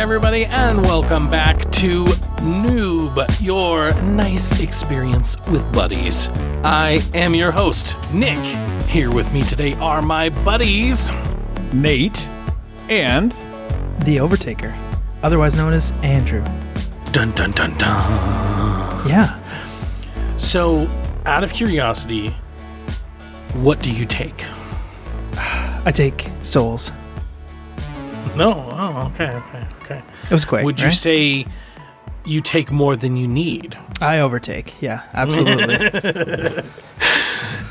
everybody, and welcome back to Newb, your nice experience with buddies. I am your host, Nick. Here with me today are my buddies. Nate, and The Overtaker, otherwise known as Andrew. Dun dun dun dun. Yeah. So, out of curiosity, what do you take? I take souls. No, oh, okay, okay, okay. It was quick. Would you right? say you take more than you need? I overtake. Yeah, absolutely.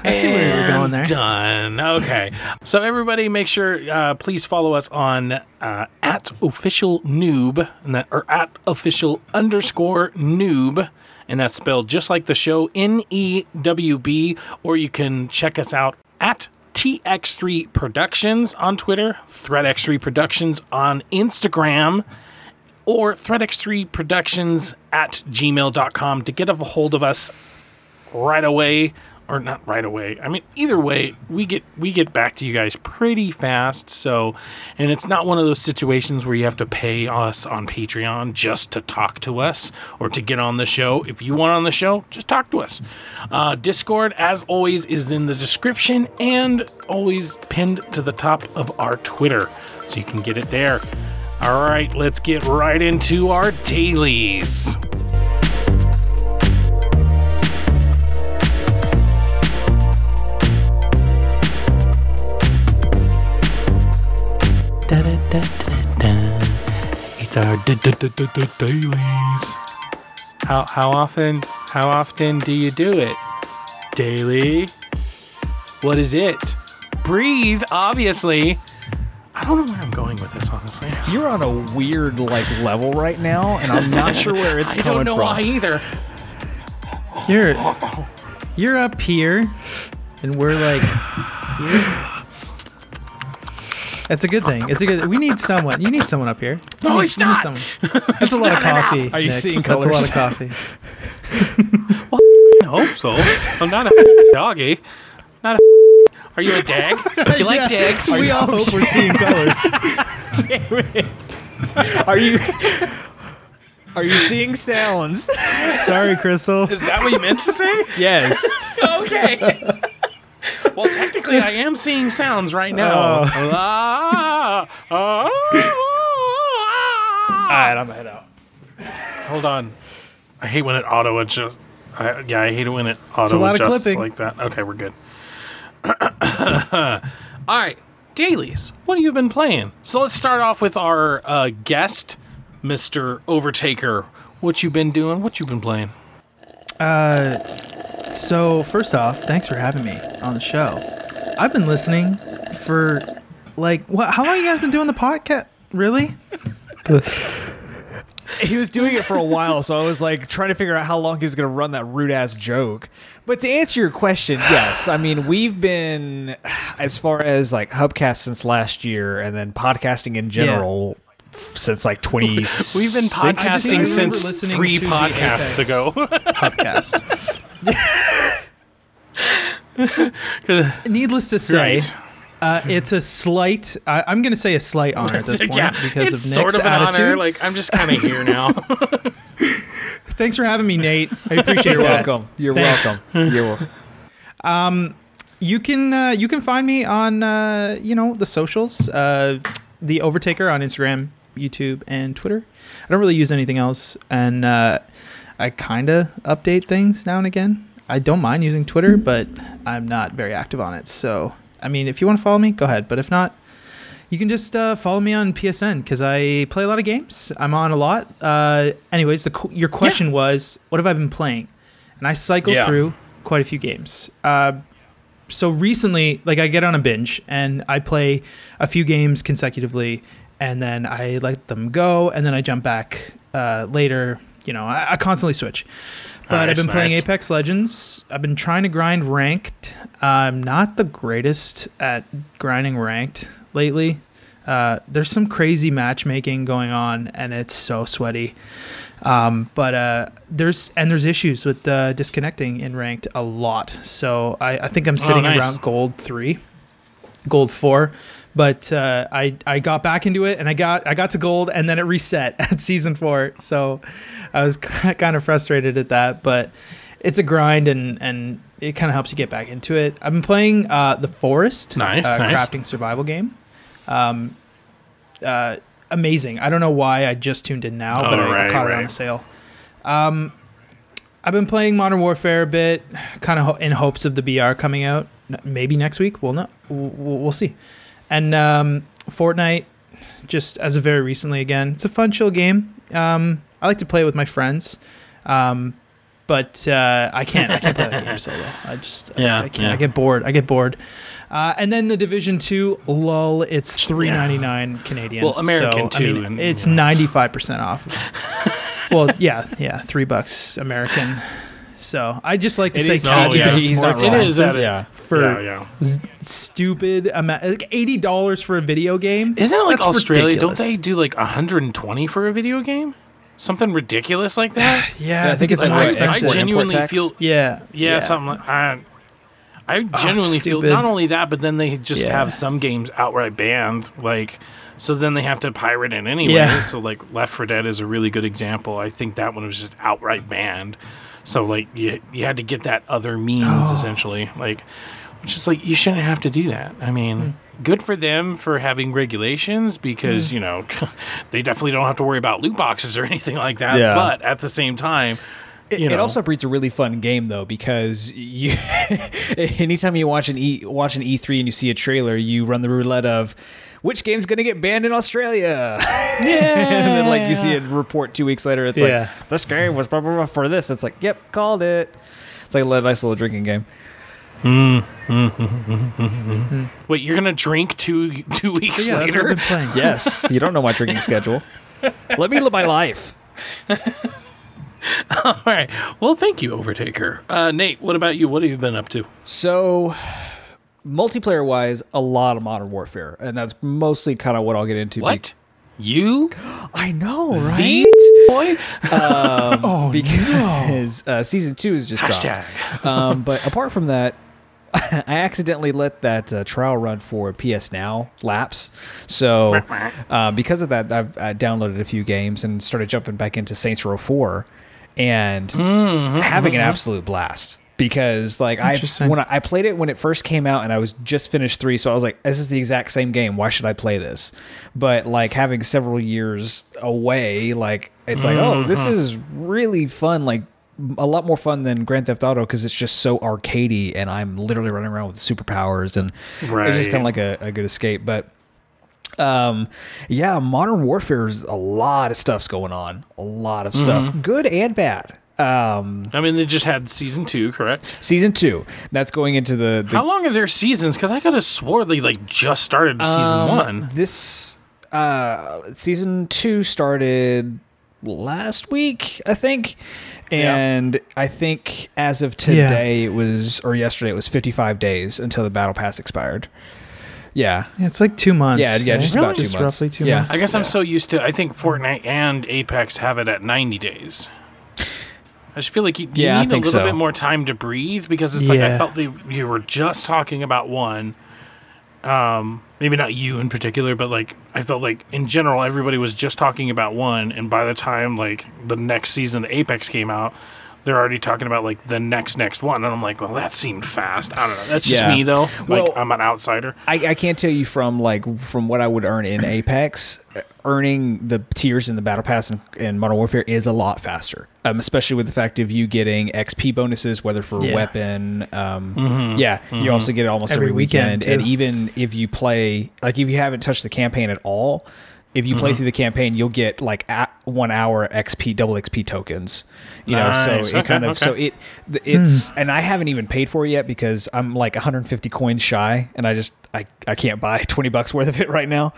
I see where you were going there. Done. Okay. So everybody, make sure uh, please follow us on uh, at official newb and that or at official underscore newb, and that's spelled just like the show N E W B. Or you can check us out at TX3 Productions on Twitter, ThreadX3 Productions on Instagram or threadx3productions at gmail.com to get a hold of us right away or not right away. I mean either way we get we get back to you guys pretty fast. So and it's not one of those situations where you have to pay us on patreon just to talk to us or to get on the show. If you want on the show just talk to us. Uh, discord as always is in the description and always pinned to the top of our twitter so you can get it there. All right let's get right into our dailies Da, da, da, da, da. It's our da, da, da, da, da, dailies. How how often how often do you do it? Daily. What is it? Breathe, obviously. I don't know where I'm going with this, honestly. you're on a weird like level right now, and I'm not sure where it's I coming from. I don't know from. why either. You're you're up here, and we're like. here. That's a good thing. It's a good. We need someone. You need someone up here. No, need, it's you need not. someone. That's a lot of coffee. Are you Nick. seeing That's a lot of coffee. well, I hope so. I'm not a doggy. Not a. Are you a dag? You like Yeah. dags? We all hope we're seeing colors. Damn it. Are you? Are you seeing sounds? Sorry, Crystal. Is that what you meant to say? Yes. okay. Well, technically, I am seeing sounds right now. Ah, ah, All right, I'm gonna head out. Hold on. I hate when it auto adjusts. I, yeah, I hate it when it auto lot of adjusts like that. Okay, we're good. All right, dailies. What have you been playing? So let's start off with our uh, guest, Mister Overtaker. What you been doing? What you been playing? So first off, thanks for having me on the show. I've been listening for like what? How long you guys been doing the podcast? Really? He was doing it for a while, so I was like trying to figure out how long he was gonna run that rude ass joke. But to answer your question, yes. I mean, we've been as far as like Hubcast since last year, and then podcasting in general f- since like twenty. We've been I just- I podcasting since three podcasts ago. podcast. Needless to say, Right. uh, it's a slight. I, I'm going to say a slight honor at this point yeah, because it's of sort Nick's of an attitude. honor. Like I'm just kind of here now. Thanks for having me, Nate. I appreciate You're that. welcome. You're Thanks. welcome. You're welcome. You can uh, you can find me on uh, you know the socials, uh, the Overtaker on Instagram, YouTube, and Twitter. I don't really use anything else, and uh, I kind of update things now and again. I don't mind using Twitter, but I'm not very active on it. So I mean, if you want to follow me, go ahead. But if not, you can just uh, follow me on PSN because I play a lot of games. I'm on a lot. Uh, anyways, the your question was, what have I been playing? And I cycle Yeah. through quite a few games. Uh, so recently, like I get on a binge and I play a few games consecutively, and then I let them go, and then I jump back uh, later. You know, I, I constantly switch. But Nice, I've been playing nice. Apex Legends. I've been trying to grind ranked. I'm not the greatest at grinding ranked lately. Uh, there's some crazy matchmaking going on, and it's so sweaty. Um, but uh, there's and there's issues with uh, disconnecting in ranked a lot. So I, I think I'm sitting nice. around gold three, gold four. But uh, I I got back into it and I got I got to gold and then it reset at season four. So I was kind of frustrated at that, but it's a grind and and it kind of helps you get back into it. I've been playing uh, the Forest, Nice, uh, nice. crafting survival game. Um, uh, amazing. I don't know why I just tuned in now, but Oh, I, I right, caught it on right. a sale. Um, I've been playing Modern Warfare a bit, kind of ho- in hopes of the BR coming out N- maybe next week. We'll not. We'll, we'll we'll see. And um, Fortnite, just as of very recently again, it's a fun, chill game. Um, I like to play it with my friends, um, but uh, I can't. I can't play that game solo. I just Yeah, I, I can't. yeah. I get bored. I get bored. Uh, and then the Division Two, lol, it's three ninety nine Canadian. Well, American so, I mean, too, and- it's ninety five percent off. well, yeah, yeah, three bucks American. So I just like to It say is- no, cat yeah. because he's it's more not It wrong. is expensive that Yeah. for yeah, yeah. s- stupid amount, like eighty dollars for a video game. Isn't it like That's Australia? ridiculous. Don't they do like 120 for a video game? Something ridiculous like that? Yeah, Yeah, I think it's Like, more I, I expensive. export, genuinely feel yeah, yeah, something like I. I it's genuinely feel not only that, but then they just Yeah. have some games outright banned. Like, so then they have to pirate it anyway. Yeah. So like Left 4 Dead is a really good example. I think that one was just outright banned. So like you you had to get that other means Oh. essentially. Like, which is like you shouldn't have to do that. I mean. Hmm. Good for them for having regulations because you know they definitely don't have to worry about loot boxes or anything like that. Yeah. But at the same time, It, you it also breeds a really fun game though because you, anytime you watch an E watch an E3 and you see a trailer, you run the roulette of which game's going to get banned in Australia. yeah, and then like you see a report two weeks later, it's Yeah. like this game was blah, blah, blah for this. It's like, yep, called it. It's like a nice little drinking game. Wait, you're gonna drink two two weeks yeah, later? I've been playing. Yes, you don't know my drinking schedule. Let me live my life. All right. Well, thank you, Overtaker. Uh, Nate, what about you? What have you been up to? So, multiplayer wise, a lot of Modern Warfare, and that's mostly kind of what I'll get into. What? You? I know, right? The boy? Oh, because uh, season two is just Hashtag. dropped. Um, but apart from that, I accidentally let that uh, trial run for PS Now lapse. So uh, because of that, I've I downloaded a few games and started jumping back into Saints Row Four, and having an absolute blast. Because like I when I, I played it when it first came out and I was just finished three, so I was like, this is the exact same game. Why should I play this? But like having several years away, like it's like, oh, this is really fun. Like a lot more fun than Grand Theft Auto because it's just so arcadey and I'm literally running around with superpowers and it's just kind of like a, a good escape. But um, yeah, Modern Warfare is a lot of stuff's going on, a lot of stuff, good and bad. Um, I mean, they just had season two, correct? season two, that's going into the, the How long are their seasons? Because I could have swore they like just started season Um, one. This uh, season two started last week, I think. Yeah. And I think as of today, it was, or yesterday, it was 55 days until the battle pass expired. Yeah. Yeah, it's like two months. Yeah, yeah, right? just about two Just months. roughly two Yeah. months. I guess I'm so used to. I think Fortnite and Apex have it at 90 days. I just feel like you, you Yeah, need a little so. bit more time to breathe because it's like I felt they, you were just talking about one. Um, maybe not you in particular, but like I felt like in general everybody was just talking about one, and by the time like the next season of Apex came out, they're already talking about like the next next one, and I'm like, well, that seemed fast. I don't know. That's just Yeah. me though. Like Well- I'm an outsider. I, I can't tell you from like from what I would earn in Apex, earning the tiers in the battle pass and, in Modern Warfare is a lot faster. Um, especially with the fact of you getting XP bonuses, whether for Yeah. weapon, um, yeah, you also get it almost every, Every weekend. weekend, and even if you play, like if you haven't touched the campaign at all, if you Mm-hmm. play through the campaign, you'll get like at one hour XP, double XP tokens. You know, so Nice. it Okay, kind of so it th- it's and I haven't even paid for it yet because I'm like 150 coins shy, and I just I, I can't buy 20 bucks worth of it right now.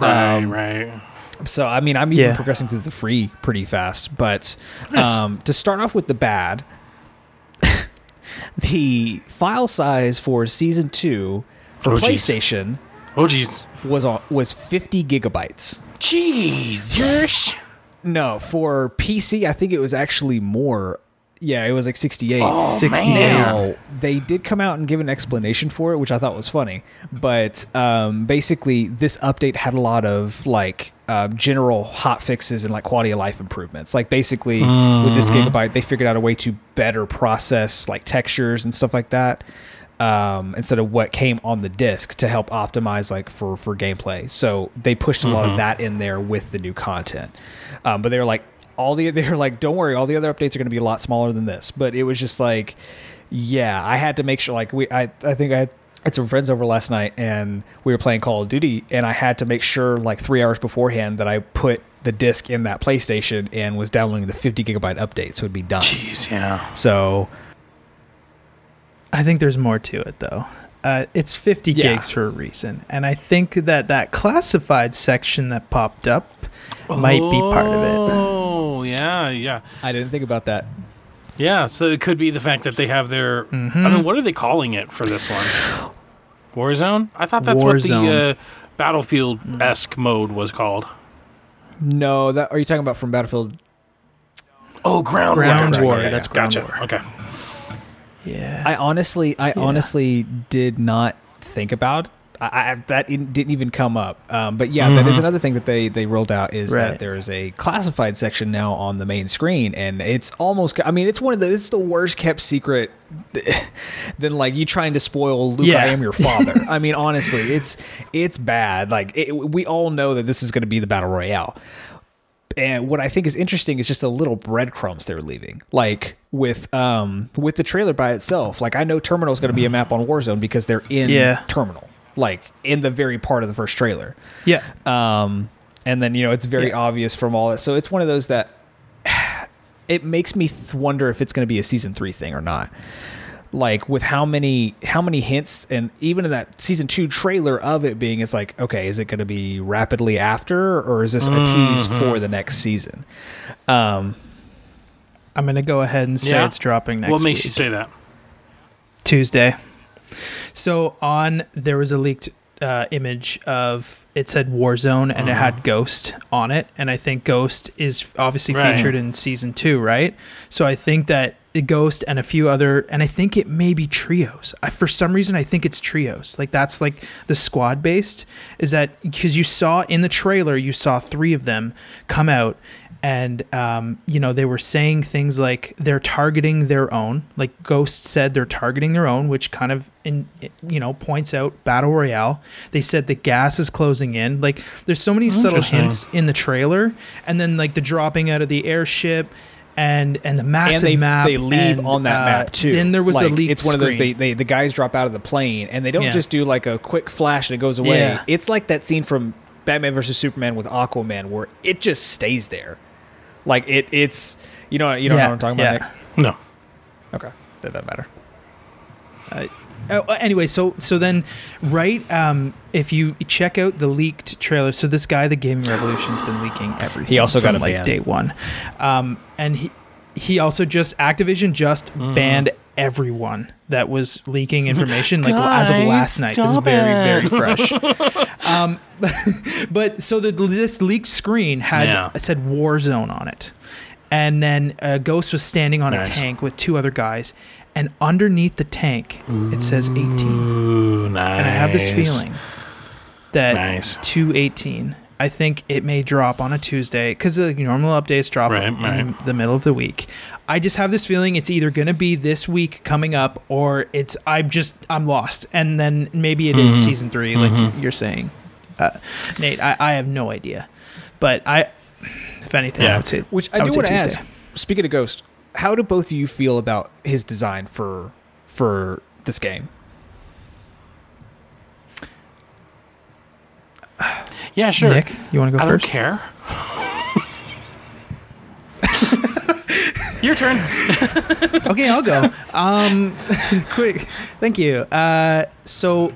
Right, Um, right. So I mean, I'm even Yeah. progressing through the free pretty fast. But Nice. um, to start off with the bad, the file size for season two for Oh, geez. PlayStation Oh geez. Was on, was 50 gigabytes. Jeez, you're No, for PC, I think it was actually more. Yeah, it was like 68. Oh, 68. man. Now, they did come out and give an explanation for it, which I thought was funny. But um, basically, this update had a lot of like um, general hot fixes and like quality of life improvements. Like basically, with this gigabyte, they figured out a way to better process like textures and stuff like that. Um, instead of what came on the disc to help optimize like for for gameplay, so they pushed a lot of that in there with the new content. Um, but they were like, all the they were like, don't worry, all the other updates are going to be a lot smaller than this. But it was just like, yeah, I had to make sure. Like we, I, I think I had, had some friends over last night, and we were playing Call of Duty, and I had to make sure like three hours beforehand that I put the disc in that PlayStation and was downloading the 50 gigabyte update, so it'd be done. Jeez, yeah. So I think there's more to it though. Uh, it's 50 Yeah. gigs for a reason, and I think that that classified section that popped up might be part of it. Oh, yeah, yeah. I didn't think about that. Yeah, so it could be the fact that they have their. Mm-hmm. I mean, what are they calling it for this one? Warzone? I thought that's what the uh, Battlefield esque mode was called. No, that are you talking about from Battlefield? Oh, Ground, Ground War. War, Okay, that's Ground gotcha. War. Okay. Yeah. I honestly, I honestly did not think about. I, I that in, didn't even come up. Um, but yeah, that is another thing that they they rolled out is that there is a classified section now on the main screen, and it's almost. I mean, it's one of the it's the worst kept secret than like you trying to spoil Luke. Yeah. I am your father. I mean, honestly, it's it's bad. Like it, we all know that this is going to be the battle royale. And what I think is interesting is just the little breadcrumbs they're leaving. Like with um with the trailer by itself. Like I know Terminal is going to be a map on Warzone because they're in Yeah. Terminal. Like in the very part of the first trailer. yeah. Um and then you know it's very Yeah. obvious from all that. So it's one of those that it makes me th- wonder if it's going to be a season 3 thing or not. Like with how many how many hints and even in that season 2 trailer of it being it's like okay, is it going to be rapidly after or is this a tease for the next season? Um I'm gonna go ahead and say Yeah? it's dropping next what makes week. you say that? Tuesday. So on there was a leaked uh, image of it said Warzone and it Uh-huh. had Ghost on it, and I think Ghost is obviously Right. featured in season two, right? So I think that Ghost and a few other, and I think it may be trios. I, for some reason, I think it's trios. Like that's like the squad based. Is that because you saw in the trailer, you saw three of them come out, and um, you know they were saying things like they're targeting their own. Like Ghost said, they're targeting their own, which kind of in you know points out battle royale. They said the gas is closing in. Like there's so many subtle hints in the trailer, and then like the dropping out of the airship. And, and the massive and they, map they leave and, on that uh, map too. Then there was a like, leak. It's one of those they, they the guys drop out of the plane and they don't Yeah. just do like a quick flash and it goes away. Yeah. It's like that scene from Batman versus Superman with Aquaman where it just stays there. Like it it's you know you know Yeah, what I'm talking yeah. about. No. Nick? Okay, that doesn't matter. Oh, uh, anyway, so so then, right? Um, if you check out the leaked trailer, so this guy, the Gaming Revolution's been leaking everything. He also got from, a like ban. day one, um, and he he also just Activision just Mm-hmm. banned everyone that was leaking information like as of last night. This is very it. very fresh. um, but so the this leaked screen had Yeah. it said Warzone on it, and then uh, Ghost was standing on Nice. a tank with two other guys, and underneath the tank it says 18. Ooh, nice. And I have this feeling that Nice. 218, I think it may drop on a Tuesday because the normal updates drop Right, in right. the middle of the week. I just have this feeling it's either going to be this week coming up or it's I'm just I'm lost, and then maybe it is Mhm. season 3 like you're saying, uh, Nate. I, I have no idea, but I, if anything, I Yeah. would say Which I, I would do want to Tuesday. ask. Speaking of Ghost, how do both of you feel about his design for for this game? Yeah, sure. Nick, you want to go I don't first? care. Your turn. okay, I'll go. Um, quick, thank you. Uh, so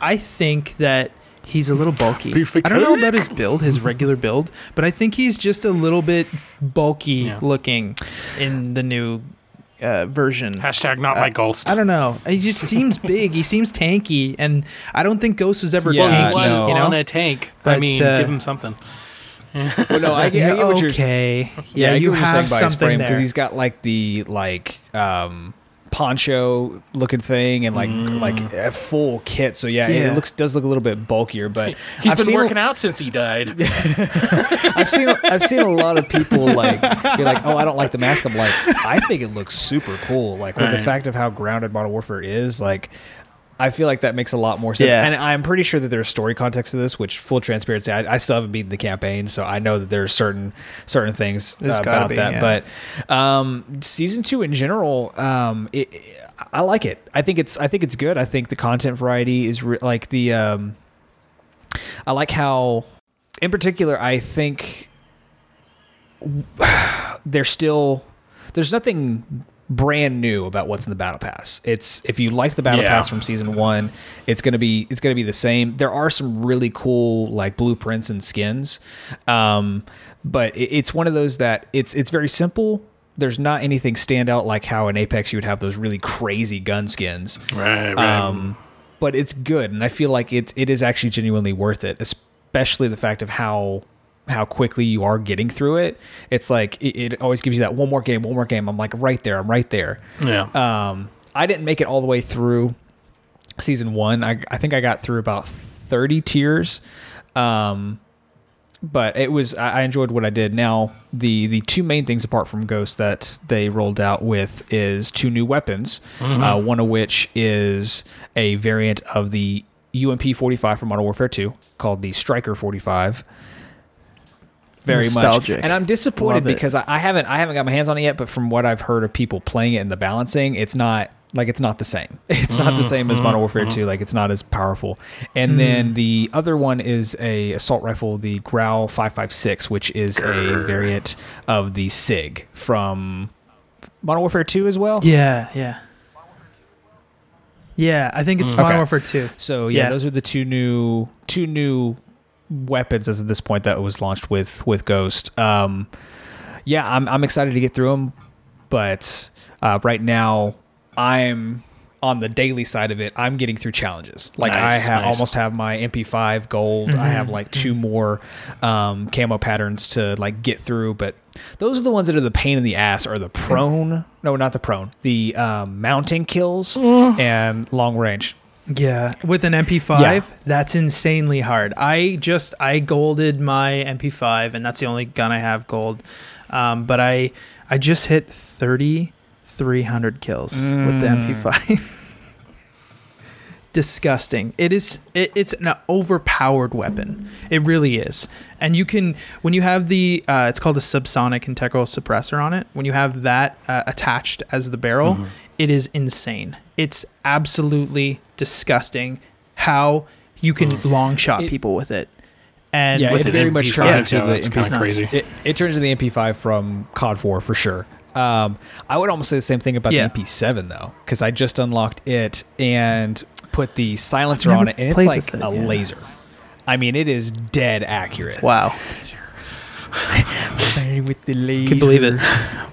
I think that he's a little bulky. Beef I don't know about his build, his regular build, but I think he's just a little bit bulky Yeah. looking in the new uh, version. Hashtag not my ghost. I don't know. He just seems big. He seems tanky, and I don't think Ghost was ever Yeah, Well, he tanky. was no. You know, on a tank. But, I mean, uh, give him something. well, no, I get, I get what you're okay. Yeah, Yeah, you you're have by something frame there. because he's got like the like um poncho looking thing and like mm. like a full kit. So yeah, Yeah. it looks does look a little bit bulkier. But He's I've been working out since he died. I've seen I've seen a lot of people like be like, oh, I don't like the mask. I'm like, I think it looks super cool. Like with the fact of how grounded Modern Warfare is, like. I feel like that makes a lot more sense, Yeah. and I'm pretty sure that there's story context to this. Which, full transparency, I, I still haven't beaten the campaign, so I know that there's certain certain things uh, about be, that. yeah. But um, season two in general, um, it, it- I like it. I think it's I think it's good. I think the content variety is re- like the um, I like how, in particular, I think there's still there's nothing brand new about what's in the battle pass. It's if you liked the battle Yeah. pass from season one, it's gonna be it's gonna be the same. There are some really cool like blueprints and skins, um, but it, it's one of those that it's it's very simple. There's not anything stand out like how in Apex you would have those really crazy gun skins. right, right. Um, but it's good, and I feel like it's it is actually genuinely worth it, especially the fact of how how quickly you are getting through it. It's like it, it always gives you that one more game, one more game. I'm like right there, I'm right there. yeah. Um, I didn't make it all the way through season one. I, I think I got through about 30 tiers. Um, but it was I enjoyed what I did. Now the the two main things apart from Ghost that they rolled out with is two new weapons. Uh, one of which is a variant of the UMP 45 from Modern Warfare 2 called the Striker 45. Very Nostalgic. much, and I'm disappointed Love because I, I haven't I haven't got my hands on it yet. But from what I've heard of people playing it and the balancing, it's not like it's not the same. It's not the mm-hmm. same as Modern mm-hmm. Warfare 2. Mm-hmm. Like it's not as powerful. And mm. then the other one is a assault rifle, the Grau 556, which is a variant of the Sig from Modern Warfare 2 as well. Yeah, yeah. Yeah, I think it's mm. Modern Okay. Warfare 2. So yeah, Yeah. those are the two new two new weapons as of this point that was launched with with Ghost. Um, yeah, I'm I'm excited to get through them, but uh, right now I'm on the daily side of it. I'm getting through challenges. Like I Nice, have nice. almost have my MP5 gold. I have like two more um, camo patterns to like get through, but those are the ones that are the pain in the ass. Are the prone? No, not the prone. The um, mounting kills and long range. Yeah, with an MP5, Yeah. that's insanely hard. I just I golded my MP5, and that's the only gun I have gold. Um, but I I just hit thirty three hundred kills with the Mm. MP5. Disgusting. It is. It, it's an overpowered weapon. It really is. And you can when you have the uh, it's called a subsonic integral suppressor on it. When you have that uh, attached as the barrel, it is insane. It's absolutely disgusting how you can long shot It- people with it. And yeah, with it an very much MP5, turns yeah, into the MP5. crazy. It, it turns into the MP5 from COD 4 for sure. Um, I would almost say the same thing about Yeah. the MP7 though, because I just unlocked it and put the silencer on it, and it's like it, a yeah. laser. I mean, it is dead accurate. wow, with the laser. can believe it.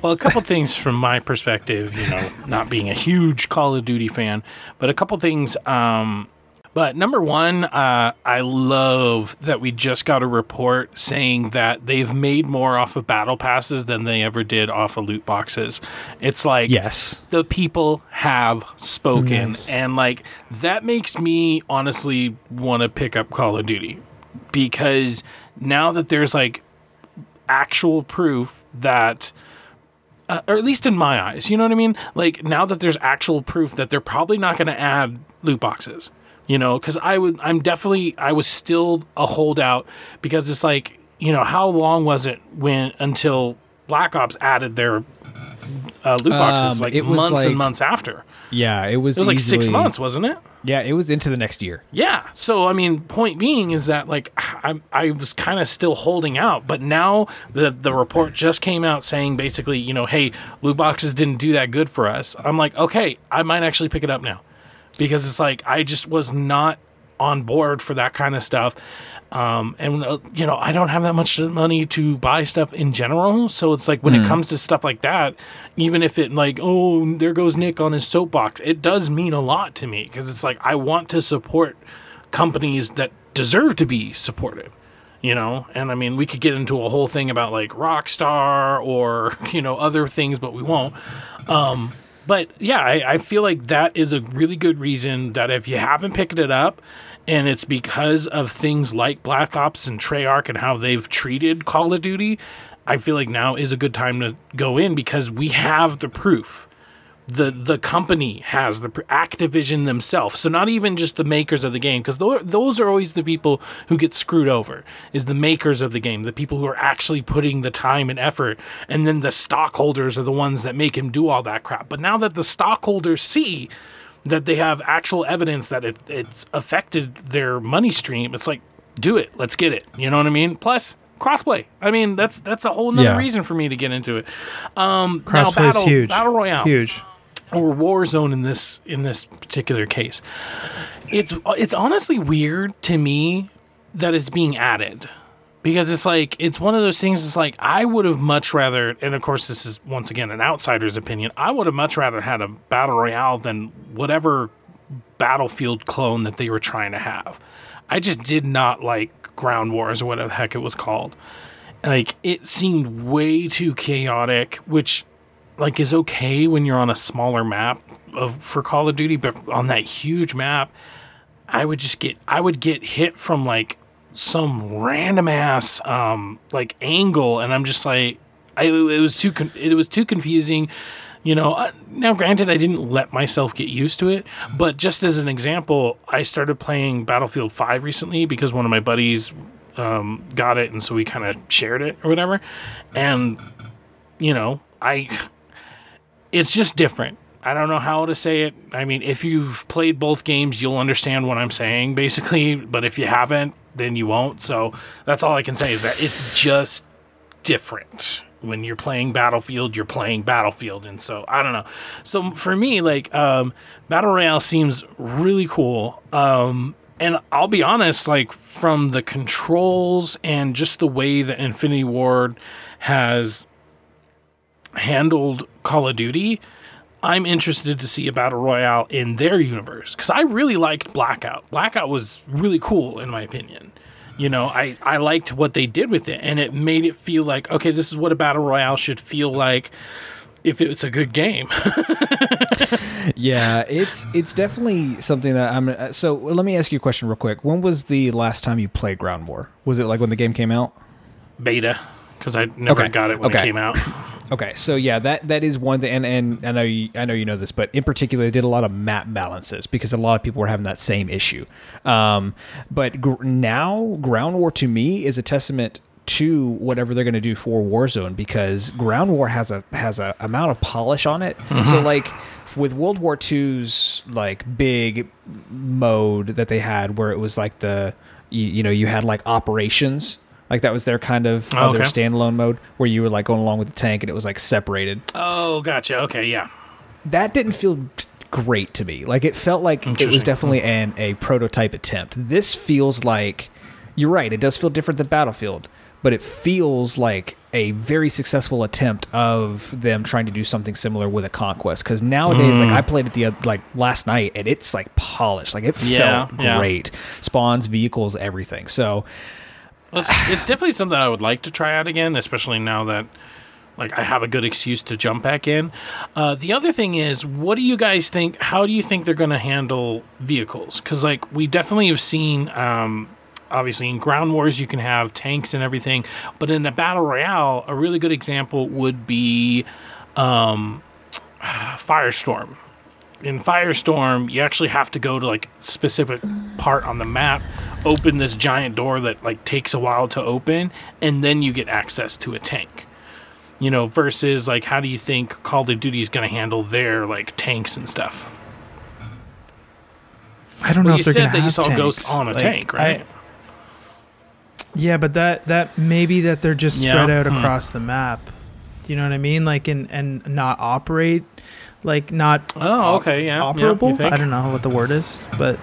Well, a couple things from my perspective, you know, not being a huge Call of Duty fan, but a couple things. Um, but number one, uh, I love that we just got a report saying that they've made more off of battle passes than they ever did off of loot boxes. It's like Yes. the people have spoken Nice. and like that makes me honestly want to pick up call of duty because now that there's like actual proof that uh, or at least in my eyes you know what i mean? Like now that there's actual proof that they're probably not going to add loot boxes you know? Because i would i'm definitely i was still a holdout because it's like you know how long was it when until black ops added their uh, loot boxes Um, like months like- and months after Yeah, it was. it was like six months wasn't it Yeah, it was into the next year. yeah. So I mean, point being is that like I I was kind of still holding out, but now the the report just came out saying basically, you know, hey, loot boxes didn't do that good for us. I'm like, okay, I might actually pick it up now because it's like I just was not on board for that kind of stuff. Um, and uh, you know, I don't have that much money to buy stuff in general, so it's like when it comes to stuff like that, even if it like, oh, there goes Nick on his soapbox, it does mean a lot to me because it's like I want to support companies that deserve to be supported. you know? And i mean we could get into a whole thing about like rockstar or you know other things but we won't. Um but yeah I, I feel like that is a really good reason that if you haven't picked it up and it's because of things like black ops and treyarch and how they've treated call of duty i feel like now is a good time to go in because we have the proof the the company has the Activision themselves. So not even just the makers of the game, because those are always the people who get screwed over. Is the makers of the game, the people who are actually putting the time and effort, and then the stockholders are the ones that make him do all that crap. But now that the stockholders see that they have actual evidence that it, it's affected their money stream, it's like, do it, let's get it. You know what I mean? Plus, crossplay. I mean, that's that's a whole nother Yeah. reason for me to get into it. Um, Crossplay is huge. Battle Royale Huge. or Warzone in this in this particular case. It's it's honestly weird to me that it's being added because it's like it's one of those things. It's like I would have much rather, and of course this is once again an outsider's opinion. I would have much rather had a battle royale than whatever battlefield clone that they were trying to have. I just did not like Ground Wars or whatever the heck it was called. Like it seemed way too chaotic, which like is okay when you're on a smaller map of for Call of Duty, but on that huge map, I would just get I would get hit from like some random ass um like angle, and I'm just like, I it was too con- it was too confusing. You know, uh, now granted, I didn't let myself get used to it, but just as an example, I started playing Battlefield 5 recently because one of my buddies um, got it, and so we kind of shared it or whatever. And, you know, I it's just different. I don't know how to say it. I mean, if you've played both games, you'll understand what I'm saying, basically. But if you haven't, then you won't. So that's all I can say is that it's just different. When you're playing Battlefield, you're playing Battlefield, and so I don't know. So for me, like um, Battle Royale seems really cool. Um, and I'll be honest, like from the controls and just the way that Infinity Ward has handled Call of Duty, I'm interested to see a battle royale in their universe because I really liked Blackout. Blackout was really cool in my opinion. You know, I, I liked what they did with it, and it made it feel like okay, this is what a battle royale should feel like if it's a good game. Yeah, it's it's definitely something that I'm. uh, So let me ask you a question real quick. When was the last time you played Ground War? Was it like when the game came out? Beta because I never Okay, got it when okay. it came out. Okay, so yeah, that that is one thing, and, and I know you, I know you know this, but in particular, they did a lot of map balances because a lot of people were having that same issue. Um, but gr- now, Ground War to me is a testament to whatever they're going to do for Warzone because Ground War has a has a amount of polish on it. So like with World War II's like big mode that they had, where it was like the you, you know you had like operations. Like that was their kind of Oh, other okay. standalone mode where you were like going along with the tank and it was like separated. oh, gotcha. Okay, yeah. That didn't feel great to me. Like it felt like it was definitely an a prototype attempt. This feels like you're right. It does feel different than Battlefield, but it feels like a very successful attempt of them trying to do something similar with a conquest. Because nowadays, Mm. like I played it the like last night, and it's like polished. Like it Yeah, felt yeah. great. Spawns, vehicles, everything. So It's, it's definitely something I would like to try out again, especially now that like I have a good excuse to jump back in. Uh, the other thing is, what do you guys think? How do you think they're going to handle vehicles? Because like we definitely have seen, um, obviously in ground wars you can have tanks and everything, but in the battle royale, a really good example would be um, Firestorm in Firestorm, you actually have to go to like specific part on the map, open this giant door that like takes a while to open, and then you get access to a tank. You know, versus like how do you think Call of Duty is going to handle their like tanks and stuff? I don't Well, know you if they're gonna that you have saw tanks. Ghost on a Like, tank, right? I- yeah, but that that maybe that they're just Yeah, spread out hmm. across the map. You know what I mean? Like and and not operate, like not Oh, okay, yeah, yeah, operable. think? I don't know what the word is, but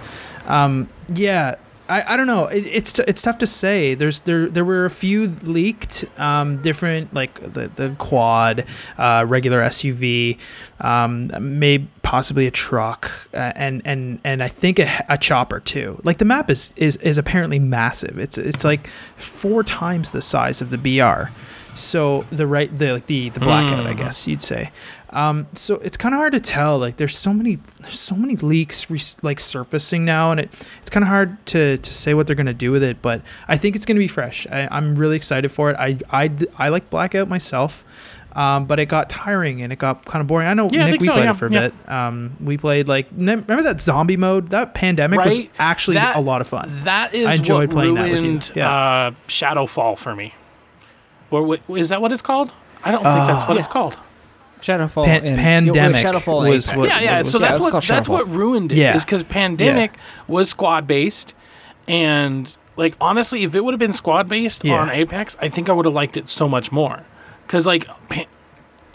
um, yeah. I, I don't know. It, it's t- it's tough to say. There's there there were a few leaked, um, different like the the quad, uh, regular SUV, um, may possibly a truck, uh, and and and I think a, a chopper too. Like the map is is is apparently massive. It's it's like four times the size of the BR. So the right the like the the blackout, I Mm. guess you'd say. Um, so it's kind of hard to tell. Like there's so many there's so many leaks re- like surfacing now, and it it's kind of hard to to say what they're gonna do with it. But I think it's gonna be fresh. I, I'm really excited for it. I I I like blackout myself. Um, but it got tiring and it got kind of boring. I know Yeah, Nick, think we so, played yeah, it for a yeah. bit. Um, we played like remember that zombie mode? That pandemic was actually That- a lot of fun. That is I enjoyed what playing that with you. ruined Yeah. uh, Shadowfall for me. Or is that what it's called? I don't think that's what Yeah. it's called. Shadowfall Pan- and Pandemic Shadowfall and was Apex. what- yeah, yeah. was- So that's was what called that's what ruined it. Yeah. Is because pandemic was squad based, and like honestly, if it would have been squad based Yeah. on Apex, I think I would have liked it so much more. Because like. Pa-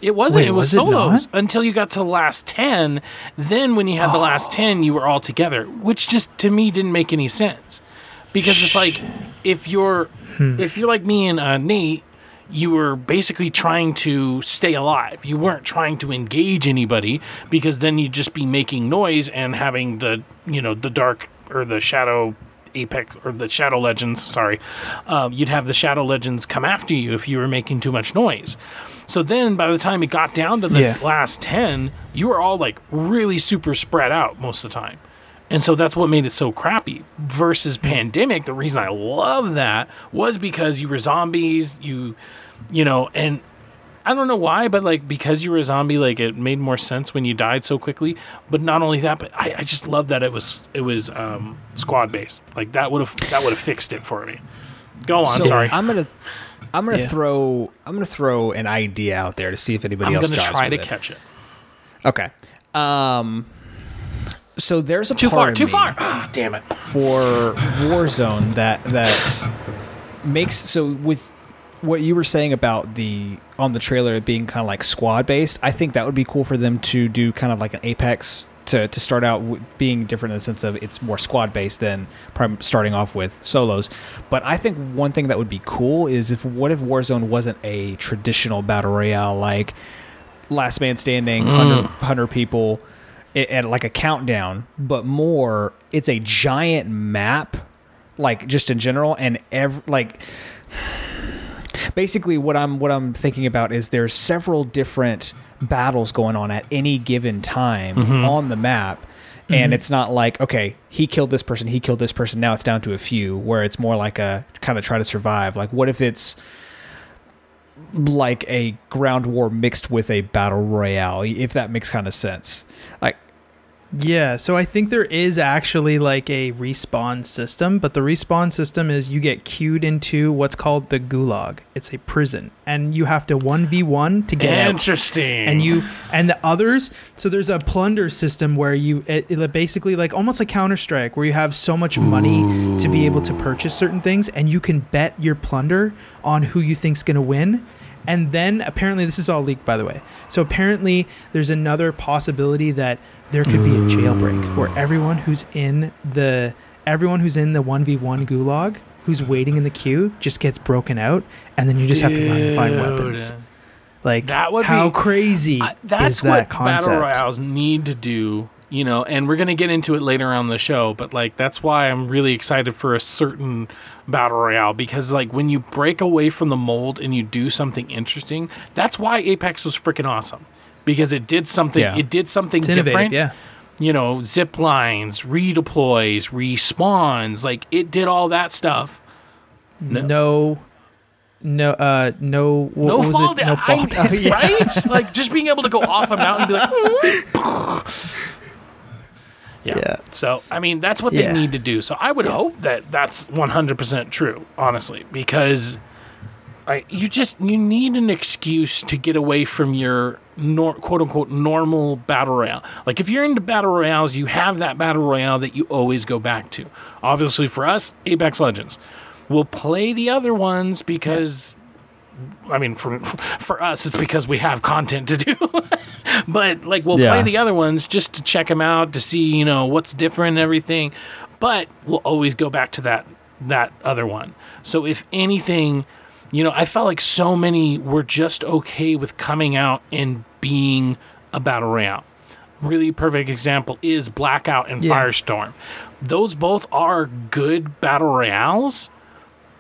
it wasn't. Wait, it was, was it solos not? until you got to the last ten. Then, when you had the last ten, you were all together, which just to me didn't make any sense. Because it's like if you're Hmm. if you're like me and uh, Nate, you were basically trying to stay alive. You weren't trying to engage anybody because then you'd just be making noise and having the you know the dark or the shadow apex or the shadow legends. Sorry, um, you'd have the shadow legends come after you if you were making too much noise. So then, by the time it got down to the Yeah. last ten, you were all like really super spread out most of the time. And so that's what made it so crappy. Versus Pandemic, the reason I love that was because you were zombies, you you know, and I don't know why, but like because you were a zombie, like it made more sense when you died so quickly. But not only that, but I, I just love that it was it was um, squad based. Like that would have that would have fixed it for me. Go on, So sorry. I'm gonna I'm gonna Yeah. throw I'm gonna throw an idea out there to see if anybody I'm else gonna jives try to it. catch it. Okay. Um. So there's a Too part far, too far. Ah, damn it. for Warzone that that makes so with what you were saying about the on the trailer being kind of like squad based. I think that would be cool for them to do kind of like an Apex to to start out w- being different in the sense of it's more squad based than prim- starting off with solos. But I think one thing that would be cool is if what if Warzone wasn't a traditional battle royale like last man standing, mm. 100, 100 people at like a countdown, but more it's a giant map, like just in general, and ev- like basically what I'm what I'm thinking about is there's several different battles going on at any given time mm-hmm. on the map. And mm-hmm. it's not like, okay, he killed this person, he killed this person, now it's down to a few, where it's more like a kind of try to survive. Like, what if it's like a ground war mixed with a battle royale, if that makes kind of sense. Like, Yeah, so I think there is actually like a respawn system, but the respawn system is you get queued into what's called the gulag. It's a prison, and you have to one v one to get out. Interesting. And you and the others. So there's a plunder system where you it, it basically like almost like Counter Strike, where you have so much money to be able to purchase certain things, and you can bet your plunder on who you think's gonna win. And then apparently this is all leaked by the way. So apparently there's another possibility that there could be a jailbreak where everyone who's in the everyone who's in the 1v1 gulag who's waiting in the queue just gets broken out and then you just have to run and find weapons. Like That would how be- crazy I- that's is that what concept? battle royales need to do you know and we're going to get into it later on the show but like that's why i'm really excited for a certain battle royale because like when you break away from the mold and you do something interesting that's why apex was freaking awesome because it did something Yeah. it did something different yeah. you know zip lines redeploys respawns like it did all that stuff No, no, no, uh, no. What no was fall it? No down, fall I- down. right? like just being able to go off a mountain and be like, yeah. Yeah. So I mean, that's what Yeah. they need to do. So I would hope that that's one hundred percent true, honestly, because I you just you need an excuse to get away from your nor, quote unquote normal battle royale. Like if you're into battle royales, you have that battle royale that you always go back to. Obviously, for us, Apex Legends. We'll play the other ones because I mean, for for us, it's because we have content to do. but like, we'll play the other ones just to check them out to see, you know, what's different and everything. But we'll always go back to that that other one. So if anything, you know, I felt like so many were just okay with coming out and being a battle royale. really perfect example is Blackout and Yeah. Firestorm. Those both are good battle royales,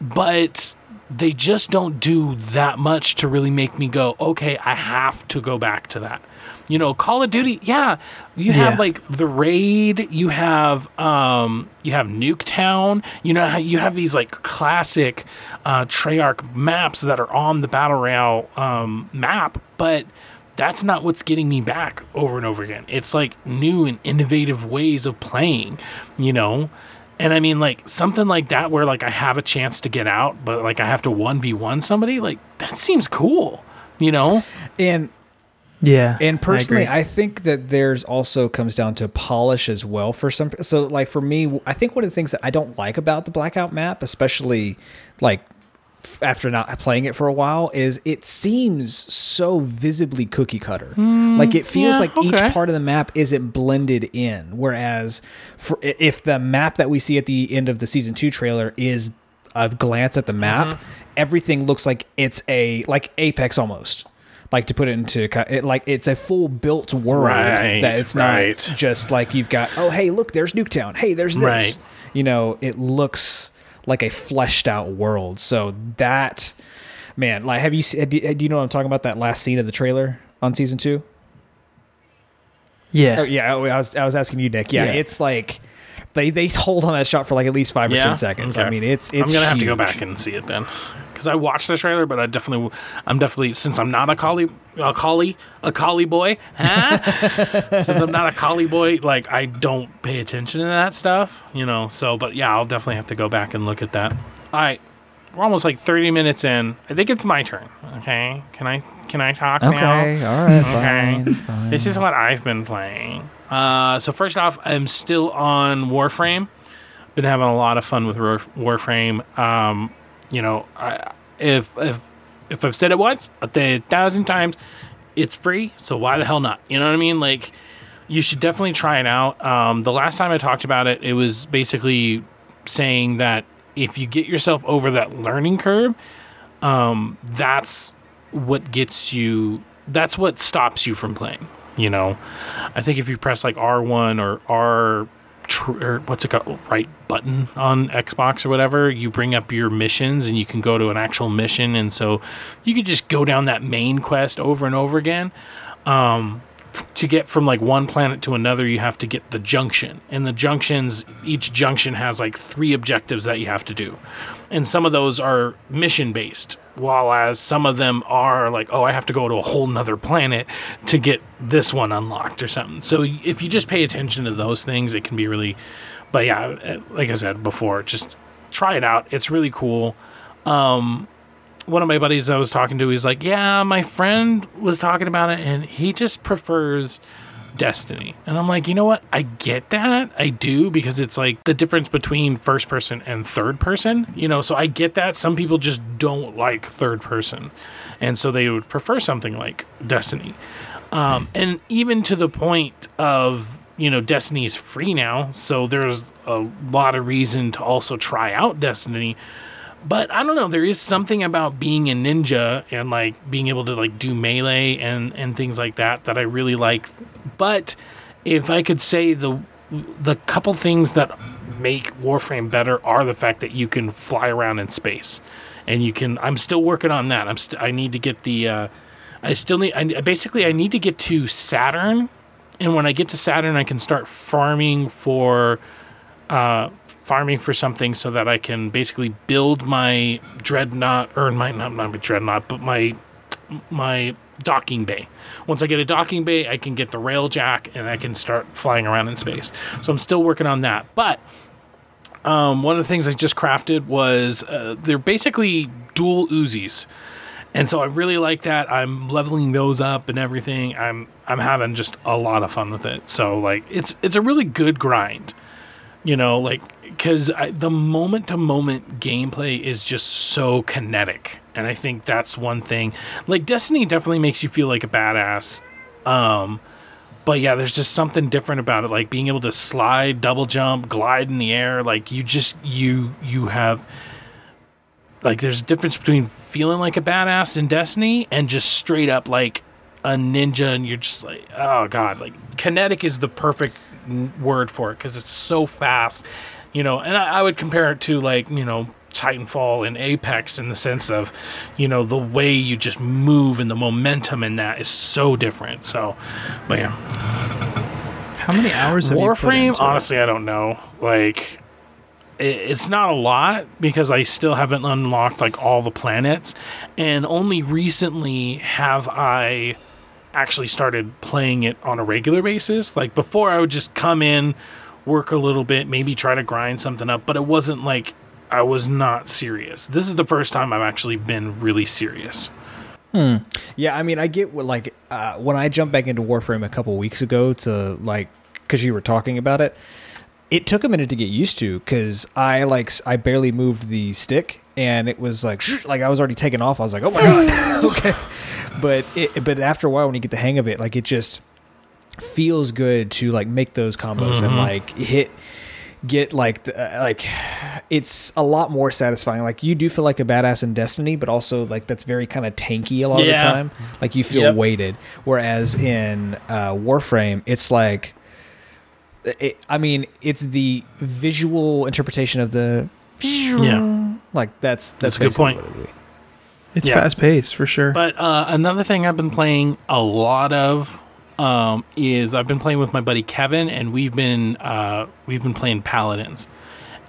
but they just don't do that much to really make me go, okay, I have to go back to that. You know, Call of Duty, yeah, you have Yeah. like the raid, you have um, you have Nuketown, you know, you have these like classic uh, Treyarch maps that are on the battle royale um, map, but that's not what's getting me back over and over again. It's like new and innovative ways of playing, you know. And I mean, like something like that, where like I have a chance to get out, but like I have to one v one somebody, like that seems cool, you know? And Yeah. And personally, agree. I, think that there's also comes down to polish as well for some. So, like for me, I think one of the things that I don't like about the blackout map, especially like after not playing it for a while, is it seems so visibly cookie cutter. like it feels yeah, like okay. each part of the map isn't blended in. Whereas, for if the map that we see at the end of the season two trailer is a glance at the map, Mm-hmm. everything looks like it's a like Apex almost like to put it into ki- it, like it's a full built world Right, that it's right. not just like you've got oh hey look there's Nuketown hey there's this Right. you know it looks like a fleshed out world so that man like have you do do you know what I'm talking about that last scene of the trailer on season two yeah. oh yeah oh, I was I was asking you Nick yeah, Yeah. it's like they they hold on that shot for like at least five or Yeah? ten seconds Okay. I mean it's it's I'm gonna have to go back and see it then, because I watched the trailer, but I definitely, I'm definitely since I'm not a collie, a collie, a collie boy, huh? since I'm not a collie boy, like I don't pay attention to that stuff, you know. So, but yeah, I'll definitely have to go back and look at that. All right, we're almost like 30 minutes in. I think it's my turn. Okay, can I can I talk now? okay all right Okay. fine, fine. This is what I've been playing. Uh, so first off, I'm still on Warframe. Been having a lot of fun with Warframe. Um, you know, I, if if if I've said it once, a thousand times. It's free, so why the hell not? You know what I mean? Like, you should definitely try it out. Um, the last time I talked about it, it was basically saying that if you get yourself over that learning curve, um, that's what gets you. That's what stops you from playing. You know, I think if you press like R one or R tr- or what's it called, right button on Xbox or whatever, you bring up your missions and you can go to an actual mission, and so you could just go down that main quest over and over again. Um, to get from like one planet to another, you have to get the junction, and the junctions, each junction has like three objectives that you have to do, and some of those are mission based, while as some of them are like, oh, I have to go to a whole nother planet to get this one unlocked or something. So if you just pay attention to those things, it can be really. But yeah, uh, like I said before, just try it out. It's really cool. Um, one of my buddies I was talking to, he's like, "Yeah, my friend was talking about it, and he just prefers Destiny." And I'm like, "You know what? I get that. I do because it's like the difference between first person and third person. You know, so I get that. Some people just don't like third person, and so they would prefer something like Destiny. Um, and even to the point of you know Destiny is free now, so there's a lot of reason to also try out Destiny." But I don't know. There is something about being a ninja and like being able to like do melee and and things like that that I really like. But if I could say the the couple things that make Warframe better are the fact that you can fly around in space, and you can. I'm still working on that. I'm st- I need to get the. Uh, I still need. I, basically, I need to get to Saturn, and when I get to Saturn, I can start farming for uh, farming for something so that I can basically build my dreadnought or my not my dreadnought, but my my docking bay. Once I get a docking bay, I can get the Railjack and I can start flying around in space. So I'm still working on that. But um, one of the things I just crafted was uh, they're basically dual Uzis. And so I really like that. I'm leveling those up and everything. I'm I'm having just a lot of fun with it. So like it's it's a really good grind you know like because the moment to moment gameplay is just so kinetic and i think that's one thing. Like destiny definitely makes you feel like a badass um but yeah there's just something different about it like being able to slide double jump glide in the air like you just you you have like there's a difference between feeling like a badass in destiny and just straight up like a ninja and you're just like, oh god, like kinetic is the perfect word for it because it's so fast, you know. And I, I would compare it to like you know Titanfall and Apex in the sense of, you know, the way you just move and the momentum in that is so different. So, but yeah, How many hours have Warframe. into it? Honestly, I don't know. Like, it, it's not a lot because I still haven't unlocked like all the planets, and only recently have I actually started playing it on a regular basis. Like before, I would just come in, work a little bit, maybe try to grind something up, but it wasn't like I was not serious. This is the first time I've actually been really serious. Yeah, I mean, I get what like uh, when I jumped back into Warframe a couple weeks ago to like because you were talking about it. It took a minute to get used to because I like I barely moved the stick and it was like like I was already taken off. I was like, oh my god, okay. But it but after a while, when you get the hang of it, like it just feels good to like make those combos and like hit get like the, uh, like it's a lot more satisfying like you do feel like a badass in destiny but also like that's very kind of tanky a lot of the time like you feel Yep. weighted whereas in uh, warframe it's like it, i mean it's the visual interpretation of the Yeah. like that's that's, That's a good point. what it is. It's Yeah. fast paced for sure. But uh, another thing I've been playing a lot of um, is I've been playing with my buddy Kevin, and we've been uh, we've been playing Paladins,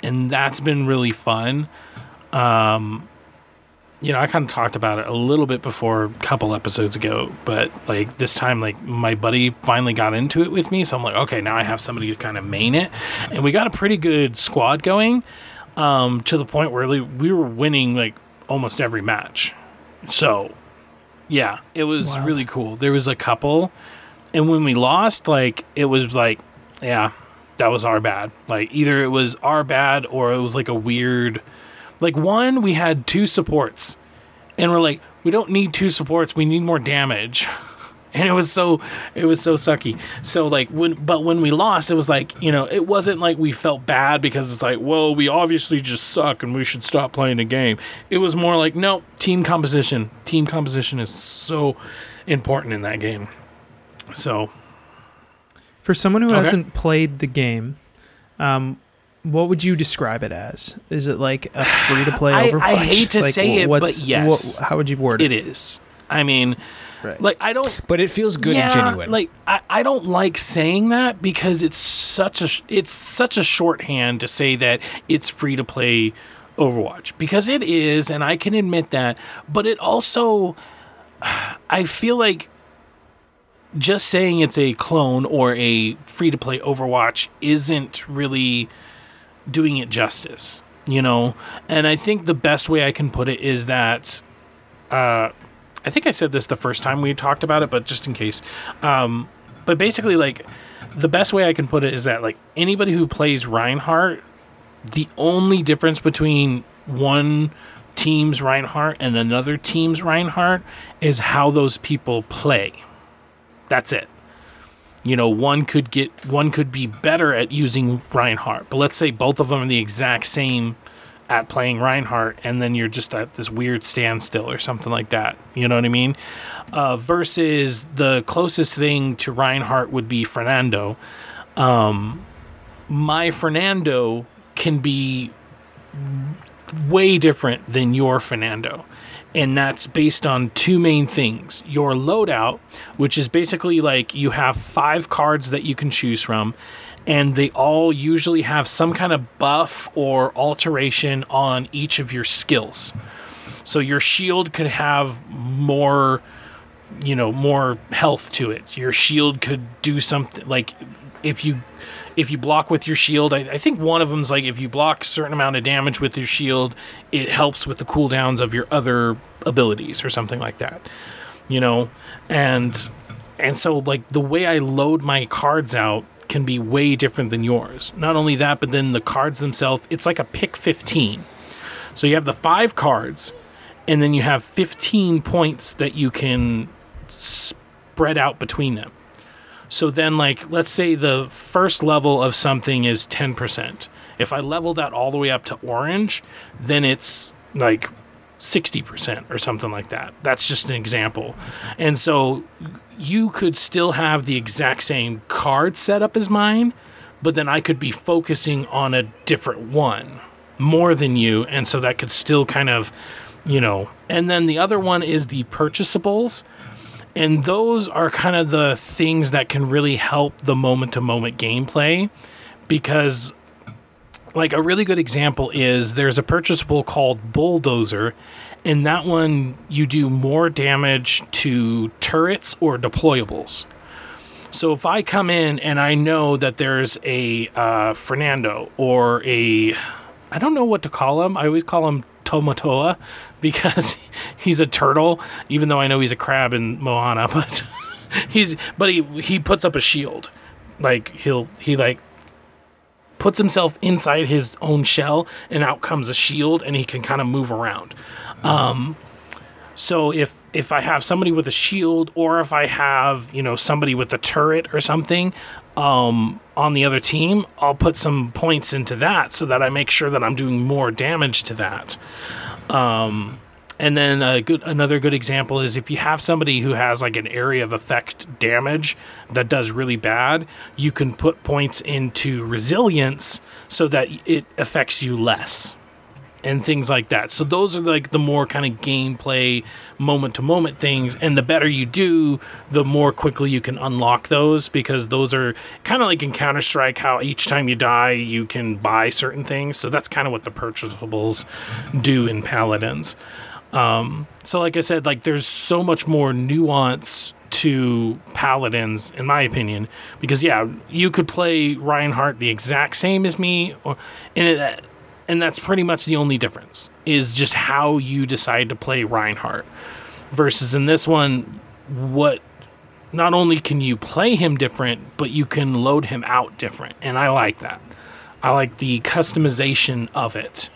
and that's been really fun. Um, you know, I kind of talked about it a little bit before a couple episodes ago, but like this time, like my buddy finally got into it with me, so I'm like, okay, now I have somebody to kind of main it, and we got a pretty good squad going um, to the point where like, we were winning like almost every match. So, yeah, it was Wild. really cool. There was a couple, and when we lost, like it was like, yeah, that was our bad. Like either it was our bad or it was like a weird, like one we had two supports, and we're like, we don't need two supports. We need more damage. And it was so it was so sucky. So like when but when we lost, it was like, you know, it wasn't like we felt bad because it's like, whoa, we obviously just suck and we should stop playing the game. It was more like, no, team composition. Team composition is so important in that game. So For someone who Okay. hasn't played the game, um, what would you describe it as? Is it like a free to play I- I hate to Like, say it, but yes. what- how would you word it? it is. I mean, Right. like I don't but it feels good and genuine Like I, I don't like saying that because it's such a it's such a shorthand to say that it's free to play Overwatch because it is, and I can admit that. But it also, I feel like just saying it's a clone or a free to play Overwatch isn't really doing it justice, you know? And I think the best way I can put it is that uh, I think I said this the first time we talked about it, but just in case. Um, but basically, like, the best way I can put it is that, like, anybody who plays Reinhardt, the only difference between one team's Reinhardt and another team's Reinhardt is how those people play. That's it. You know, one could get one could be better at using Reinhardt, but let's say both of them are the exact same at playing Reinhardt, and then you're just at this weird standstill or something like that. You know what I mean? Uh, versus the closest thing to Reinhardt would be Fernando. Um, my Fernando can be way different than your Fernando. And that's based on two main things. Your loadout, which is basically like you have five cards that you can choose from, and they all usually have some kind of buff or alteration on each of your skills. So your shield could have more you know more health to it your shield could do something like if you if you block with your shield I, I think one of them's like if you block a certain amount of damage with your shield it helps with the cooldowns of your other abilities or something like that you know and and so like the way i load my cards out can be way different than yours not only that but then the cards themselves it's like a pick 15 so you have the five cards and then you have 15 points that you can spread out between them. So then, like, let's say the first level of something is 10%. If I level that all the way up to orange, then it's like 60% or something like that. That's just an example. And so you could still have the exact same card setup as mine, but then I could be focusing on a different one more than you. And so that could still kind of, you know. And then the other one is the purchasables. And those are kind of the things that can really help the moment to moment gameplay because like a really good example is there's a purchasable called bulldozer and that one you do more damage to turrets or deployables. So if i come in and i know that there's a uh, fernando or a i don't know what to call him. I always call him Tamatoa because he's a turtle even though i know he's a crab in moana but he's but he he puts up a shield. Like he'll he like puts himself inside his own shell and out comes a shield and he can kind of move around um, so if if i have somebody with a shield or if i have you know somebody with a turret or something um, on the other team i'll put some points into that so that i make sure that i'm doing more damage to that um, and then a good another good example is if you have somebody who has like an area of effect damage that does really bad, you can put points into resilience so that it affects you less. And things like that. So those are like the more kind of gameplay moment to moment things. And the better you do, the more quickly you can unlock those because those are kind of like in Counter Strike, how each time you die, you can buy certain things. So that's kind of what the purchasables do in Paladins. Um, so, like I said, like there's so much more nuance to paladins, in my opinion, because yeah, you could play Reinhardt the exact same as me, or, and it, and that's pretty much the only difference is just how you decide to play Reinhardt. Versus in this one, what not only can you play him different, but you can load him out different, and I like that. I like the customization of it.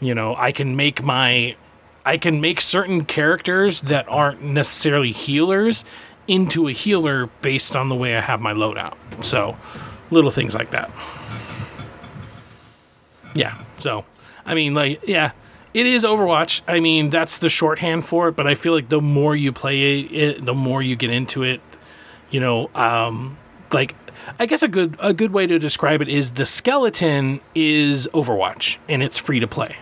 You know, I can make my I can make certain characters that aren't necessarily healers into a healer based on the way I have my loadout. So, little things like that. Yeah. So, I mean, like, yeah, it is Overwatch. I mean, that's the shorthand for it. But I feel like the more you play it, the more you get into it. You know, um, like I guess a good a good way to describe it is the skeleton is Overwatch and it's free to play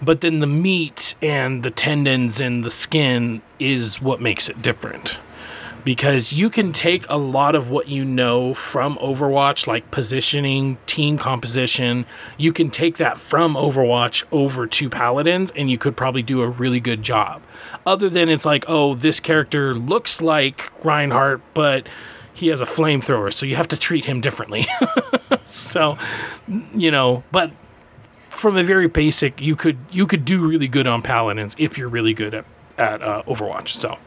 but then the meat and the tendons and the skin is what makes it different because you can take a lot of what you know from Overwatch, like positioning, team composition. You can take that from Overwatch over to Paladins, and you could probably do a really good job. Other than it's like, oh, this character looks like Reinhardt, but he has a flamethrower, so you have to treat him differently. so, you know, but from a very basic, you could you could do really good on paladins if you're really good at at uh, Overwatch. So,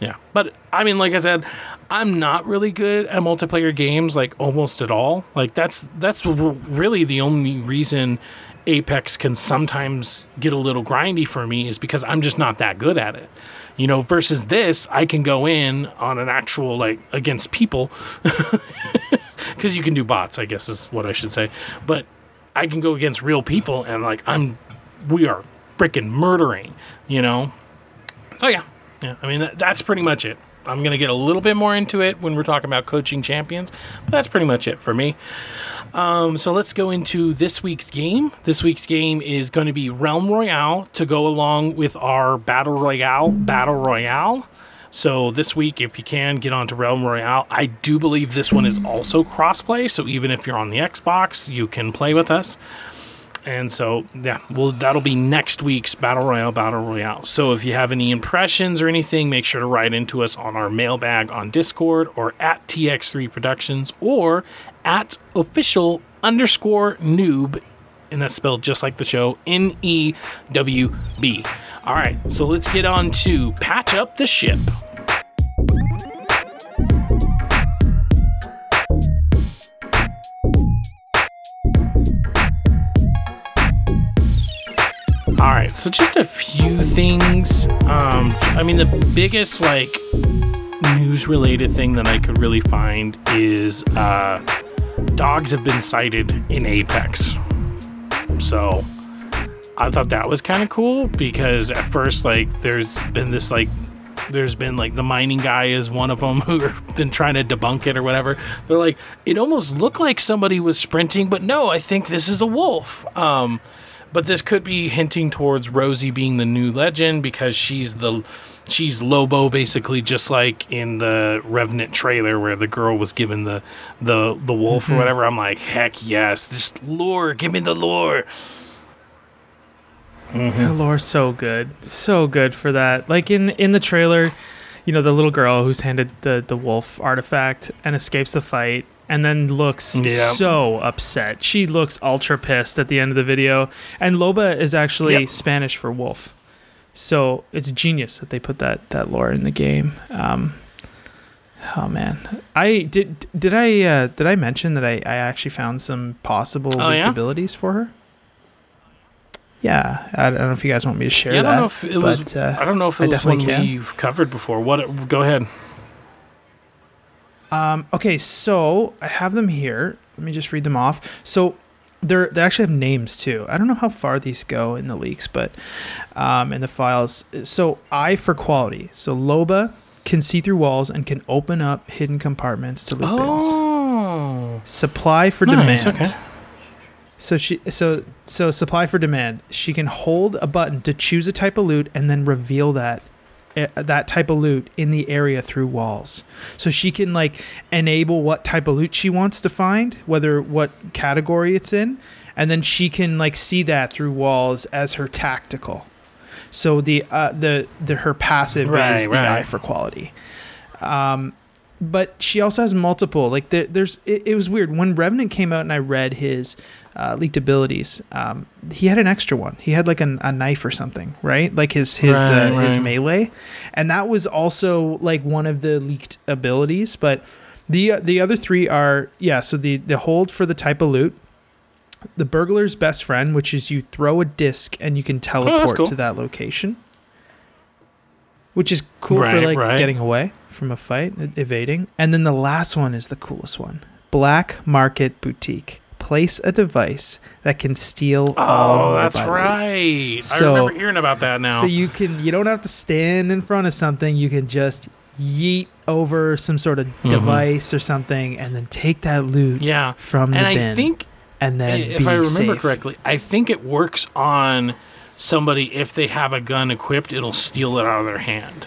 yeah. But I mean, like I said, I'm not really good at multiplayer games, like almost at all. Like that's that's really the only reason Apex can sometimes get a little grindy for me is because I'm just not that good at it. You know, versus this, I can go in on an actual like against people because you can do bots, I guess is what I should say. But I can go against real people and like I'm, we are freaking murdering, you know. So yeah, yeah. I mean that, that's pretty much it. I'm gonna get a little bit more into it when we're talking about coaching champions, but that's pretty much it for me. Um, so let's go into this week's game. This week's game is going to be Realm Royale to go along with our Battle Royale Battle Royale. So this week, if you can, get onto Realm Royale. I do believe this one is also crossplay, so even if you're on the Xbox, you can play with us. And so, yeah, well, that'll be next week's Battle Royale Battle Royale. So if you have any impressions or anything, make sure to write into us on our mailbag on Discord or at TX3 Productions or at official underscore newb, and that's spelled just like the show N E W B. All right, so let's get on to patch up the ship. All right, so just a few things. Um, I mean, the biggest like news-related thing that I could really find is uh, dogs have been sighted in Apex. So I thought that was kind of cool because at first, like, there's been this like there's been like the mining guy is one of them who been trying to debunk it or whatever. They're like, it almost looked like somebody was sprinting, but no, I think this is a wolf. Um, but this could be hinting towards Rosie being the new legend because she's the she's Lobo basically just like in the Revenant trailer where the girl was given the the the wolf or mm-hmm. whatever. I'm like, heck yes, this lore, give me the lore. Mm-hmm. The lore's so good, so good for that. Like in in the trailer, you know, the little girl who's handed the the wolf artifact and escapes the fight, and then looks so upset. She looks ultra pissed at the end of the video. And Loba is actually Yep. Spanish for wolf, so it's genius that they put that that lore in the game. Um, oh man, I did did I uh, did I mention that I, I actually found some possible Oh, yeah? abilities for her? Yeah, I don't know if you guys want me to share Yeah, I that. don't know if it was. but, uh, I don't know if I it was one definitely can. we've covered before. What? Go ahead. Um, okay, so I have them here. Let me just read them off. So they're they actually have names too. I don't know how far these go in the leaks, but um, in the files. So eye for quality. So Loba can see through walls and can open up hidden compartments to loot bins. Oh, Supply for Nice, demand. okay. So she so so supply for demand. She can hold a button to choose a type of loot and then reveal that that type of loot in the area through walls. So she can like enable what type of loot she wants to find, whether what category it's in, and then she can like see that through walls as her tactical. So the uh, the the her passive Right, is the right. eye for quality. Um, but she also has multiple. Like the, there's, it, it was weird when Revenant came out and I read his uh, leaked abilities. Um, he had an extra one. He had like an, a knife or something, right? Like his his Right, uh, his melee, and that was also like one of the leaked abilities. But the uh, the other three are yeah. So the the hold for the type of loot. The burglar's best friend, which is you throw a disc and you can teleport cool. to that location, which is cool for like right. getting away from a fight, evading. And then the last one is the coolest one Black Market Boutique. Place a device that can steal all oh, that's right. I So- remember hearing about that now. So you can you don't have to stand in front of something. You can just yeet over some sort of Mhm. device or something, and then take that loot yeah, from the and I bin, think and then if be I remember safe. correctly, I think it works on somebody if they have a gun equipped, it'll steal it out of their hand.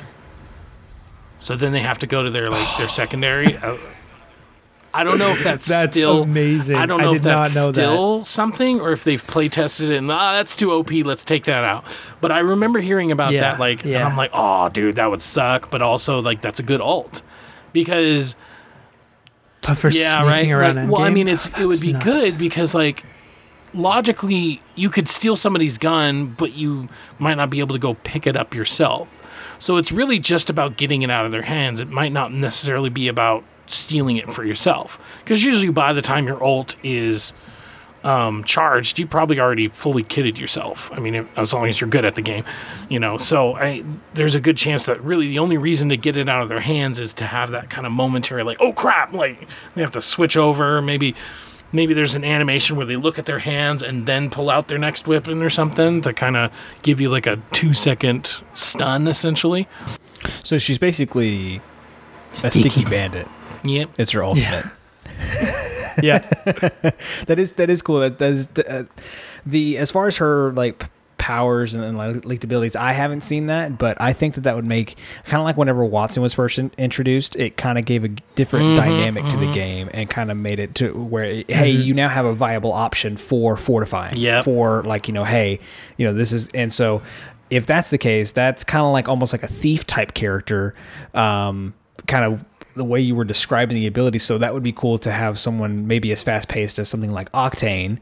So then they have to go to their like their secondary. I don't know if that's, That's still. amazing. I don't I know did if that's not know that. still something or if they've play tested it and ah, that's too OP. Let's take that out. But I remember hearing about Yeah, that, like, and yeah. I'm like, oh, dude, that would suck. But also, like, that's a good alt because But for yeah, right. around Like, well, I mean, it's it would be nuts. good because like logically you could steal somebody's gun, but you might not be able to go pick it up yourself. So it's really just about getting it out of their hands. It might not necessarily be about stealing it for yourself because usually by the time your ult is um, charged, you probably already fully kitted yourself. I mean, if, as long as you're good at the game, you know. So I, there's a good chance that really the only reason to get it out of their hands is to have that kind of momentary, like, oh crap, like they have to switch over. Maybe, maybe there's an animation where they look at their hands and then pull out their next weapon or something to kind of give you like a two second stun, essentially. So she's basically a sticky bandit. Yep. It's her ultimate. Yeah, that is that is cool. That, that is uh, the as far as her like powers and, and like leaked abilities. I haven't seen that, but I think that that would make kind of like whenever Watson was first in, introduced, it kind of gave a different Mhm, dynamic to the mhm. game and kind of made it to where hey, Mhm. you now have a viable option for fortifying. Yep. For like you know, hey, you know this is and so. If that's the case, that's kind of like almost like a thief type character, um, kind of the way you were describing the ability. So that would be cool to have someone maybe as fast paced as something like Octane,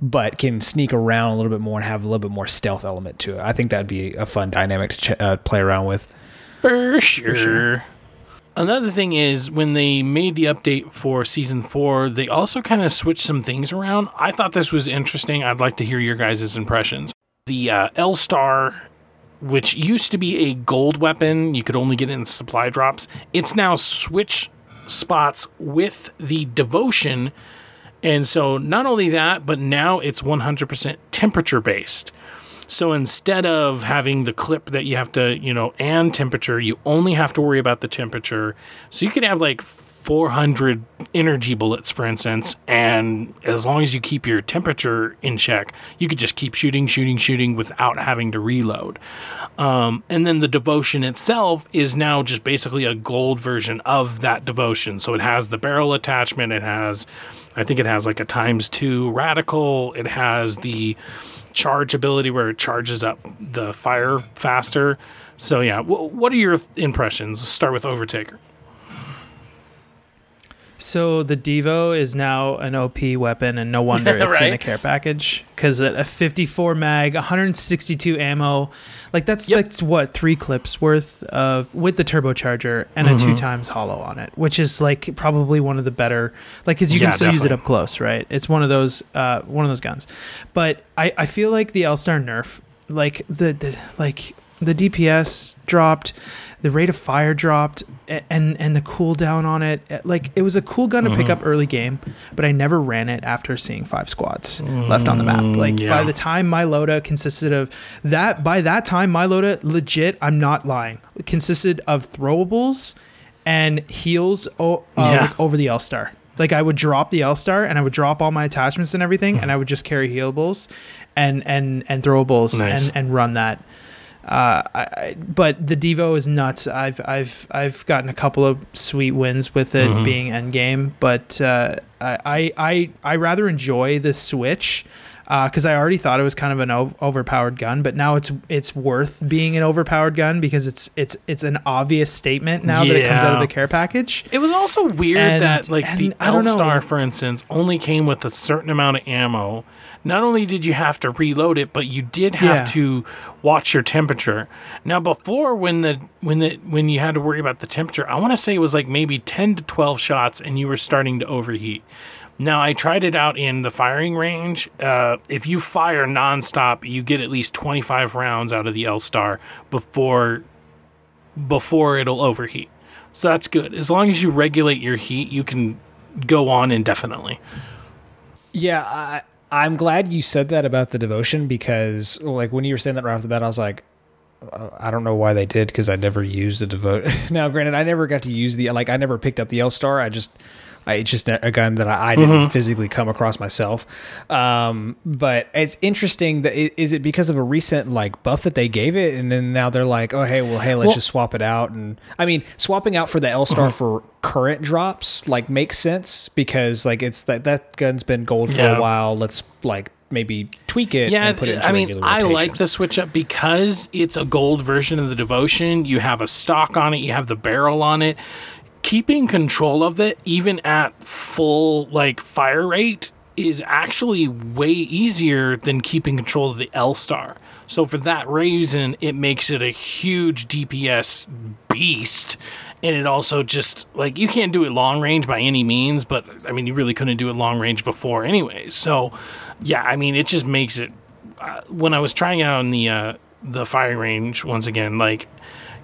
but can sneak around a little bit more and have a little bit more stealth element to it. I think that'd be a fun dynamic to ch- uh, play around with. For sure. sure. Another thing is when they made the update for season four, they also kind of switched some things around. I thought this was interesting. I'd like to hear your guys' impressions. The uh, L Star, which used to be a gold weapon, you could only get it in supply drops. It's now switch spots with the devotion. And so not only that, but now it's 100% temperature based. So instead of having the clip that you have to, you know, and temperature, you only have to worry about the temperature. So you could have like 400 energy bullets, for instance, and as long as you keep your temperature in check, you could just keep shooting, shooting, shooting without having to reload. Um, and then the devotion itself is now just basically a gold version of that devotion. So it has the barrel attachment, it has, I think it has like a times two radical, it has the charge ability where it charges up the fire faster. So yeah, w- what are your impressions? Let's start with Overtaker. So the Devo is now an OP weapon, and no wonder it's in a care package because a 54 mag, 162 ammo, like that's Yep. that's what three clips worth of with the turbocharger and Mm-hmm. a two times hollow on it, which is like probably one of the better, like because you Yeah, can still use it up close, right? It's one of those uh, one of those guns, but I I feel like the L Star nerf, like the, the like the DPS dropped, the rate of fire dropped, and and the cooldown on it. eh, Like it was a cool gun to pick Mhm. up early game, but I never ran it after seeing five squads left on the map. Mm, Like yeah. by the time my loadout consisted of that, by that time my loadout legit, I'm not lying, consisted of throwables and heals o- uh, Yeah. like over the L star. Like I would drop the L star and I would drop all my attachments and everything, and I would just carry healables and and and throwables Nice. and and run that. Uh, I, but the Devo is nuts. I've I've I've gotten a couple of sweet wins with it Mhm. being Endgame, but uh, I I I rather enjoy the Switch Uh, because I already thought it was kind of an ov- overpowered gun, but now it's it's worth being an overpowered gun because it's it's it's an obvious statement now that it comes out of the care package. It was also weird And- that like the and I don't know. L-Star, for instance, only came with a certain amount of ammo. Not only did you have to reload it, but you did have Yeah. to watch your temperature. Now before when the when the when you had to worry about the temperature, I want to say it was like maybe 10 to 12 shots and you were starting to overheat. Now I tried it out in the firing range. Uh, if you fire nonstop, you get at least 25 rounds out of the L Star before before it'll overheat. So that's good. As long as you regulate your heat, you can go on indefinitely. Yeah, I, I'm glad you said that about the devotion because, like, when you were saying that right off the bat, I was like, uh, I don't know why they did because I never used the devote. now, granted, I never got to use the like, I never picked up the L Star. I just, I, it's just a gun that I, I didn't physically come across myself. Um, but it's interesting that i- is it because of a recent like buff that they gave it, and then now they're like, oh hey, well hey, let's Well- just swap it out. And I mean, swapping out for the L Star for current drops like makes sense because like it's that that gun's been gold for Yeah. a while. Let's like maybe tweak it Yeah, and put it into I mean, regular I like the switch up because it's a gold version of the devotion. You have a stock on it, you have the barrel on it. Keeping control of it, even at full like fire rate, is actually way easier than keeping control of the L Star. So for that reason, it makes it a huge DPS beast. And it also just like you can't do it long range by any means, but I mean you really couldn't do it long range before anyways. So yeah, I mean it just makes it uh, when I was trying out in the uh, the firing range once again, like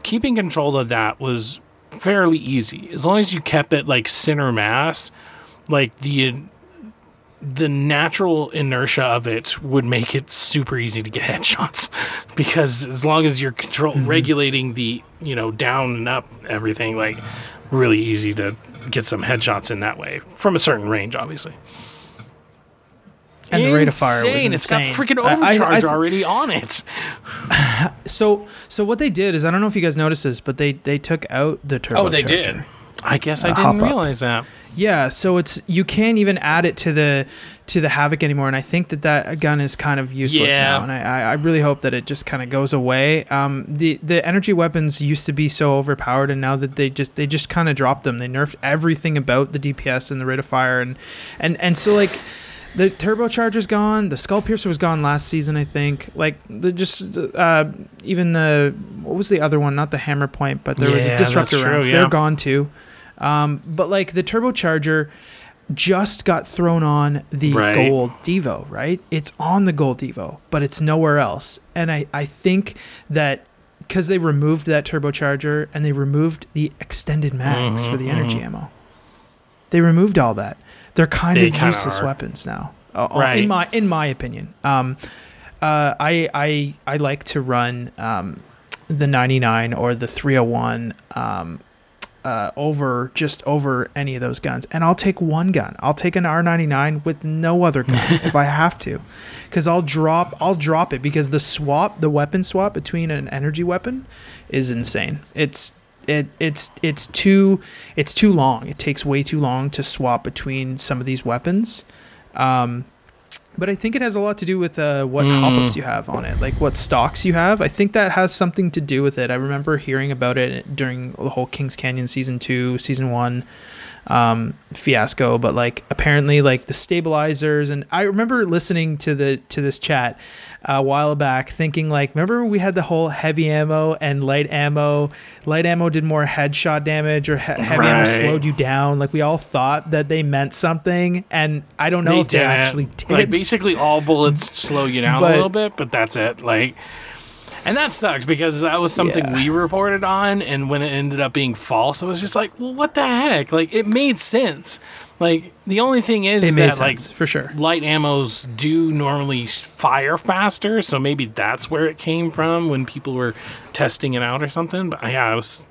keeping control of that was fairly easy. As long as you kept it like center mass. Like the the natural inertia of it would make it super easy to get headshots. Because as long as you're control mm-hmm. regulating the you know down and up everything like really easy to get some headshots in that way from a certain range obviously And the rate of fire was Insane. It's got insane. freaking I- I- I overcharge already on it So so what they did is I don't know if you guys noticed this, but they they took out the turbocharger. oh they did i guess i Uh, didn't hop up. realize that Yeah, so it's you can't even add it to the to the havoc anymore, and I think that that gun is kind of useless Yeah. now, and I, I I really hope that it just kind of goes away. Um, the the energy weapons used to be so overpowered, and now that they just they just kind of dropped them. They nerfed everything about the DPS and the rate of fire, and and and so like. The turbocharger's gone. The skull piercer was gone last season, I think. Like the just uh, even the what was the other one? Not the hammer point, but there was a disruptor true, rounds. yeah. They're gone too. Um, but like the turbocharger just got thrown on the Right. gold Devo, right? It's on the gold Devo, but it's nowhere else. And I, I think that because they removed that turbocharger and they removed the extended mags Mhm, for the energy ammo, they removed all that. They're kind They of kinda useless are. weapons now, uh, Right. in my in my opinion. Um, uh, I I I like to run um, the 99 or the 301 um, uh, over just over any of those guns, and I'll take one gun. I'll take an R99 with no other gun if I have to, because I'll drop I'll drop it because the swap the weapon swap between an energy weapon is insane. It's it it's it's too it's too long. It takes way too long to swap between some of these weapons. Um, but I think it has a lot to do with uh, what Mm. hop ups you have on it, like what stocks you have. I think that has something to do with it. I remember hearing about it during the whole Kings Canyon season two, season one um, fiasco. But like apparently, like the stabilizers, and I remember listening to the to this chat a while back, thinking like, remember we had the whole heavy ammo and light ammo. Light ammo did more headshot damage, or he- heavy ammo slowed you down. Like we all thought that they meant something, and I don't know if they didn't. actually did. Like basically, all bullets slow you down But- a little bit, but that's it. Like, and that sucks because that was something Yeah. we reported on, and when it ended up being false, it was just like, well, what the heck? Like, it made sense. Like, the only thing is it made that like sense for sure. light ammos do normally fire faster, so maybe that's where it came from when people were testing it out or something. But yeah, I was,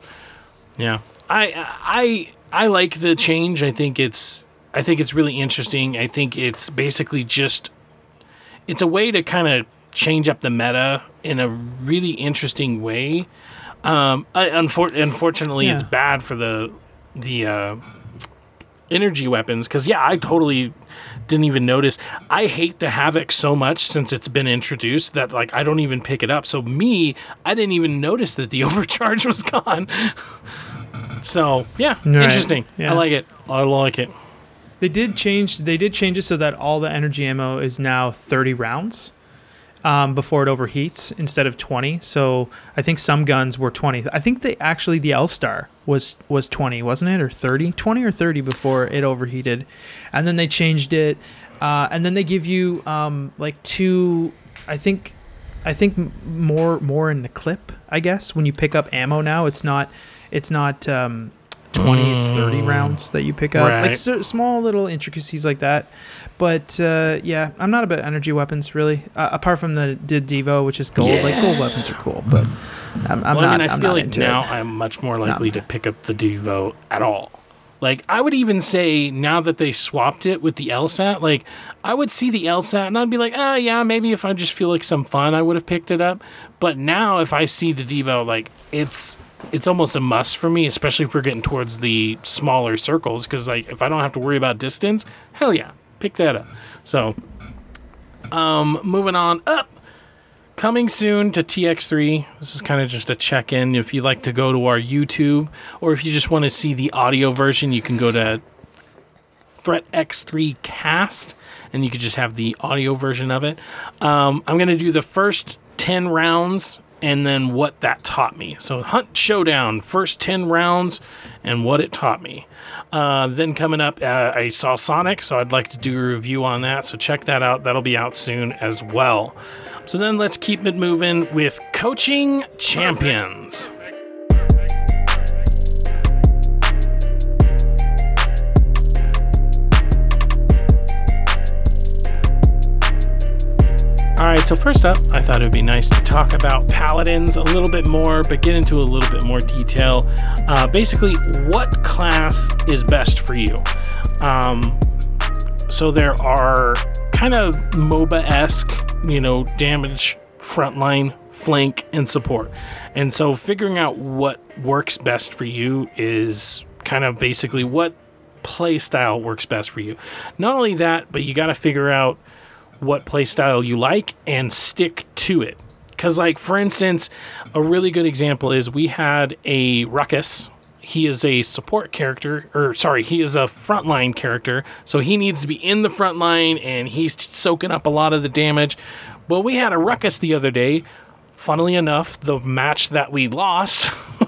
yeah, I I I like the change. I think it's I think it's really interesting. I think it's basically just it's a way to kind of change up the meta in a really interesting way. Um, I, unfor- unfortunately, it's bad for the the uh, energy weapons because yeah, I totally didn't even notice. I hate the havoc so much since it's been introduced that like I don't even pick it up. So me, I didn't even notice that the overcharge was gone. so yeah, Right. interesting. Yeah. I like it. I like it. They did change. They did change it so that all the energy ammo is now 30 rounds um, before it overheats instead of 20. So I think some guns were 20. I think they actually the L Star was was 20, wasn't it, or 30? 20 or 30 before it overheated, and then they changed it, uh, and then they give you um, like two. I think. I think more more in the clip. I guess when you pick up ammo now, it's not it's not um, twenty. It's thirty Mm. rounds that you pick up. Like so, small little intricacies like that. But uh, yeah, I'm not about energy weapons really. Uh, apart from the the Devo, which is gold. Like gold weapons are cool, but I'm, I'm well, not. I mean, I am feel not like now it. I'm much more likely to pick up the Devo at all. Like, I would even say now that they swapped it with the L-Star, like, I would see the L-Star and I'd be like, oh, yeah, maybe if I just feel like some fun, I would have picked it up. But now if I see the Devo, like, it's. It's almost a must for me, especially if we're getting towards the smaller circles. Because like, if I don't have to worry about distance, hell yeah, pick that up. So, um, moving on up, coming soon to TX3. This is kind of just a check in. If you'd like to go to our YouTube, or if you just want to see the audio version, you can go to Threat X3 Cast, and you could just have the audio version of it. Um, I'm to do the first 10 rounds and then what that taught me. So, Hunt Showdown, first 10 rounds and what it taught me. Uh, then coming up, uh, I saw Sonic, so I'd like to do a review on that. So, check that out. That'll be out soon as well. So, then let's keep it moving with Coaching Champions. All right, so first up, I thought it would be nice to talk about paladins a little bit more, but get into a little bit more detail. Uh, basically, what class is best for you? Um, so there are kind of MOBA esque, you know, damage, frontline, flank, and support. And so figuring out what works best for you is kind of basically what play style works best for you. Not only that, but you got to figure out what playstyle you like and stick to it. Because, like, for instance, a really good example is we had a Ruckus. He is a support character, or sorry, he is a frontline character. So he needs to be in the front line and he's soaking up a lot of the damage. Well, we had a Ruckus the other day. Funnily enough, the match that we lost.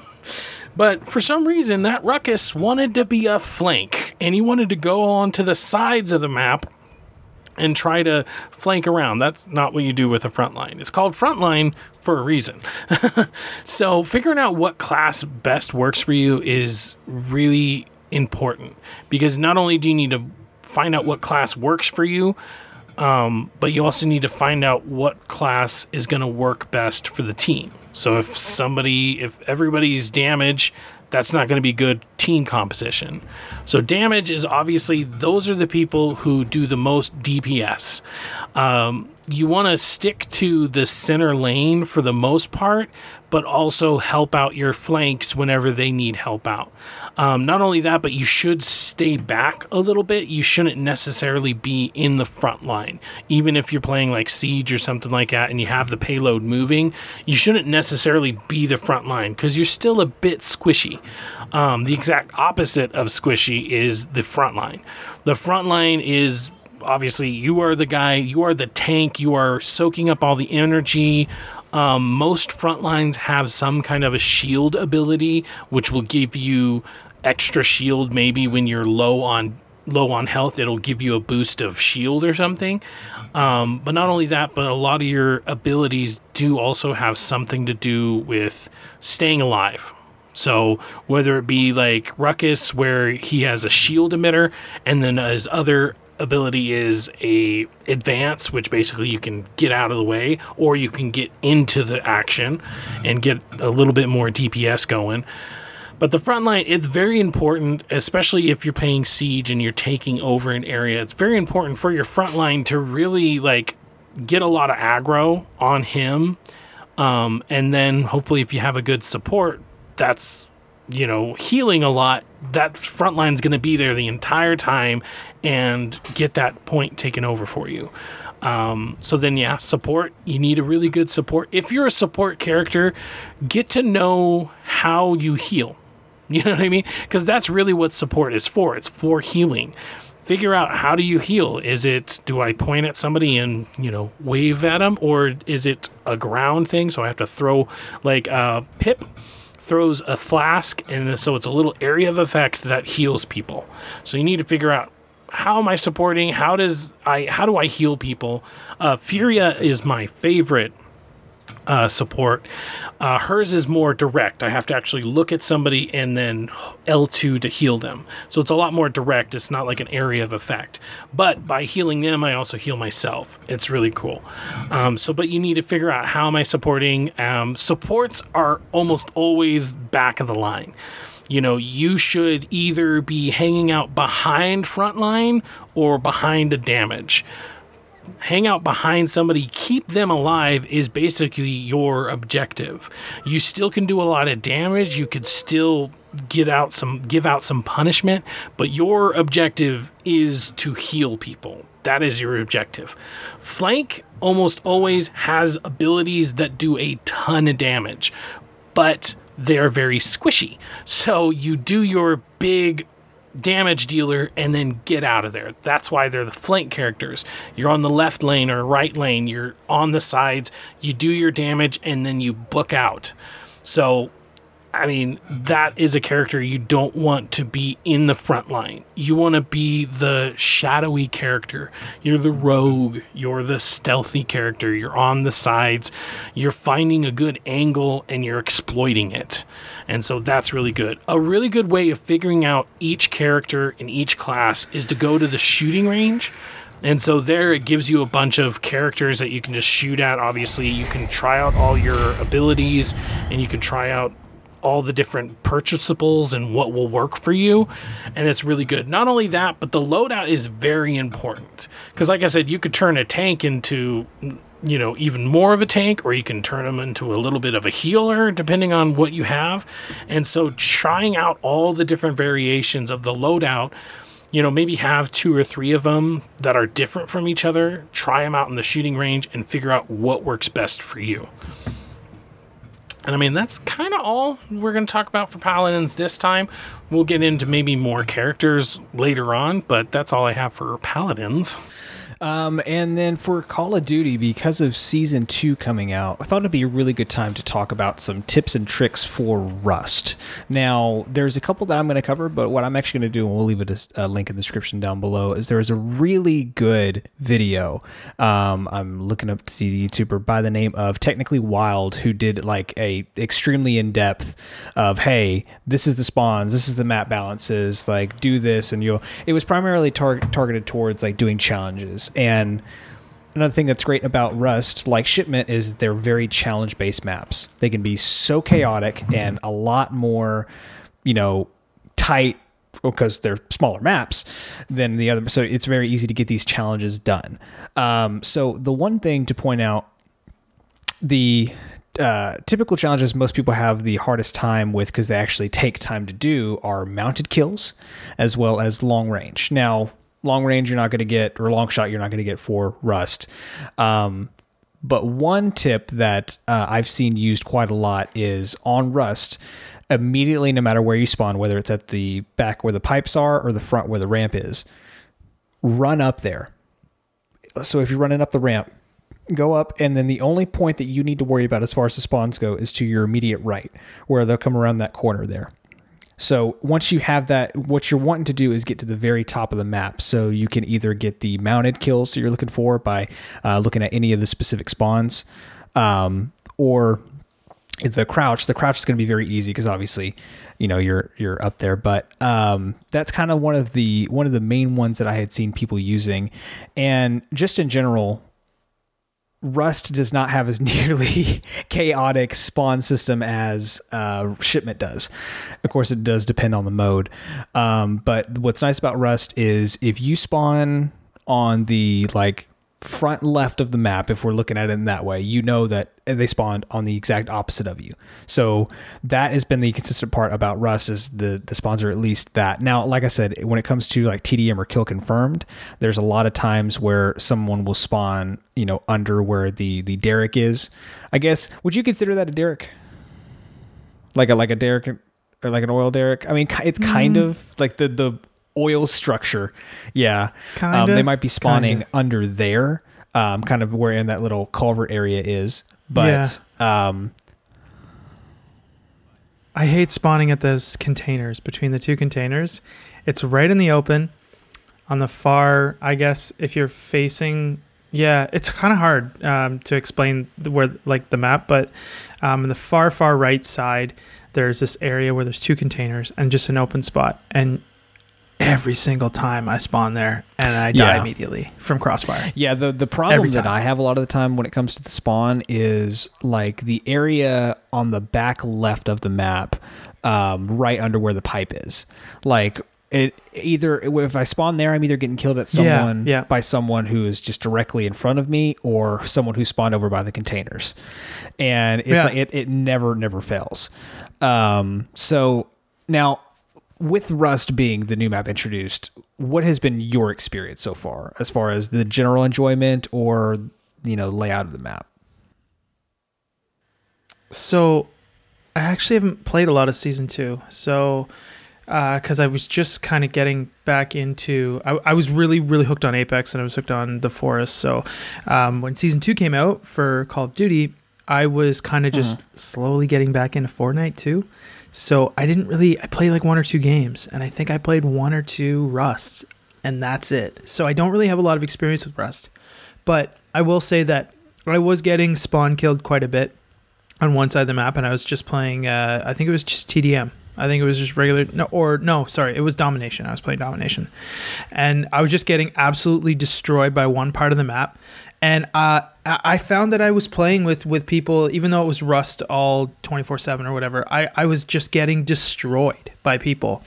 But for some reason, that Ruckus wanted to be a flank, and he wanted to go on to the sides of the map and try to flank around. That's not what you do with a frontline. It's called frontline for a reason. so figuring out what class best works for you is really important because not only do you need to find out what class works for you, Um, but you also need to find out what class is going to work best for the team. So if somebody, if everybody's damage, that's not going to be good team composition. So damage is obviously those are the people who do the most DPS. Um, you want to stick to the center lane for the most part, but also help out your flanks whenever they need help out. Um, not only that, but you should stay back a little bit. You shouldn't necessarily be in the front line. Even if you're playing like Siege or something like that and you have the payload moving, you shouldn't necessarily be the front line because you're still a bit squishy. Um, the exact opposite of squishy is the front line. The front line is obviously you are the guy, you are the tank, you are soaking up all the energy. Um, most front lines have some kind of a shield ability, which will give you extra shield maybe when you're low on low on health. It'll give you a boost of shield or something. Um, but not only that but a lot of your abilities do also have something to do with staying alive. So whether it be like ruckus where he has a shield emitter and then his other ability is a advance which basically you can get out of the way or you can get into the action and get a little bit more dps going but the front line, it's very important, especially if you're paying siege and you're taking over an area. It's very important for your front line to really like get a lot of aggro on him. Um, and then hopefully, if you have a good support, that's you know healing a lot. That front line's going to be there the entire time and get that point taken over for you. Um, so then, yeah, support. You need a really good support. If you're a support character, get to know how you heal. You know what I mean? Because that's really what support is for. It's for healing. Figure out how do you heal? Is it do I point at somebody and you know wave at them, or is it a ground thing? So I have to throw like uh, Pip throws a flask, and so it's a little area of effect that heals people. So you need to figure out how am I supporting? How does I how do I heal people? Uh, Furia is my favorite uh, support. Uh, hers is more direct. I have to actually look at somebody and then L2 to heal them. So it's a lot more direct. It's not like an area of effect. But by healing them, I also heal myself. It's really cool. Um, so, but you need to figure out how am I supporting. Um, supports are almost always back of the line you know, you should either be hanging out behind frontline or behind a damage hang out behind somebody, keep them alive is basically your objective. You still can do a lot of damage. You could still get out some give out some punishment, but your objective is to heal people. That is your objective. Flank almost always has abilities that do a ton of damage, but they are very squishy. So you do your big damage dealer and then get out of there. That's why they're the flank characters. You're on the left lane or right lane, you're on the sides, you do your damage and then you book out. So I mean, that is a character you don't want to be in the front line. You want to be the shadowy character. You're the rogue. You're the stealthy character. You're on the sides. You're finding a good angle and you're exploiting it. And so that's really good. A really good way of figuring out each character in each class is to go to the shooting range. And so there it gives you a bunch of characters that you can just shoot at. Obviously, you can try out all your abilities and you can try out all the different purchasables and what will work for you. And it's really good. Not only that but the loadout is very important. Because like i said you could turn a tank into you know even more of a tank or you can turn them into a little bit of a healer depending on what you have. And so trying out all the different variations of the loadout you know maybe have two or three of them that are different from each other try them out in the shooting range and figure out what works best for you and I mean, that's kind of all we're going to talk about for Paladins this time. We'll get into maybe more characters later on, but that's all I have for Paladins. Um, and then for Call of Duty, because of season two coming out, I thought it'd be a really good time to talk about some tips and tricks for Rust. Now, there's a couple that I'm going to cover, but what I'm actually going to do, and we'll leave a, a, link in the description down below, is there is a really good video. Um, I'm looking up to see the YouTuber by the name of Technically Wild, who did like a extremely in depth of, hey, this is the spawns, this is the map balances, like do this, and you'll. It was primarily tar- targeted towards like doing challenges. And another thing that's great about Rust, like Shipment, is they're very challenge based maps. They can be so chaotic and a lot more, you know, tight because they're smaller maps than the other. So it's very easy to get these challenges done. Um, so the one thing to point out, the uh, typical challenges most people have the hardest time with because they actually take time to do are mounted kills as well as long range. Now, long range you're not going to get, or long shot you're not going to get for Rust. Um, but one tip that uh, I've seen used quite a lot is on Rust immediately, no matter where you spawn, whether it's at the back where the pipes are or the front where the ramp is, run up there. So if you're running up the ramp, go up, and then the only point that you need to worry about as far as the spawns go is to your immediate right, where they'll come around that corner there. So once you have that, what you're wanting to do is get to the very top of the map. So you can either get the mounted kills that you're looking for by uh, looking at any of the specific spawns, um, or the crouch. The crouch is going to be very easy because obviously you know you're you're up there. But um, that's kind of one of the one of the main ones that i had seen people using. And just in general rust does not have as nearly chaotic spawn system as uh, shipment does. Of course it does depend on the mode. Um, but what's nice about rust is if you spawn on the like front left of the map, if we're looking at it in that way, you know that they spawned on the exact opposite of you. So that has been the consistent part about Rust is the the spawns are at least that. Now, like I said, when it comes to like TDM or kill confirmed, there's a lot of times where someone will spawn, you know, under where the the derrick is. I guess would you consider that a derrick? Like a like a derrick or like an oil derrick? I mean, it's kind mm. of like the the oil structure. Yeah. Um, they might be spawning kinda. under there, um, kind of where in that little culvert area is. But yeah. um, I hate spawning at those containers between the two containers. It's right in the open on the far, I guess, if you're facing. Yeah, it's kind of hard um, to explain where, like, the map, but um, in the far, far right side, there's this area where there's two containers and just an open spot. And every single time I spawn there and I die yeah. immediately from crossfire. Yeah, the the problem that I have a lot of the time when it comes to the spawn is like the area on the back left of the map, um, right under where the pipe is. Like it either if I spawn there, I'm either getting killed at someone yeah, yeah. by someone who is just directly in front of me, or someone who spawned over by the containers, and it's yeah. like it, it never never fails. Um, so now with Rust being the new map introduced, what has been your experience so far, as far as the general enjoyment or you know layout of the map? So, I actually haven't played a lot of season two. So, because uh, I was just kind of getting back into, I, I, was really really hooked on Apex and I was hooked on the Forest. So, um, when season two came out for Call of Duty, I was kind of just uh-huh. slowly getting back into Fortnite too. So I didn't really I played like one or two games and I think I played one or two Rust and that's it. So I don't really have a lot of experience with Rust. But I will say that I was getting spawn killed quite a bit on one side of the map and I was just playing uh, I think it was just TDM. I think it was just regular no or no, sorry, it was domination. I was playing domination. And I was just getting absolutely destroyed by one part of the map and uh, I found that I was playing with with people, even though it was Rust all twenty four seven or whatever. I I was just getting destroyed by people,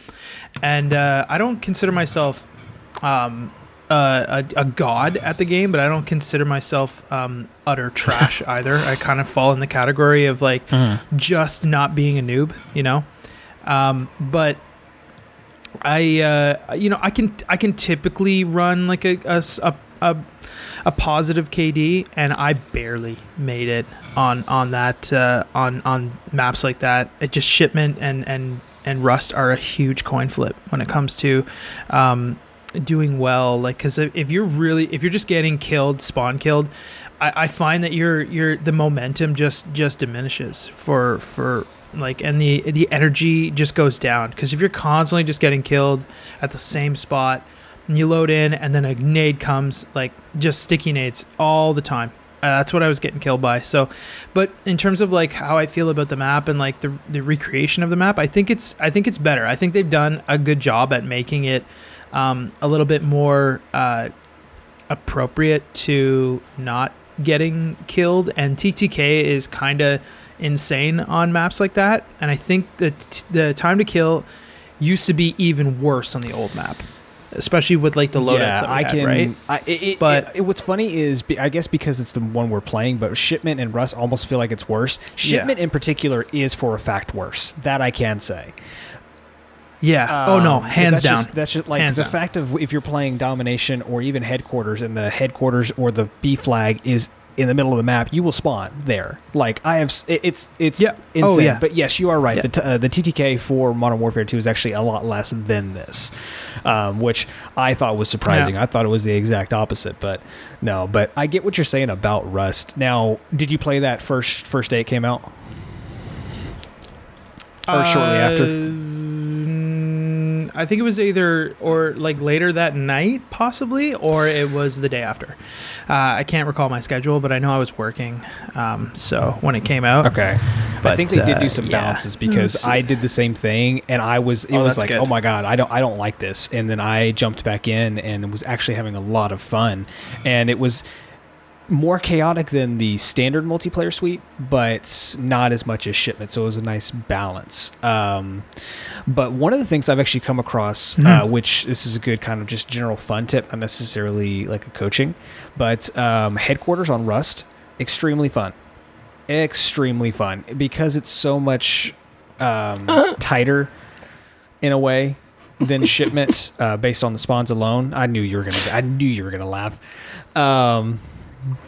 and uh, I don't consider myself um, a, a, god at the game, but I don't consider myself um, utter trash either. I kind of fall in the category of like mm-hmm. just not being a noob, you know. Um, but I, uh, you know, I can I can typically run like a, a, a a positive KD, and I barely made it on on that uh, on on maps like that. It just shipment and and and Rust are a huge coin flip when it comes to um, doing well. Like, because if you're really if you're just getting killed, spawn killed, I, I find that your your the momentum just just diminishes for for like and the the energy just goes down because if you're constantly just getting killed at the same spot and you load in and then a nade comes like just sticky nades all the time Uh, that's what I was getting killed by. So, but in terms of like how I feel about the map and like the the recreation of the map, I think it's I think it's better. I think they've done a good job at making it um, a little bit more uh, appropriate to not getting killed. And TTK is kind of insane on maps like that. And I think that the time to kill used to be even worse on the old map, especially with like the loadouts we I had, can. right? I, it, it- But- it- what's funny is, I guess because it's the one we're playing, but Shipment and Rust almost feel like it's worse. Shipment in particular is for a fact worse. That I can say. Yeah. oh no, Um, hands that's down. Just, that's just like Hands the down. fact of if you're playing domination or even headquarters, and the headquarters or the B flag is in the middle of the map, you will spawn there. Like I have, it- it's it's Yeah. insane. Oh, yeah. But yes, you are right. Yeah. The, t- uh, the TTK for Modern Warfare 2 is actually a lot less than this, um, which I thought was surprising. Yeah. I thought it was the exact opposite, but no. But I get what you're saying about Rust. Now, did you play that first first day it came out? Or shortly after? I think it was either or like later that night, possibly, or it was the day after. Uh, I can't recall my schedule, but I know I was working. Um, so when it came out, Okay. But, I think they did do uh, some yeah. balances because I did the same thing and I was it Oh, was like, good. "Oh my god, I don't I don't like this." And then I jumped back in and was actually having a lot of fun. And it was more chaotic than the standard multiplayer suite, but not as much as shipment. So it was a nice balance. Um, but one of the things I've actually come across, uh, Mhm. which this is a good kind of just general fun tip, not necessarily like a coaching, but um, headquarters on Rust, extremely fun. Extremely fun because it's so much um, tighter in a way than shipment uh, based on the spawns alone. I knew you were gonna. I knew you were gonna laugh. Um,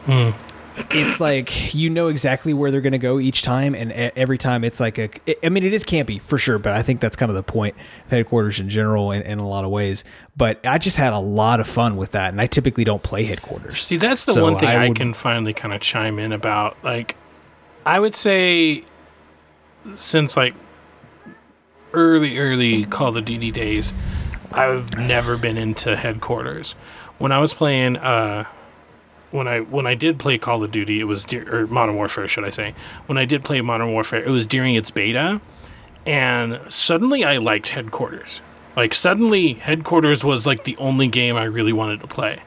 Hmm. it's like you know exactly where they're going to go each time and every time it's like a i mean it is campy for sure but i think that's kind of the point of headquarters in general in, in a lot of ways but i just had a lot of fun with that and i typically don't play headquarters See, that's the So one thing I I, would- can finally kind of chime in about. Like, I would say since like early, early Call of Duty days, I've never been into headquarters. When I was playing, uh, when I when I did play Call of Duty, it was dur- or Modern Warfare, should I say? When I did play Modern Warfare, it was during its beta, and suddenly I liked headquarters. Like suddenly, headquarters was like the only game I really wanted to play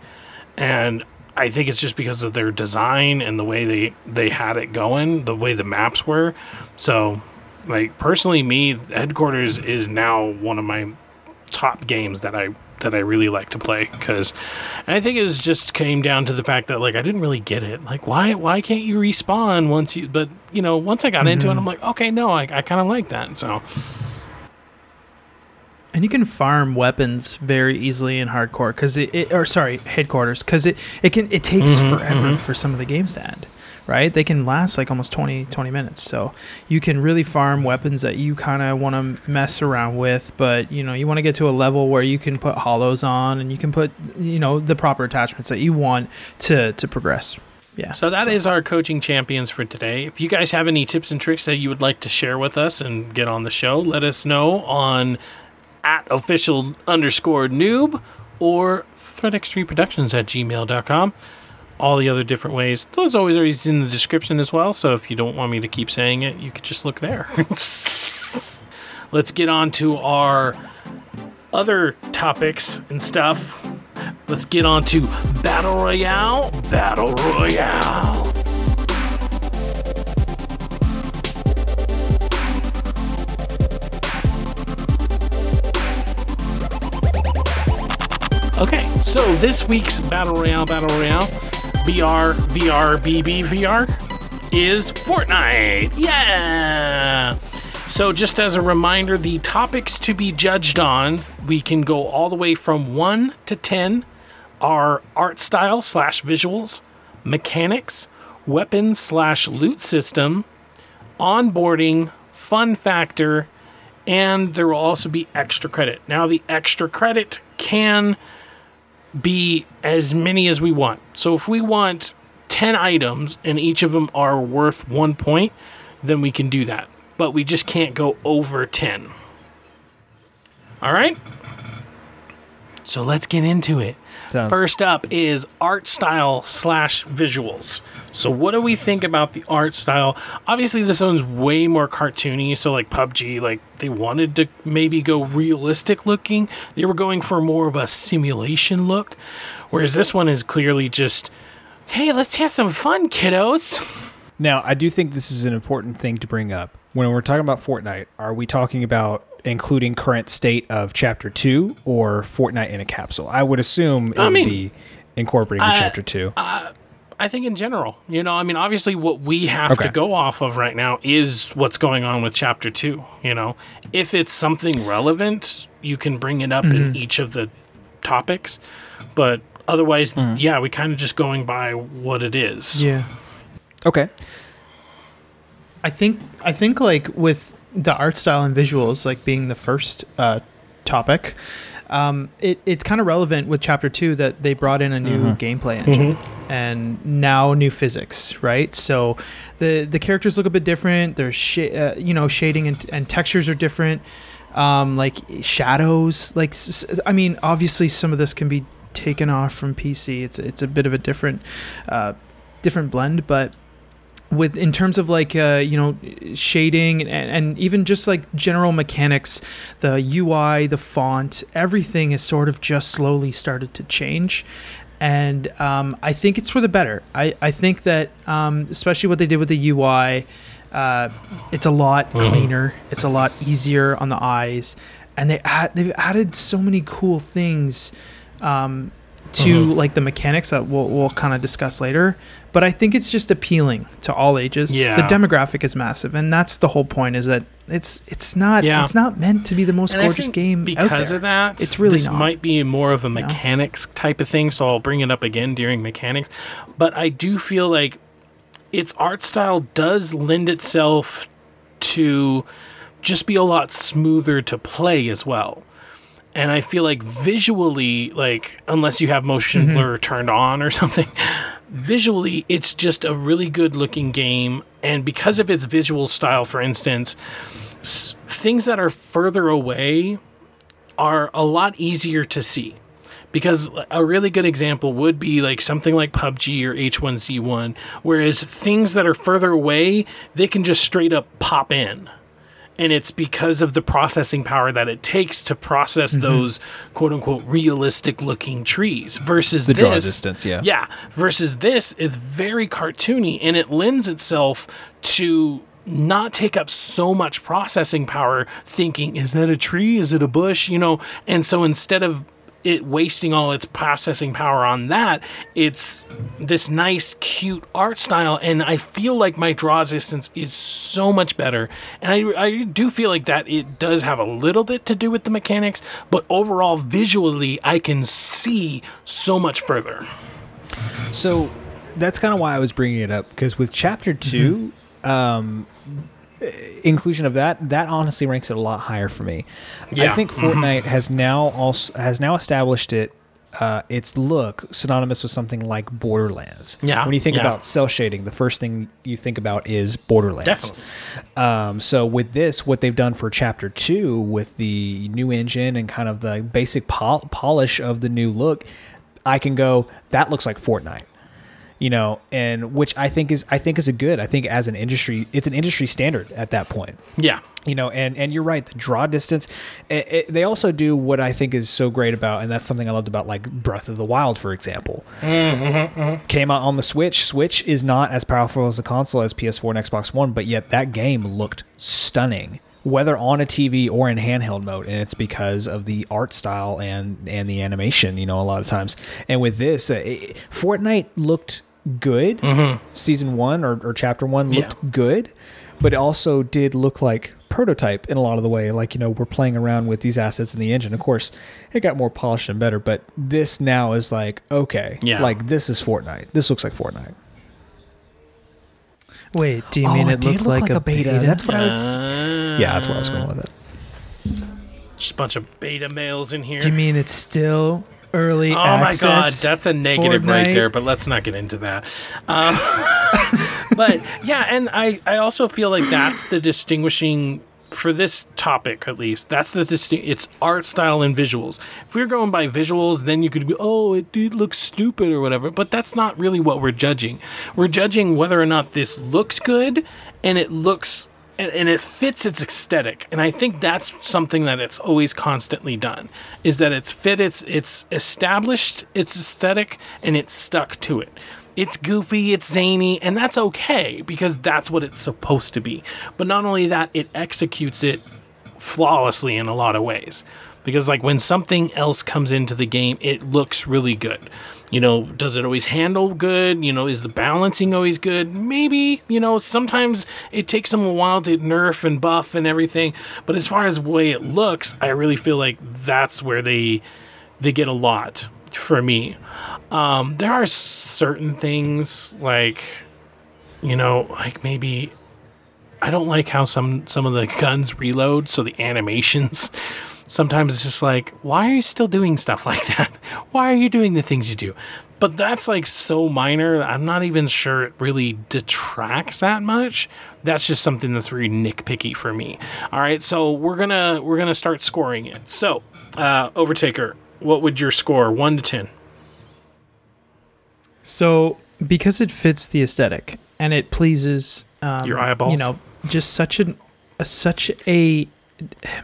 and I think it's just because of their design and the way they they had it going, the way the maps were. So, like personally, me headquarters is now one of my top games that I that I really like to play because I think it was just came down to the fact that like I didn't really get it. Like why why can't you respawn once you? But you know once I got into it, I'm like okay no I I kind of like that. So and you can farm weapons very easily in hardcore because it, it or sorry headquarters because it it can it takes Mhm, forever mhm. for some of the games to end right they can last like almost 20 20 minutes so you can really farm weapons that you kind of want to mess around with but you know you want to get to a level where you can put hollows on and you can put you know the proper attachments that you want to to progress yeah So that is our coaching champions for today. If you guys have any tips and tricks that you would like to share with us and get on the show, let us know on at official underscore newb or threadx3 productions at gmail.com. All the other different ways, those always are in the description as well. So if you don't want me to keep saying it, you could just look there. Let's get on to our other topics and stuff. Let's get on to Battle Royale. Battle Royale. Okay, so this week's Battle Royale, Battle Royale, BR, VR, BB, VR is Fortnite. Yeah! So, just as a reminder, the topics to be judged on, we can go all the way from 1 to 10 are art style slash visuals, mechanics, weapons slash loot system, onboarding, fun factor, and there will also be extra credit. Now, the extra credit can be as many as we want. So, if we want 10 items and each of them are worth one point, then we can do that. But we just can't go over 10. All right? So let's get into it. So- First up is art style slash visuals. So, what do we think about the art style? Obviously, this one's way more cartoony. So, like PUBG, like they wanted to maybe go realistic looking. They were going for more of a simulation look, whereas this one is clearly just, hey, let's have some fun, kiddos. Now, I do think this is an important thing to bring up. When we're talking about Fortnite, are we talking about including current state of Chapter 2 or Fortnite in a capsule? I would assume it I would mean, be incorporating uh, Chapter 2. I think in general, you know, I mean, obviously, what we have Okay. to go off of right now is what's going on with chapter two. You know, if it's something relevant, you can bring it up in each of the topics, but otherwise, yeah, we kind of just going by what it is. Yeah. okay. I think I think like with the art style and visuals like being the first uh, topic, um, it, it's kind of relevant with chapter two that they brought in a new gameplay engine and now new physics, right? So the the characters look a bit different. There's sh- uh, you know shading and, and textures are different. Um, like shadows, like s- I mean, obviously some of this can be taken off from PC. It's it's a bit of a different uh, different blend, but with in terms of like uh, you know shading and, and even just like general mechanics the ui the font everything has sort of just slowly started to change. And um, i think it's for the better. I, I think that um, especially what they did with the ui uh, it's a lot cleaner. It's a lot easier on the eyes. And they add, they've added so many cool things um, to like the mechanics that we'll, we'll kind of discuss later but i think it's just appealing to all ages Yeah. the demographic is massive and that's the whole point is that it's it's not Yeah. it's not meant to be the most And gorgeous think game out because there. of that. It's really this not. might be more of a know? mechanics type of thing. So I'll bring it up again during mechanics. But I do feel like its art style does lend itself to just be a lot smoother to play as well. And I feel like visually, like unless you have motion Mm-hmm. blur turned on or something, visually it's just a really good looking game. And because of its visual style, for instance, s- things that are further away are a lot easier to see. Because a really good example would be like something like PUBG or H1Z1, whereas things that are further away, they can just straight up pop in. And it's because of the processing power that it takes to process Mm-hmm. those quote unquote realistic looking trees versus The this, draw distance, yeah. yeah. Versus this, it's very cartoony and it lends itself to not take up so much processing power thinking, is that a tree? Is it a bush? You know, and so instead of it wasting all its processing power on that, it's this nice, cute art style. And I feel like my draw distance is so much better. And I, I do feel like that it does have a little bit to do with the mechanics, but overall, visually, I can see so much further. So that's kind of why I was bringing it up because with chapter 2 um, inclusion of that, that honestly ranks it a lot higher for me. I think Fortnite has now also has now established it. Uh, its look synonymous with something like Borderlands. Yeah, When you think yeah. about cel shading, the first thing you think about is Borderlands. Definitely. Um, so with this, what they've done for chapter two with the new engine and kind of the basic pol- polish of the new look, I can go that looks like Fortnite, you know, and which I think is I think is a good. I think as an industry, it's an industry standard at that point Yeah. you know and and you're right the draw distance it, it, they also do what i think is so great about and that's something i loved about like breath of the wild for example mm-hmm, mm-hmm, mm-hmm. came out on the switch switch is not as powerful as a console as ps4 and xbox one but yet that game looked stunning whether on a tv or in handheld mode and it's because of the art style and and the animation you know a lot of times and with this uh, it, fortnite looked good season one or, or chapter one looked Yeah. good but it also did look like prototype in a lot of the way like you know we're playing around with these assets in the engine of course it got more polished and better but this now is like okay Yeah. like this is fortnite this looks like fortnite Wait, do you mean Oh, it, looked look like, a beta? that's what i was Uh, yeah that's where i was going with it Just a bunch of beta males in here. Do you mean it's still early Oh my god, that's a negative right there, but let's not get into that. Um, but yeah, and I, I also feel like that's the distinguishing for this topic at least, that's the distinct. It's art style and visuals. If we are going by visuals, then you could be, oh, it, it looks stupid or whatever. But that's not really what we're judging. We're judging whether or not this looks good and it looks and, and it fits its aesthetic. And I think that's something that it's always constantly done is that it's fit its it's established its aesthetic and it's stuck to it. It's goofy, it's zany, and that's okay because that's what it's supposed to be. But not only that, it executes it flawlessly in a lot of ways. Because like when something else comes into the game, it looks really good. You know, does it always handle good? You know, is the balancing always good? Maybe, you know, sometimes it takes them a while to nerf and buff and everything. But as far as the way it looks, I really feel like that's where they they get a lot for me. Um, there are certain things like, you know, like maybe I don't like how some some of the guns reload, so the animations. Sometimes it's just like, why are you still doing stuff like that? Why are you doing the things you do? But that's like so minor. I'm not even sure it really detracts that much. That's just something that's very nitpicky for me. All right, so we're gonna we're gonna start scoring it. So, uh, Overtaker, what would your score one to ten? So because it fits the aesthetic and it pleases um, Your eyeballs? you know, just such an a, such a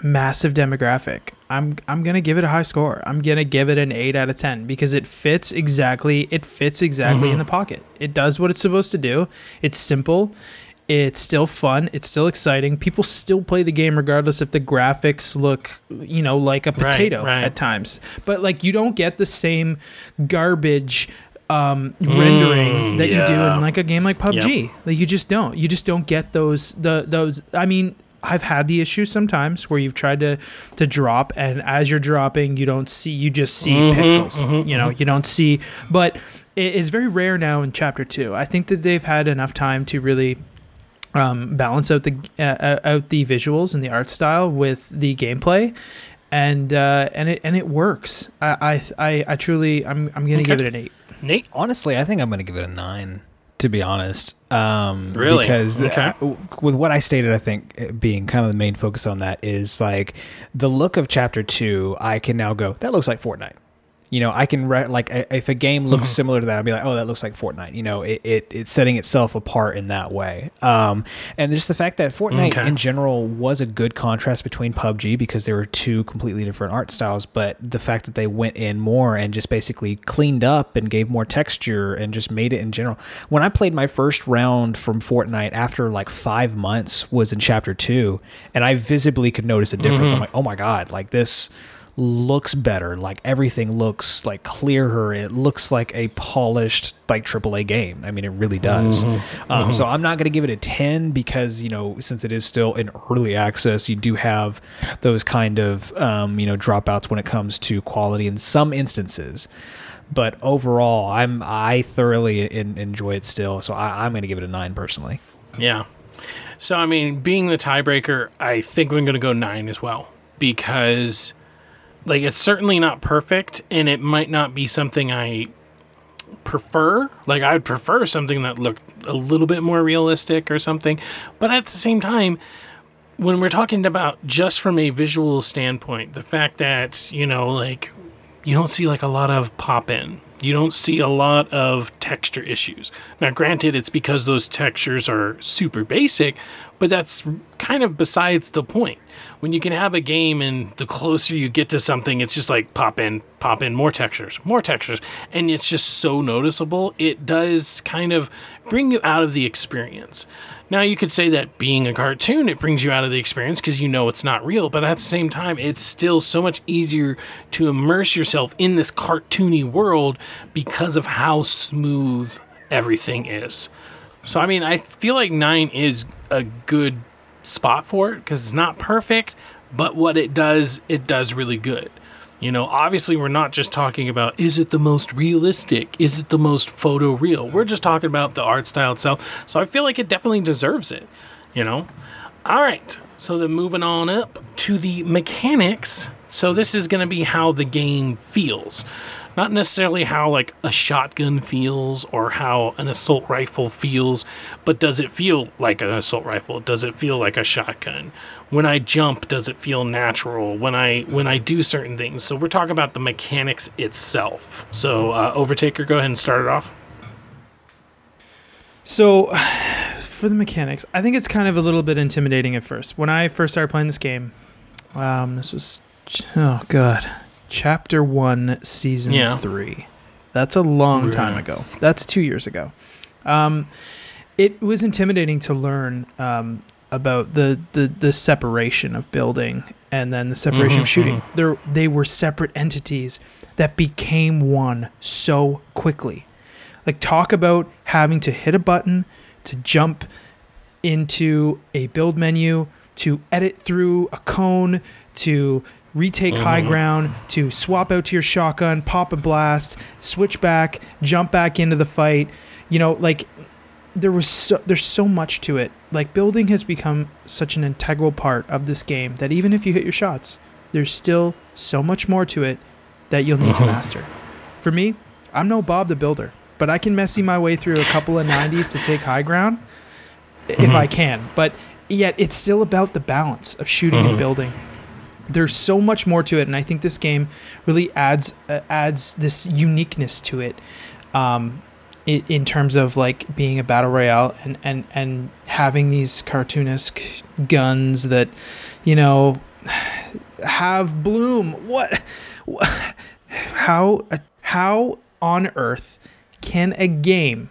massive demographic. I'm I'm gonna give it a high score. I'm gonna give it an eight out of ten because it fits exactly. It fits exactly in the pocket. It does what it's supposed to do. It's simple. It's still fun. It's still exciting. People still play the game regardless if the graphics look, you know, like a potato right. at times. But like you don't get the same garbage um, rendering that you do in like a game like PUBG. Like you just don't. You just don't get those the those. I mean, I've had the issue sometimes where you've tried to to drop, and as you're dropping, you don't see. You just see Mm-hmm, pixels. you know, you don't see. But it is very rare now in Chapter Two. I think that they've had enough time to really um, balance out the uh, uh, out the visuals and the art style with the gameplay, and uh, and it and it works. I I I, I truly I'm I'm gonna Okay. give it an eight. Nate, Honestly, I think I'm going to give it a nine. To be honest, um, Really? because Okay. uh, with what I stated, I think uh, being kind of the main focus on that is like the look of chapter two. I can now go. That looks like Fortnite. You know, I can re- like if a game looks similar to that, I'd be like, oh, that looks like Fortnite. You know, it, it it's setting itself apart in that way. Um, and just the fact that Fortnite Okay. in general was a good contrast between PUBG because there were two completely different art styles, but the fact that they went in more and just basically cleaned up and gave more texture and just made it in general. When I played my first round from Fortnite after like five months was in chapter two, and I visibly could notice a difference. I'm like, oh my god, like this looks better. Like everything looks like clearer. It looks like a polished like AAA game. I mean, it really does. Um, so I'm not going to give it a 10 because you know since it is still in early access, you do have those kind of um, you know dropouts when it comes to quality in some instances. But overall, I'm I thoroughly in, enjoy it still. So I, I'm going to give it a nine personally. Yeah. So I mean, being the tiebreaker, I think we're going to go nine as well because, like, it's certainly not perfect, and it might not be something I prefer. Like, I would prefer something that looked a little bit more realistic or something. But at the same time, when we're talking about just from a visual standpoint, the fact that you know, like, you don't see like a lot of pop in. You don't see a lot of texture issues. Now, granted, it's because those textures are super basic, but that's kind of besides the point. When you can have a game and the closer you get to something, it's just like pop in, pop in more textures, more textures, and it's just so noticeable. It does kind of bring you out of the experience. Now, you could say that being a cartoon, it brings you out of the experience because you know it's not real, but at the same time, it's still so much easier to immerse yourself in this cartoony world because of how smooth everything is. So, I mean, I feel like nine is a good spot for it because it's not perfect, but what it does, it does really good. You know, obviously, we're not just talking about is it the most realistic? Is it the most photo real? We're just talking about the art style itself. So I feel like it definitely deserves it, you know? All right. So then moving on up to the mechanics. So this is going to be how the game feels. Not necessarily how like a shotgun feels or how an assault rifle feels, but does it feel like an assault rifle? Does it feel like a shotgun? When I jump, does it feel natural? When I when I do certain things. So we're talking about the mechanics itself. So uh, Overtaker, go ahead and start it off. So, for the mechanics, I think it's kind of a little bit intimidating at first. When I first started playing this game, um, this was oh god, chapter one, season Yeah. three. That's a long time ago. That's two years ago. Um, it was intimidating to learn um, about the, the the separation of building and then the separation Mhm, of shooting. There, they were separate entities that became one so quickly. Like talk about having to hit a button to jump into a build menu, to edit through a cone, to retake high Mhm. ground, to swap out to your shotgun, pop a blast, switch back, jump back into the fight. You know, like there was so there's so much to it. Like building has become such an integral part of this game that even if you hit your shots, there's still so much more to it that you'll need to Mhm. master. For me, I'm no Bob the Builder, but I can messy my way through a couple of 90s to take high ground if Mhm. I can. But yet, it's still about the balance of shooting and building. There's so much more to it, and I think this game really adds uh, adds this uniqueness to it. Um, in, in terms of like being a battle royale and, and, and having these cartoonesque guns that, you know, have bloom. What? wha- How? How on earth can a game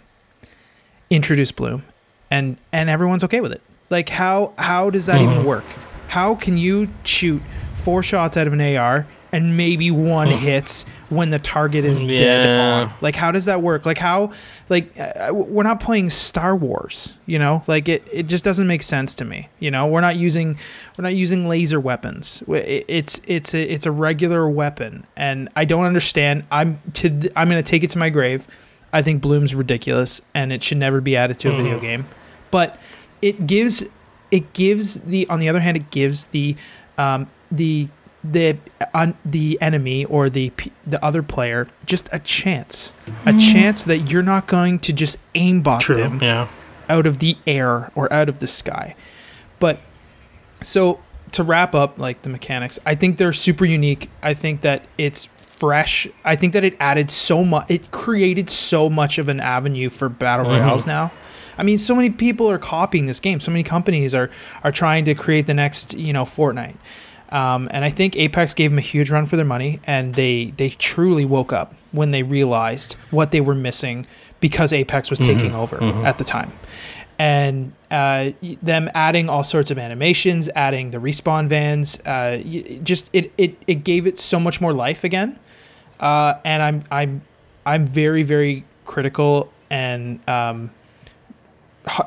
introduce bloom, and and everyone's okay with it? Like how how does that even Mhm. work? How can you shoot four shots out of an AR and maybe one hits when the target is dead on? Like how does that work? Like how like uh, we're not playing Star Wars, you know? Like it it just doesn't make sense to me. You know, we're not using we're not using laser weapons. It- It's it's a, it's a regular weapon and I don't understand. I'm to th- I'm going to take it to my grave. I think Bloom's ridiculous and it should never be added to a video Mhm. game. But it gives it gives the on the other hand it gives the um the the on the enemy or the the other player just a chance a chance that you're not going to just aimbot True. them Yeah. out of the air or out of the sky. But so to wrap up like the mechanics, I think they're super unique. I think that it's fresh. I think that it added so much it created so much of an avenue for battle Mhm. royales now. I mean, so many people are copying this game. So many companies are are trying to create the next, you know, Fortnite. Um, and I think Apex gave them a huge run for their money, and they they truly woke up when they realized what they were missing because Apex was taking over mhm. at the time, and uh, them adding all sorts of animations, adding the respawn vans, uh, just it, it it gave it so much more life again. Uh, and I'm I'm I'm very very critical and um,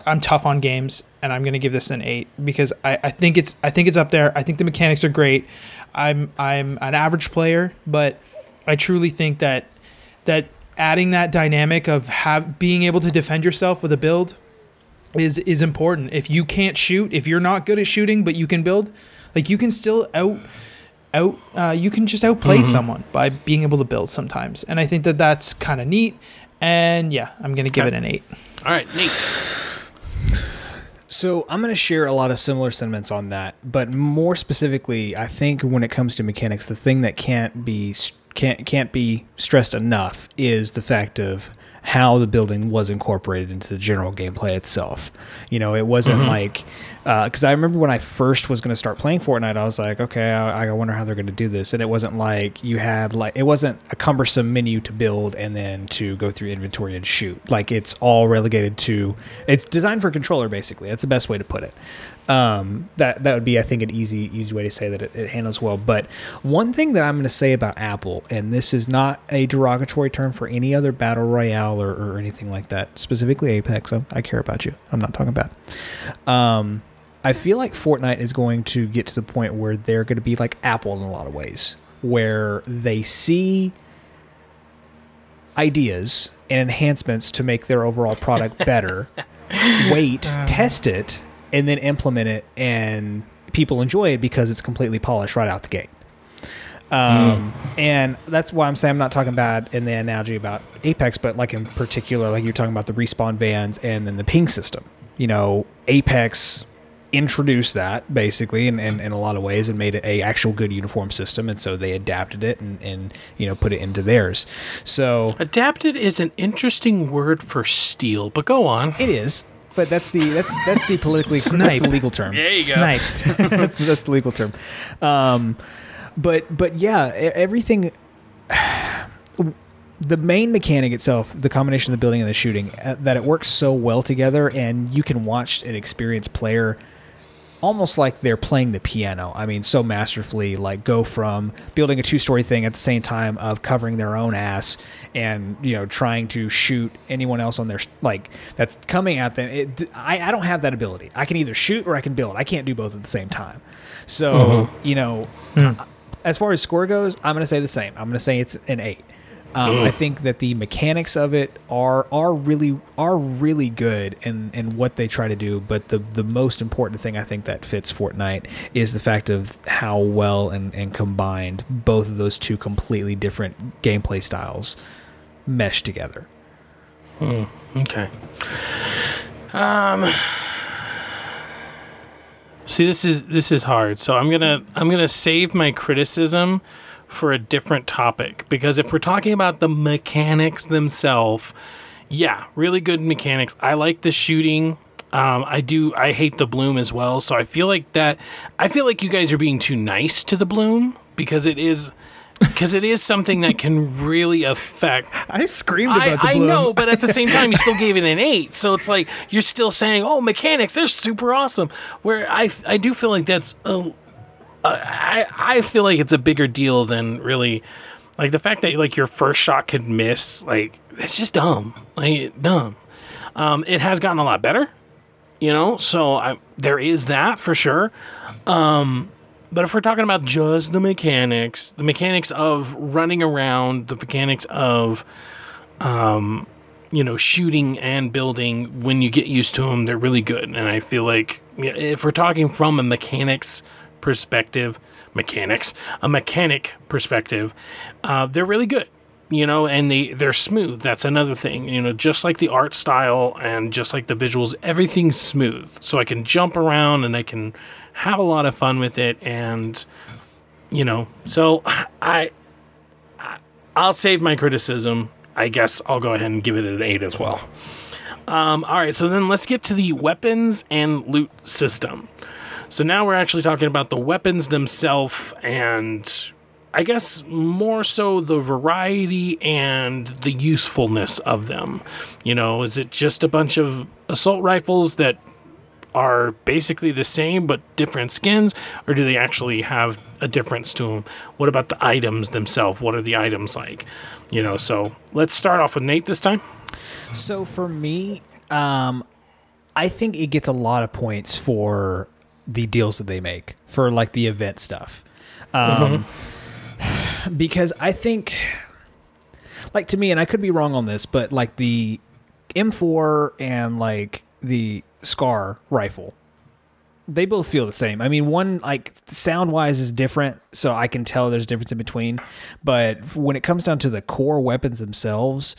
I'm tough on games, and I'm gonna give this an eight because I, I think it's I think it's up there. I think the mechanics are great. I'm I'm an average player, but I truly think that that adding that dynamic of have being able to defend yourself with a build is is important. If you can't shoot, if you're not good at shooting, but you can build, like you can still out out uh, you can just outplay Mhm. someone by being able to build sometimes, and I think that that's kind of neat. And yeah, I'm gonna give it an eight. All right, Nate. So I'm going to share a lot of similar sentiments on that, but more specifically, I think when it comes to mechanics, the thing that can't be can't can't be stressed enough is the fact of how the building was incorporated into the general gameplay itself. You know, it wasn't Mhm. like because I remember when I first was going to start playing Fortnite, I was like, okay, I, I wonder how they're going to do this, and it wasn't like you had like it wasn't a cumbersome menu to build and then to go through inventory and shoot. Like it's all relegated to it's designed for controller basically. That's the best way to put it. Um, that that would be, I think, an easy easy way to say that it, it handles well. But one thing that I'm going to say about Apple, and this is not a derogatory term for any other battle royale or, or anything like that, specifically Apex. I, I care about you. I'm not talking bad. Um, I feel like Fortnite is going to get to the point where they're going to be like Apple in a lot of ways, where they see ideas and enhancements to make their overall product better, wait, test it, and then implement it, and people enjoy it because it's completely polished right out the gate. Um, And that's why I'm saying I'm not talking bad in the analogy about Apex, but like in particular, like you're talking about the respawn vans and then the ping system. You know, Apex introduced that basically in, in, in a lot of ways and made it a actual good uniform system and so they adapted it and, and you know put it into theirs so Adapted is an interesting word for steal, but go on. it is but that's the that's that's the politically Snipe. the legal term There you go. Sniped. that's, that's the legal term. Um, but but yeah, everything. The main mechanic itself, the combination of the building and the shooting, uh, that it works so well together, and you can watch an experienced player almost like they're playing the piano. I mean, so masterfully, like go from building a two-story thing at the same time of covering their own ass and you know trying to shoot anyone else on their like that's coming at them. It, I I don't have that ability. I can either shoot or I can build. I can't do both at the same time. So mm-hmm. you know, hmm. as far as score goes, I'm going to say the same. I'm going to say it's an eight. Um, I think that the mechanics of it are are really are really good and in what they try to do. But the the most important thing I think that fits Fortnite is the fact of how well and, and combined both of those two completely different gameplay styles mesh together. Okay. Um. See, this is this is hard. So I'm gonna I'm gonna save my criticism for a different topic because if we're talking about the mechanics themselves, yeah, really good mechanics. I like the shooting. Um, I do. I hate the bloom as well. So I feel like that. I feel like you guys are being too nice to the bloom because it is. Because it is something that can really affect I screamed I, about the bloom. I know, but at the same time, you still gave it an eight. So it's like you're still saying, "Oh, mechanics, they're super awesome." Where I, I do feel like that's a, I, I feel like it's a bigger deal than really, like the fact that like your first shot could miss. Like that's just dumb. Like dumb. Um, it has gotten a lot better, you know. So I, there is that for sure. Um, but if we're talking about just the mechanics, the mechanics of running around, the mechanics of, um, you know, shooting and building, when you get used to them, they're really good. And I feel like if we're talking from a mechanics perspective, mechanics, a mechanic perspective, uh, they're really good. You know, and they they're smooth. That's another thing. You know, just like the art style and just like the visuals, everything's smooth. So I can jump around and I can have a lot of fun with it. And you know, so I, I I'll save my criticism. I guess I'll go ahead and give it an eight as well. Um, all right, so then let's get to the weapons and loot system. So now we're actually talking about the weapons themselves and I guess more so the variety and the usefulness of them. You know, is it just a bunch of assault rifles that are basically the same but different skins, or do they actually have a difference to them? What about the items themselves? What are the items like? You know, so let's start off with Nate this time. So for me, um, I think it gets a lot of points for the deals that they make for like the event stuff. Um, Because I think, like to me, and I could be wrong on this, but like the M4 and like the Scar rifle, they both feel the same. I mean, one like sound wise is different, so I can tell there's a difference in between. But when it comes down to the core weapons themselves,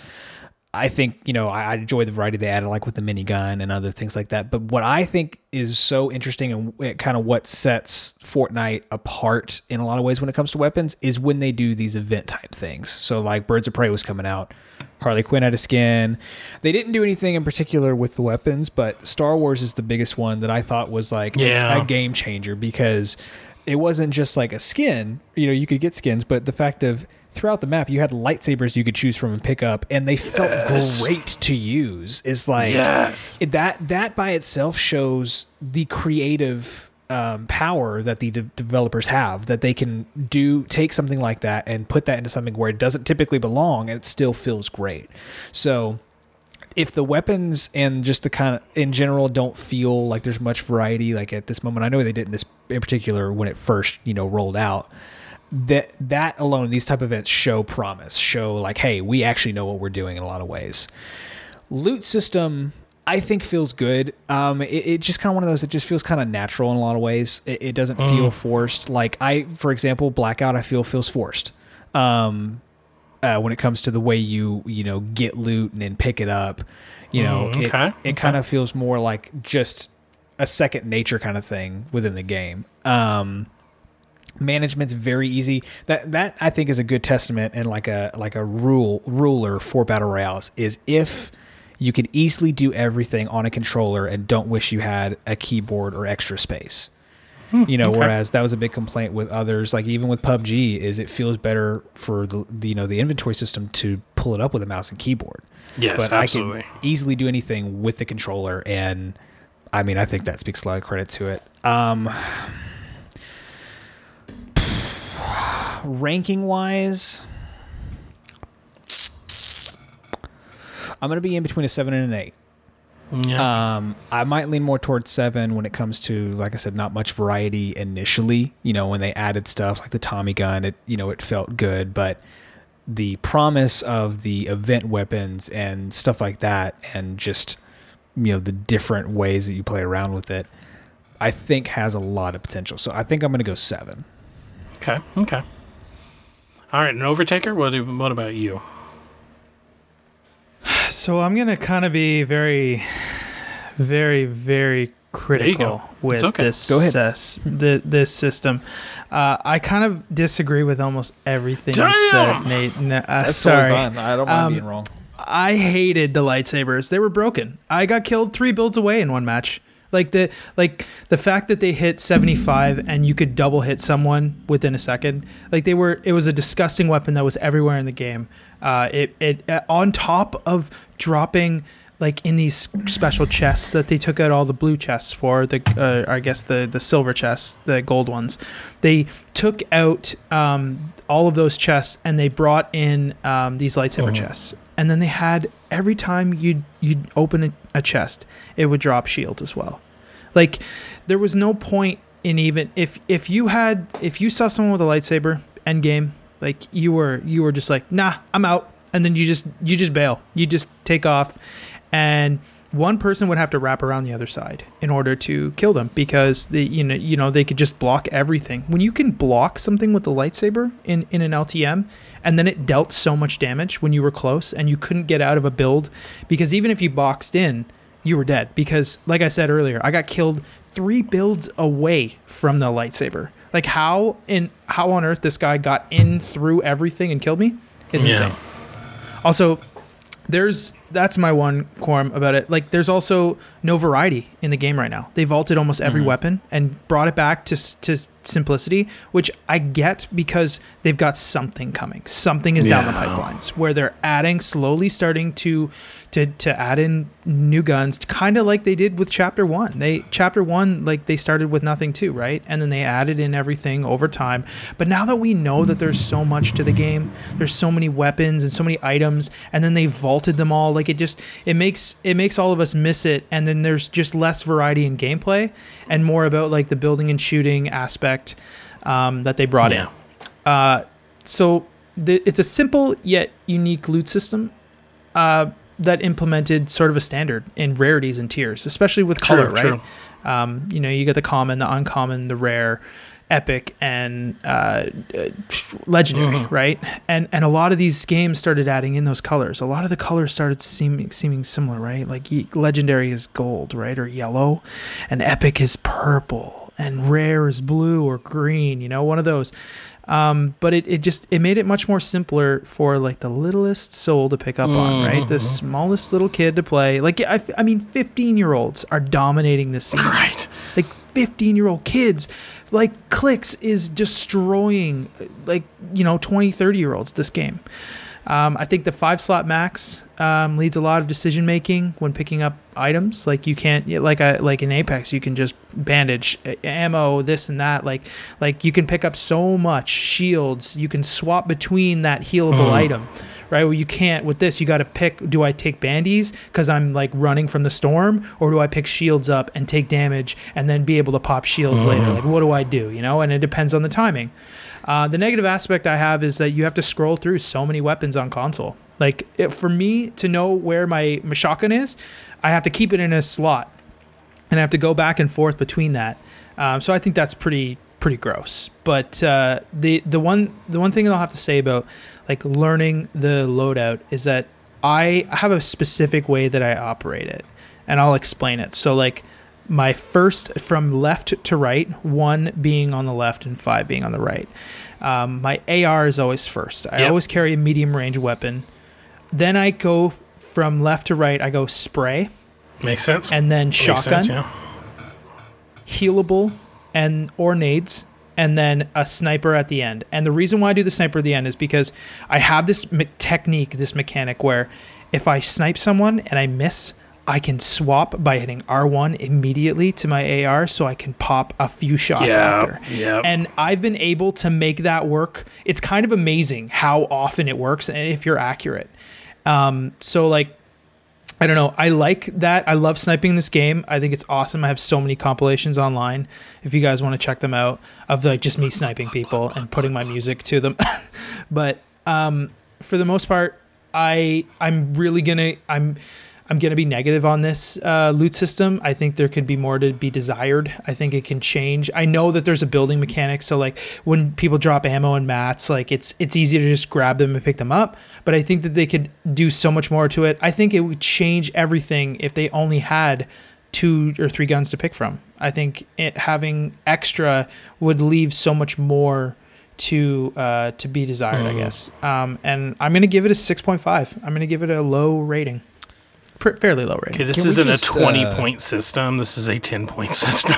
I think you know I, I enjoy the variety they added, like with the minigun and other things like that. But what I think is so interesting and kind of what sets Fortnite apart in a lot of ways when it comes to weapons is when they do these event type things. So like Birds of Prey was coming out, Harley Quinn had a skin. They didn't do anything in particular with the weapons, but Star Wars is the biggest one that I thought was like Yeah. a game changer because it wasn't just like a skin. You know, you could get skins, but the fact of throughout the map you had lightsabers you could choose from and pick up, and they felt Yes. great to use. Is like Yes. that that by itself shows the creative um, power that the de- developers have that they can do take something like that and put that into something where it doesn't typically belong and it still feels great. So if the weapons and just the kind of in general don't feel like there's much variety like at this moment i know they didn't this in particular when it first you know rolled out that that alone these type of events show promise show like hey we actually know what we're doing in a lot of ways loot system I think feels good. Um, it, it just kind of one of those. It just feels kind of natural in a lot of ways. It, it doesn't feel forced. Like I, for example, blackout. I feel feels forced. Um, uh, when it comes to the way you you know get loot and then pick it up, you know, Mm, okay, it it okay. kind of feels more like just a second nature kind of thing within the game. Um, management's very easy. That that I think is a good testament and like a like a rule ruler for battle royales is if you can easily do everything on a controller and don't wish you had a keyboard or extra space. You know, okay. whereas that was a big complaint with others, like even with PUBG, is it feels better for the, the you know the inventory system to pull it up with a mouse and keyboard. Yes, but absolutely. I can easily do anything with the controller, and I mean, I think that speaks a lot of credit to it. Um, ranking wise, I'm gonna be in between a seven and an eight. yeah. Um, I might lean more towards seven when it comes to, like I said, not much variety initially. You know, when they added stuff like the Tommy gun, it you know it felt good, but the promise of the event weapons and stuff like that, and just you know the different ways that you play around with it, I think has a lot of potential. So I think I'm going to go seven. Okay. Okay. All right, an overtaker. What? Do, what about you? So I'm gonna kind of be very, very, very critical with okay. this Go ahead. sys- the, this system. Uh, I kind of disagree with almost everything you said, Nate. No, uh, sorry, I don't mind Um, being wrong. I hated the lightsabers. They were broken. I got killed three builds away in one match. Like the like the fact that they hit 75 and you could double hit someone within a second. Like they were it was a disgusting weapon that was everywhere in the game. Uh, it it uh, on top of dropping like in these special chests that they took out all the blue chests for the uh, I guess the the silver chests, the gold ones. They took out um, all of those chests and they brought in um, these lightsaber chests. And then they had every time you'd you'd open a, a chest, it would drop shields as well. Like there was no point in even if if you had if you saw someone with a lightsaber end game, like you were you were just like, nah, I'm out. And then you just you just bail. You just take off and one person would have to wrap around the other side in order to kill them because the you know you know they could just block everything. When you can block something with the lightsaber in in an LTM and then it dealt so much damage when you were close and you couldn't get out of a build because even if you boxed in, you were dead because like I said earlier, I got killed 3 builds away from the lightsaber. Like how in how on earth this guy got in through everything and killed me is Yeah. insane. Also, there's that's my one quorum about it. Like, there's also no variety in the game right now. They vaulted almost every mm-hmm. weapon and brought it back to to simplicity, which I get because they've got something coming. Something is down the pipelines where they're adding, slowly starting to to to add in new guns, kind of like they did with Chapter One. They Chapter One, like they started with nothing too, right? And then they added in everything over time. But now that we know that there's so much to the game, there's so many weapons and so many items, and then they vaulted them all. Like it just it makes it makes all of us miss it. And then there's just less variety in gameplay and more about like the building and shooting aspect um, that they brought in. Uh, so the, it's a simple yet unique loot system uh, that implemented sort of a standard in rarities and tiers, especially with True, color, right? true. Um, you know, you get the common, the uncommon, the rare, epic, and uh, uh, legendary, Mhm. right? And and a lot of these games started adding in those colors. A lot of the colors started seeming seeming similar, right? Like legendary is gold, right, or yellow, and epic is purple, and rare is blue or green. You know, one of those um, but it, it just it made it much more simpler for like the littlest soul to pick up on right the Mhm. smallest little kid to play like I, I mean 15 year olds are dominating the scene Right. like 15 year old kids like Clix is destroying like you know 20 30 year olds this game um, i think the five slot max um, leads a lot of decision making when picking up items like you can't like a like in apex you can just bandage uh, ammo this and that like like you can pick up so much shields you can swap between that healable Mm. item right? Well you can't with this you got to pick do i take bandies because i'm like running from the storm or do i pick shields up and take damage and then be able to pop shields later? Mhm. like what do i do you know? And it depends on the timing. Uh, the negative aspect i have is that you have to scroll through so many weapons on console Like it, for me to know where my, my shotgun is, I have to keep it in a slot, and I have to go back and forth between that. Um, so I think that's pretty pretty gross. But uh, the the one the one thing I'll have to say about like learning the loadout is that I have a specific way that I operate it, and I'll explain it. So like my first from left to right, one being on the left and five being on the right. Um, my AR is always first. I Yep. always carry a medium range weapon. Then I go from left to right. I go spray Makes sense. and then Makes shotgun, sense, yeah. healable, and or nades, and then a sniper at the end. And the reason why I do the sniper at the end is because I have this me- technique, this mechanic where if I snipe someone and I miss, I can swap by hitting R1 immediately to my AR so I can pop a few shots Yeah, after. yeah. And I've been able to make that work. It's kind of amazing how often it works and if you're accurate. Um, so like I don't know. I like that. I love sniping this game. I think it's awesome. I have so many compilations online. If you guys want to check them out, of like just me sniping people and putting my music to them. but um, for the most part, I I'm really gonna I'm I'm gonna be negative on this uh, loot system. I think there could be more to be desired. I think it can change. I know that there's a building mechanic, so like when people drop ammo and mats, like it's it's easy to just grab them and pick them up. But I think that they could do so much more to it. I think it would change everything if they only had two or three guns to pick from. I think it having extra would leave so much more to uh, to be desired. I Mm. guess. Um, and I'm gonna give it a six point five. I'm gonna give it a low rating, Pr- fairly low rating. Okay, this Can we isn't just, a 20 uh, point system. This is a 10 point system.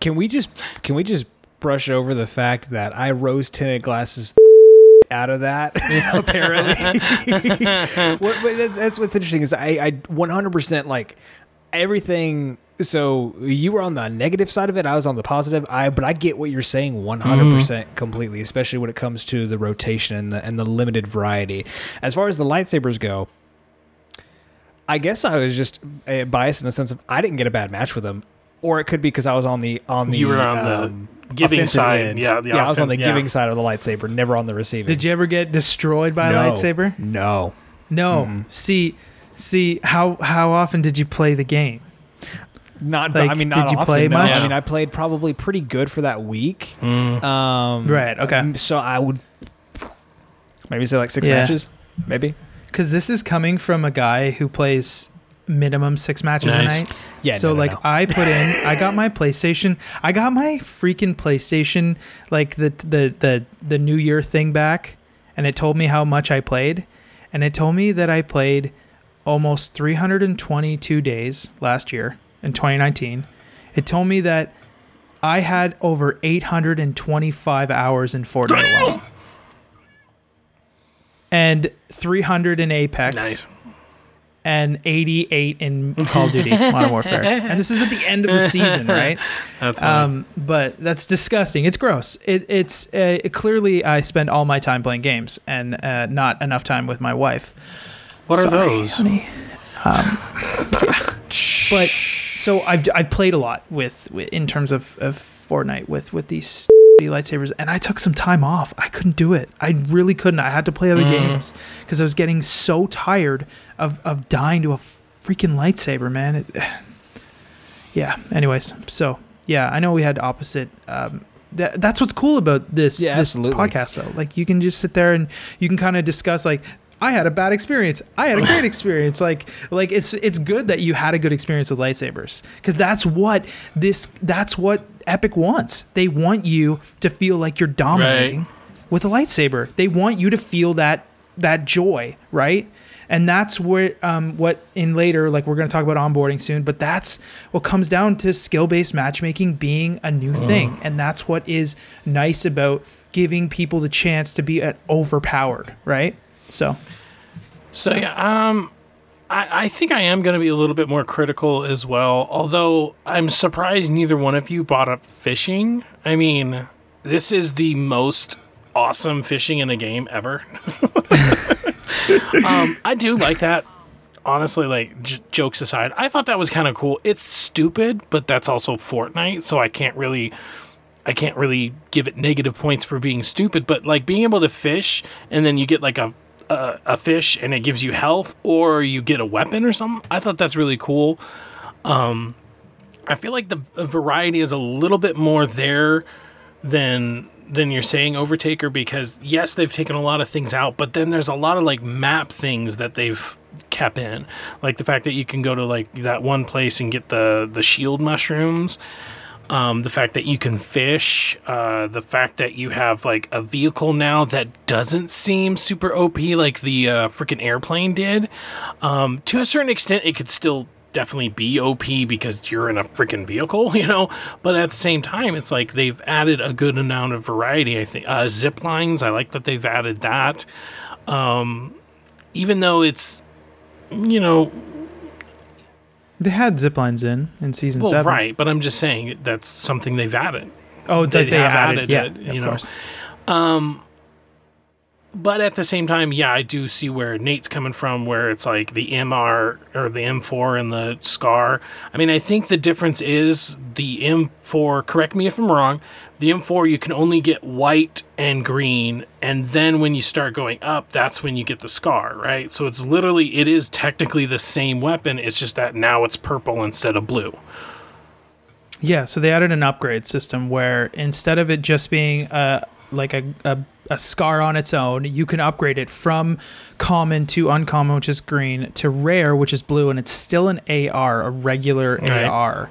Can we just can we just brush over the fact that I rose tinted glasses out of that? apparently, what, what- that's, that's what's interesting is I I 100% like everything. So you were on the negative side of it. I was on the positive. I but I get what you're saying 100 percent completely, especially when it comes to the rotation and the and the limited variety. As far as the lightsabers go. I guess I was just uh, biased in the sense of I didn't get a bad match with them, or it could be because I was on the on the You were on the um, giving side. end. Yeah, the yeah, I was on the yeah. giving side of the lightsaber, never on the receiving. Did you ever get destroyed by a lightsaber? No, No. Mm-mm. See, see how how often did you play the game? not. Like, I mean, did you often, play no. much? I mean, I played probably pretty good for that week. Mm. Um, Right, okay. So I would maybe say like six Yeah. matches, maybe. Because this is coming from a guy who plays minimum six matches a night. Yeah. so no, no, like no. I put in, I got my PlayStation, I got my freaking PlayStation, like the the the the New Year thing back, and it told me how much I played, and it told me that I played almost 322 days last year in 2019. It told me that I had over 825 hours in Fortnite alone. And 300 in Apex Nice. and 88 in Call of Duty Modern Warfare. And this is at the end of the season, right? That's. Um, but that's disgusting. It's gross. It, it's uh, it, clearly I spend all my time playing games and uh, not enough time with my wife. what are those? honey. Um. But so I've I've played a lot with, with in terms of, of Fortnite with with these lightsabers, and I took some time off. I couldn't do it. I really couldn't. I had to play other Mm. games because I was getting so tired of of dying to a freaking lightsaber, man. It, yeah. Anyways, so yeah, I know we had opposite. Um, that, that's what's cool about this Yeah, this absolutely. podcast though. Like you can just sit there and you can kind of discuss like I had a bad experience. I had a great experience. Like like it's it's good that you had a good experience with lightsabers cuz that's what this that's what Epic wants. They want you to feel like you're dominating with a lightsaber. They want you to feel that that joy, right? And that's where um, what in later, like we're going to talk about onboarding soon, but that's what comes down to skill based matchmaking being a new thing. And that's what is nice about giving people the chance to be overpowered, right? So, So yeah, um, I, I think I am going to be a little bit more critical as well. Although I'm surprised neither one of you brought up fishing. I mean, this is the most awesome fishing in a game ever. um, I do like that. Honestly, like j- jokes aside, I thought that was kind of cool. It's stupid, but that's also Fortnite, so I can't really I can't really give it negative points for being stupid, but like being able to fish and then you get like a a, a fish and it gives you health, or you get a weapon or something. I thought that's really cool. Um, I feel like the variety is a little bit more there than than you're saying Overtaker because yes, they've taken a lot of things out, but then there's a lot of like map things that they've kept in, like the fact that you can go to like that one place and get the the shield mushrooms. Um, the fact that you can fish, uh, the fact that you have like a vehicle now that doesn't seem super OP like the uh, freaking airplane did. Um, to a certain extent, it could still definitely be OP because you're in a freaking vehicle, you know. But at the same time, it's like they've added a good amount of variety. I think uh, zip lines. I like that they've added that. Um, even though it's, you know, They had zip lines in in season well, seven. right. But I'm just saying that's something they've added. Oh, that they, have added. yeah, it, of you know. course. Um, but at the same time, yeah, I do see where Nate's coming from, where it's like the MR or the M4 and the SCAR. I mean, I think the difference is the M4, correct me if I'm wrong, the M4 you can only get white and green, and then when you start going up, that's when you get the SCAR, right? So it's literally, it is technically the same weapon, it's just that now it's purple instead of blue. Yeah, so they added an upgrade system where instead of it just being a like a, a a scar on its own, you can upgrade it from common to uncommon, which is green, to rare, which is blue, and it's still an AR, a regular Right. AR.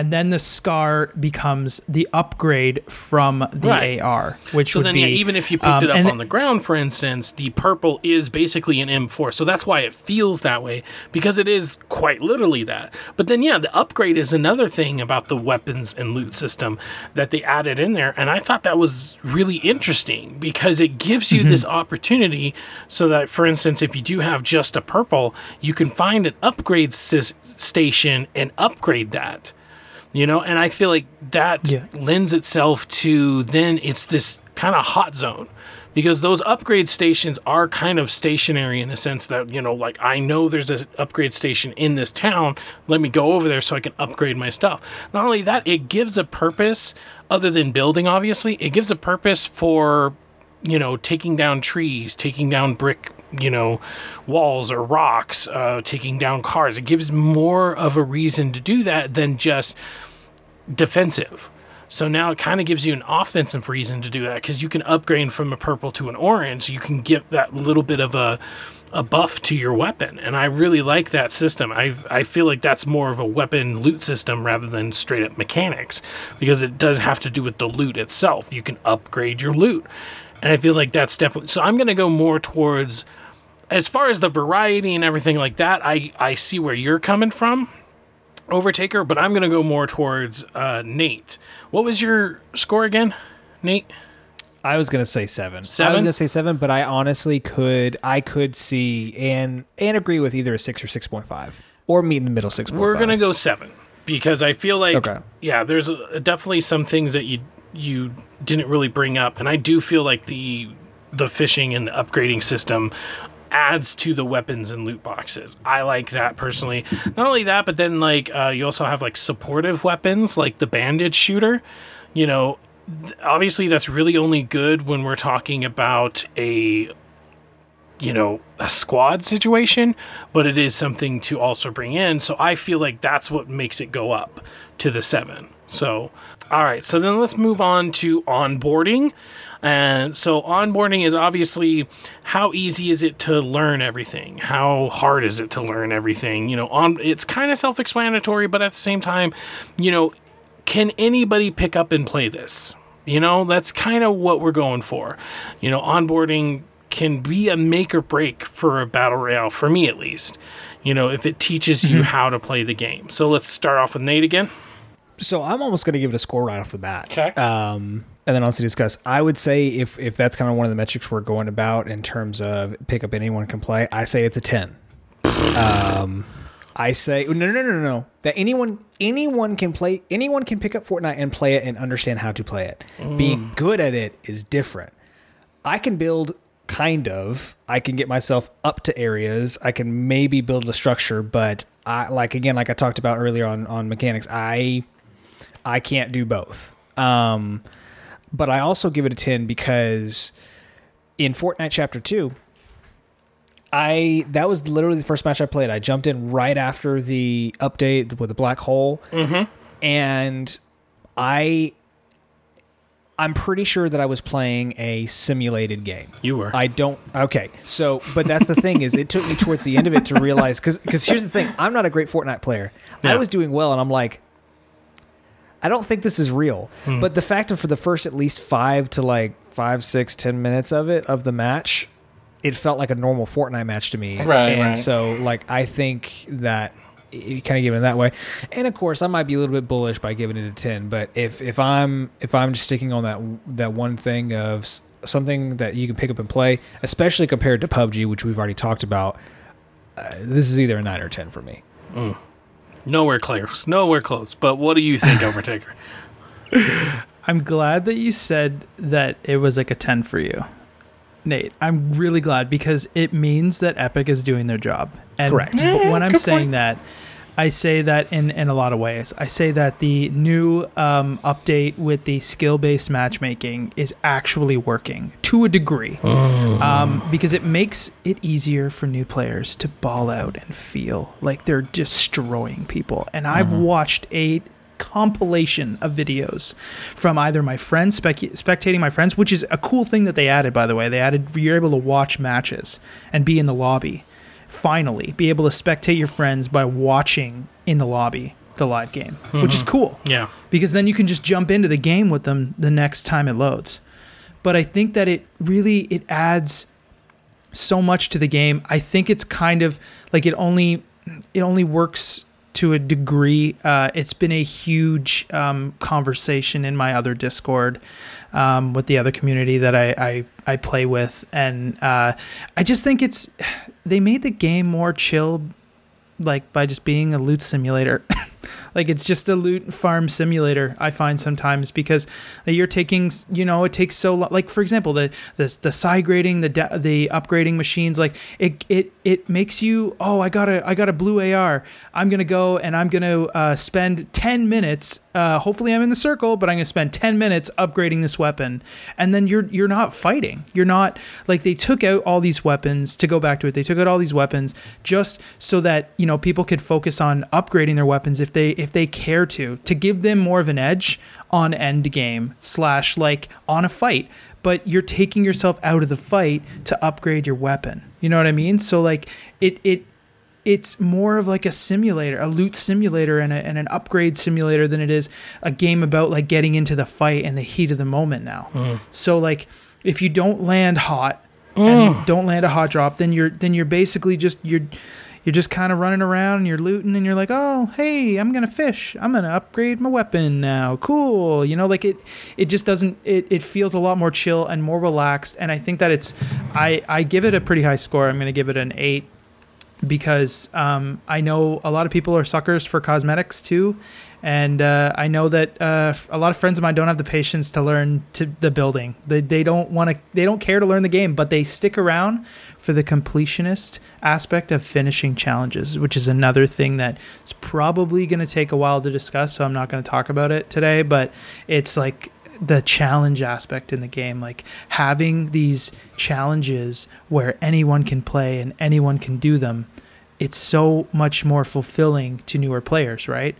And then the scar becomes the upgrade from the Right. AR, which So would then, be yeah, even if you picked um, it up on the ground, for instance, the purple is basically an M4. So that's why it feels that way because it is quite literally that. But then, yeah, the upgrade is another thing about the weapons and loot system that they added in there. And I thought that was really interesting because it gives you this opportunity so that, for instance, if you do have just a purple, you can find an upgrade sys- station and upgrade that you know? And i feel like that Yeah. lends itself to then it's this kind of hot zone. Because those upgrade stations are kind of stationary in the sense that you know like i know there's an upgrade station in this town. Let me go over there so i can upgrade my stuff. Not only that it gives a purpose other than building obviously it gives a purpose for you know, taking down trees, taking down brick, you know, walls or rocks, uh, taking down cars. It gives more of a reason to do that than just defensive. So now it kind of gives you an offensive reason to do that because you can upgrade from a purple to an orange. You can give that little bit of a a buff to your weapon, and I really like that system. I I feel like that's more of a weapon loot system rather than straight up mechanics because it does have to do with the loot itself. You can upgrade your loot, and I feel like that's definitely. So I'm gonna go more towards as far as the variety and everything like that. I I see where you're coming from. Overtaker, but I'm going to go more towards uh, Nate. What was your score again, Nate? I was gonna say seven. Seven. I was gonna say seven, but I honestly could I could see and and agree with either a six or six point five or meet in the middle six. We're going to go seven because I feel like, Okay. yeah, there's uh definitely some things that you you didn't really bring up, and I do feel like the the fishing and the upgrading system adds to the weapons and loot boxes. I like that personally. Not only that, but then like uh, you also have like supportive weapons like the bandage shooter. You know, th- obviously that's really only good when we're talking about a you know a squad situation, but it is something to also bring in. So I feel like that's what makes it go up to the seven. So all right, so then let's move on to onboarding. And so onboarding is obviously how easy is it to learn everything? How hard is it to learn everything? You know, on it's kind of self-explanatory, but at the same time, you know, can anybody pick up and play this? You know, that's kind of what we're going for. You know, onboarding can be a make or break for a battle royale, for me at least. You know, if it teaches you mm-hmm. how to play the game. So let's start off with Nate again. So I'm almost gonna give it a score right off the bat. Okay. Um, and then honestly discuss. I would say if if that's kind of one of the metrics we're going about in terms of pick up anyone can play, I say it's a ten. um, I say no no no no no that anyone anyone can play anyone can pick up Fortnite and play it and understand how to play it. Being good at it is different. I can build kind of. I can get myself up to areas. I can maybe build a structure, but I like again like I talked about earlier on on mechanics. I I can't do both. Um, but I also give it a 10 because in Fortnite Chapter 2, I that was literally the first match I played. I jumped in right after the update with the black hole, mm-hmm. and I I'm pretty sure that I was playing a simulated game. You were. I don't. Okay, so but that's the thing is, it took me towards the end of it to realize because because here's the thing, I'm not a great Fortnite player. I was doing well, and I'm like, I don't think this is real. Hmm. But the fact of for the first at least five to like five, six, ten minutes of it of the match, it felt like a normal Fortnite match to me. Right, and right. so like I think that you kind of give it that way. And of course, I might be a little bit bullish by giving it a ten. But if if I'm if I'm just sticking on that that one thing of something that you can pick up and play, especially compared to PUBG, which we've already talked about, uh, this is either a nine or ten for me. Nowhere close. Nowhere close. But what do you think, Overtaker? I'm glad that you said that it was like a 10 for you, Nate. I'm really glad because it means that Epic is doing their job. And Correct. but when eh, I'm saying that, I say that in, in a lot of ways. I say that the new um, update with the skill based matchmaking is actually working to a degree. Um, because it makes it easier for new players to ball out and feel like they're destroying people. And I've watched a compilation of videos from either my friends spec- spectating my friends which is a cool thing that they added by the way. They added you're able to watch matches and be in the lobby finally be able to spectate your friends by watching in the lobby the live game which is cool Yeah. because then you can just jump into the game with them the next time it loads. But I think that it really it adds so much to the game. I think it's kind of like it only it only works to a degree. Uh, it's been a huge um, conversation in my other Discord um, with the other community that I I, I play with, and uh, I just think it's they made the game more chill, like by just being a loot simulator. like it's just a loot farm simulator i find sometimes because you're taking you know it takes so long like for example the the, the side grading the da- the upgrading machines like it it it makes you oh i got a i got a blue ar i'm gonna go and i'm gonna uh, spend 10 minutes uh, hopefully i'm in the circle but i'm gonna spend 10 minutes upgrading this weapon. And then you're you're not fighting. You're not like they took out all these weapons to go back to it they took out all these weapons just so that you know people could focus on upgrading their weapons. If they if they care to to give them more of an edge on end game slash like on a fight. But you're taking yourself out of the fight to upgrade your weapon. You know what i mean? So like it it it's more of like a simulator, a loot simulator and, a, and an upgrade simulator than it is a game about like getting into the fight and the heat of the moment now. Mm. So like if you don't land hot and mm. you don't land a hot drop, then you're then you're basically just you're you're just kind of running around and you're looting and you're like, "Oh, hey, I'm to fish. I'm to upgrade my weapon now. Cool." You know, like it it just doesn't it it feels a lot more chill and more relaxed and I think that it's I I give it a pretty high score. I'm to give it an 8 because um, I know a lot of people are suckers for cosmetics too, and uh, I know that uh, a lot of friends of mine don't have the patience to learn to the building. They, they don't want to. They don't care to learn the game, but they stick around for the completionist aspect of finishing challenges, which is another thing that is probably going to take a while to discuss. So I'm not going to talk about it today, but it's like the challenge aspect in the game like having these challenges where anyone can play and anyone can do them it's so much more fulfilling to newer players right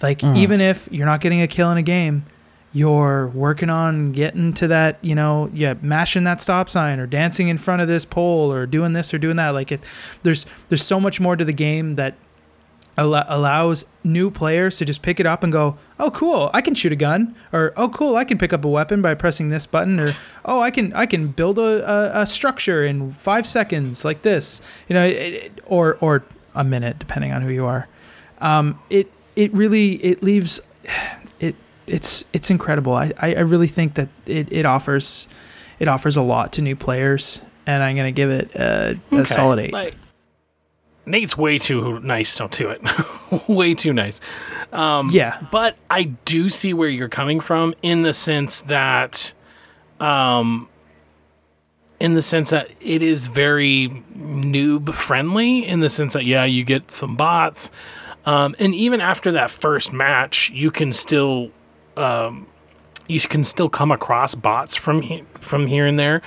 like mm. even if you're not getting a kill in a game you're working on getting to that you know yeah mashing that stop sign or dancing in front of this pole or doing this or doing that like it there's there's so much more to the game that al- allows new players to just pick it up and go, "Oh, cool! I can shoot a gun," or "Oh, cool! I can pick up a weapon by pressing this button," or "Oh, I can I can build a, a, a structure in five seconds like this," you know, it, it- or or a minute depending on who you are. Um, it it really it leaves it's it's incredible. I, I, I really think that it, it offers it offers a lot to new players, and I'm gonna give it a, a Okay. solid eight. Like, Nate's way too nice to it. way too nice. Um, yeah, But I do see where you're coming from in the sense that, um, in the sense that it is very noob friendly. In the sense that yeah, you get some bots, um, and even after that first match, you can still um, you can still come across bots from he- from here and there.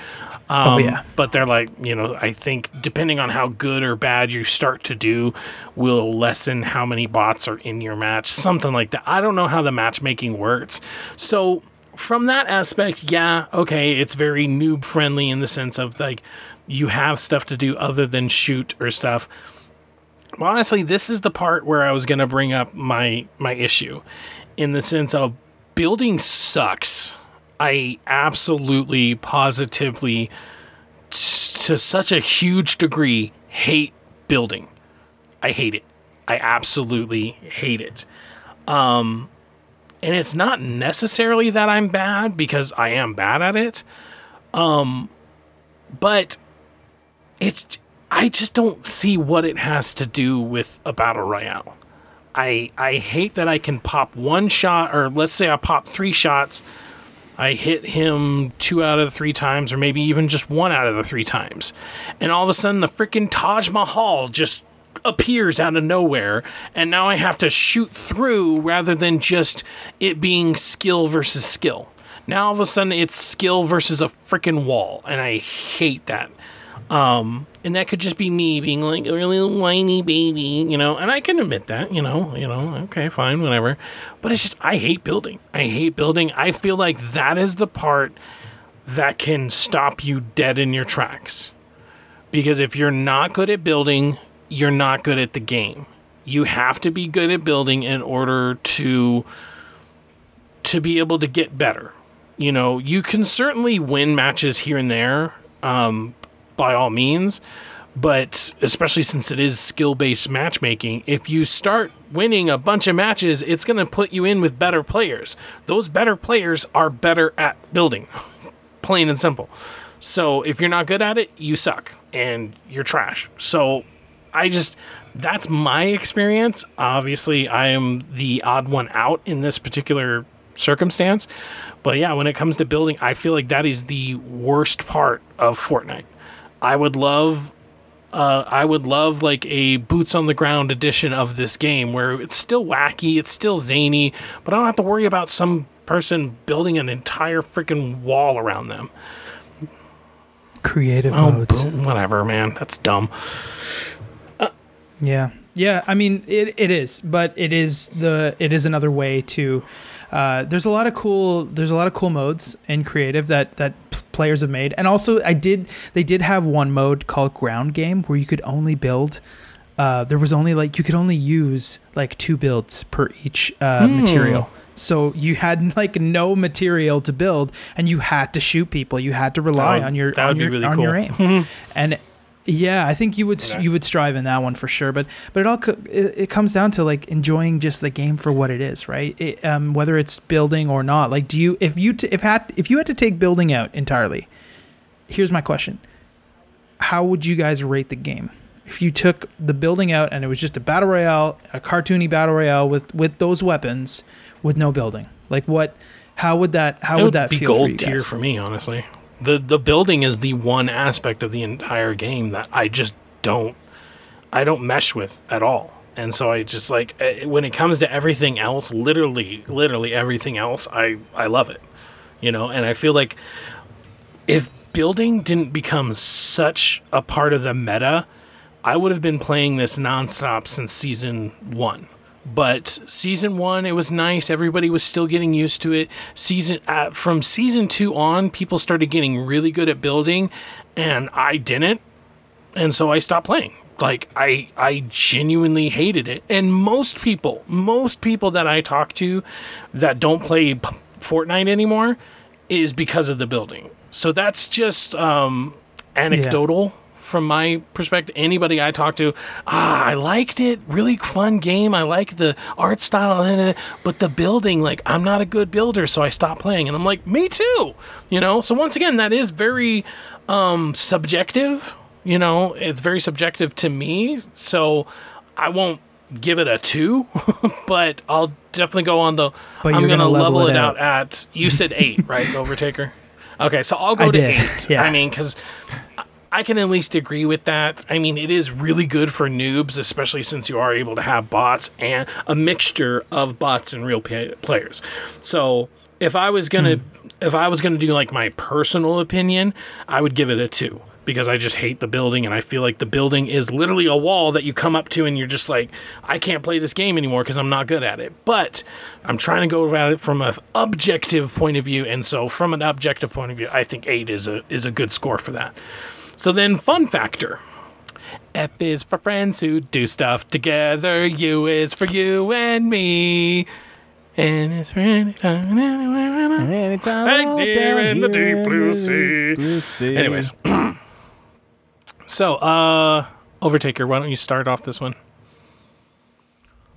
Um, Oh, yeah. But they're like, you know, I think depending on how good or bad you start to do, will lessen how many bots are in your match, something like that. I don't know how the matchmaking works. So from that aspect, yeah, okay, it's very noob friendly in the sense of like you have stuff to do other than shoot or stuff. But honestly, this is the part where I was going to bring up my my issue in the sense of building sucks. I absolutely positively t- to such a huge degree hate building. I hate it. I absolutely hate it. Um and it's not necessarily that I'm bad because I am bad at it. Um but it's I just don't see what it has to do with a battle royale. I I hate that I can pop one shot or let's say I pop 3 shots I hit him two out of the three times, or maybe even just one out of the three times. And all of a sudden, the freaking Taj Mahal just appears out of nowhere. And now I have to shoot through rather than just it being skill versus skill. Now all of a sudden, it's skill versus a freaking wall. And I hate that. Um, and that could just be me being like a really whiny baby, you know, and I can admit that, you know, you know, okay, fine, whatever. But it's just I hate building. I hate building. I feel like that is the part that can stop you dead in your tracks. Because if you're not good at building, you're not good at the game. You have to be good at building in order to to be able to get better. You know, you can certainly win matches here and there. Um, by all means. But especially since it is skill based matchmaking, if you start winning a bunch of matches, it's going to put you in with better players. Those better players are better at building, plain and simple. So if you're not good at it, you suck and you're trash. So I just, that's my experience. Obviously, I am the odd one out in this particular circumstance. But yeah, when it comes to building, I feel like that is the worst part of Fortnite. I would love uh, I would love like a boots on the ground edition of this game where it's still wacky, it's still zany, but I don't have to worry about some person building an entire freaking wall around them. Creative Oh, modes. boom, whatever, man. That's dumb. Yeah, yeah. I mean, it, it is, but it is the it is another way to. Uh, there's a lot of cool. There's a lot of cool modes in creative that that players have made, and also I did. They did have one mode called Ground Game where you could only build. Uh, there was only like you could only use like two builds per each uh, Hmm. material. So you had like no material to build, and you had to shoot people. You had to rely would- on your that would on be your, really on cool. your aim. and yeah, I think you would Okay. you would strive in that one for sure. But but it all co- it, it comes down to like enjoying just the game for what it is, right? It, um, whether it's building or not. Like, do you if you t- if had if you had to take building out entirely? Here's my question: How would you guys rate the game if you took the building out and it was just a battle royale, a cartoony battle royale with with those weapons with no building? Like what? How would that? How it would would that be feel for gold you tier for me, honestly. The the building is the one aspect of the entire game that I just don't I don't mesh with at all. And so I just like eh, when it comes to everything else, literally literally everything else, I I love it. You know, and I feel like if building didn't become such a part of the meta, I would have been playing this nonstop since season one. But season one, it was nice. Everybody was still getting used to it. Season uh, from season two on, people started getting really good at building, and I didn't, and so I stopped playing. Like I, I genuinely hated it. And most people, most people that I talk to, that don't play P- Fortnite anymore, is because of the building. So that's just um, anecdotal from my perspective. Anybody I talk to, ah, I liked it. Really fun game. I like the art style in it, but the building, like, I'm not a good builder, so I stopped playing. And I'm like, me too. You know. So once again, that is very um, subjective. You know, it's very subjective to me. So I won't give it a two, but I'll definitely go on the. But I'm you're gonna, gonna level, level it it out. out. at. You said eight, right, Overtaker? Okay, so I'll go I to did, eight. yeah. I mean, because I can at least agree with that. I mean, it is really good for noobs, especially since you are able to have bots and a mixture of bots and real players. So if I was gonna hmm. if I was gonna do like my personal opinion, I would give it a two because I just hate the building and I feel like the building is literally a wall that you come up to and you're just like I can't play this game anymore because I'm not good at it. But I'm trying to go at it from an objective point of view, and so from an objective point of view, I think eight is a is a good score for that. So then, fun factor. F is for friends who do stuff together. U is for you and me. And it's for anytime, anywhere. Anytime Right down in the deep blue sea. blue sea. Anyways. so, uh, Overtaker, why don't you start off this one?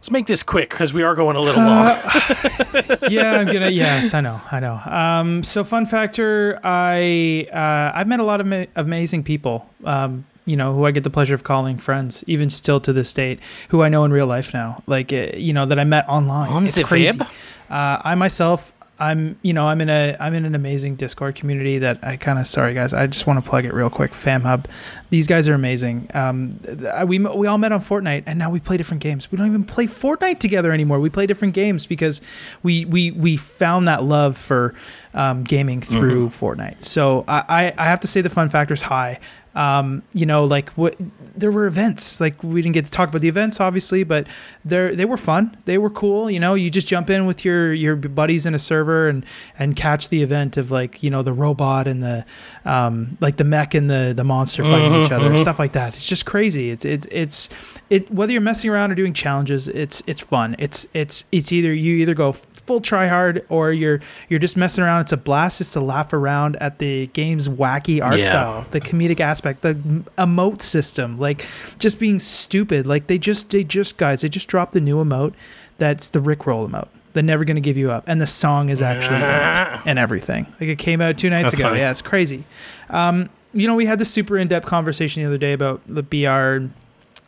Let's make this quick because we are going a little long. yeah, I'm gonna. Yes, I know, I know. Um, so fun factor, I uh, I've met a lot of ma- amazing people. Um, you know, who I get the pleasure of calling friends, even still to this date, who I know in real life now. Like, uh, you know, that I met online. On it's crazy. Uh, I myself, I'm, you know, I'm in a, I'm in an amazing Discord community that I kind of, sorry guys, I just want to plug it real quick. FamHub, these guys are amazing. Um, we we all met on Fortnite, and now we play different games. We don't even play Fortnite together anymore. We play different games because we we we found that love for um, gaming through Fortnite. So I, I I have to say the fun factor is high. Um, you know, like what there were events. Like we didn't get to talk about the events, obviously, but they they were fun. They were cool. You know, you just jump in with your your buddies in a server and and catch the event of like you know the robot and the um, like the mech and the the monster fighting each other, and stuff like that. It's just crazy. It's it's it's it whether you're messing around or doing challenges, it's it's fun. It's it's it's either you either go full try hard or you're you're just messing around. It's a blast just to laugh around at the game's wacky art Yeah. style, the comedic aspect, the emote system, like just being stupid. Like they just they just guys, they just dropped the new emote that's the Rickroll emote. They're never gonna give you up, and the song is actually and everything. Like it came out two nights That's ago. funny. Yeah, it's crazy. Um, you know, we had this super in depth conversation the other day about the BR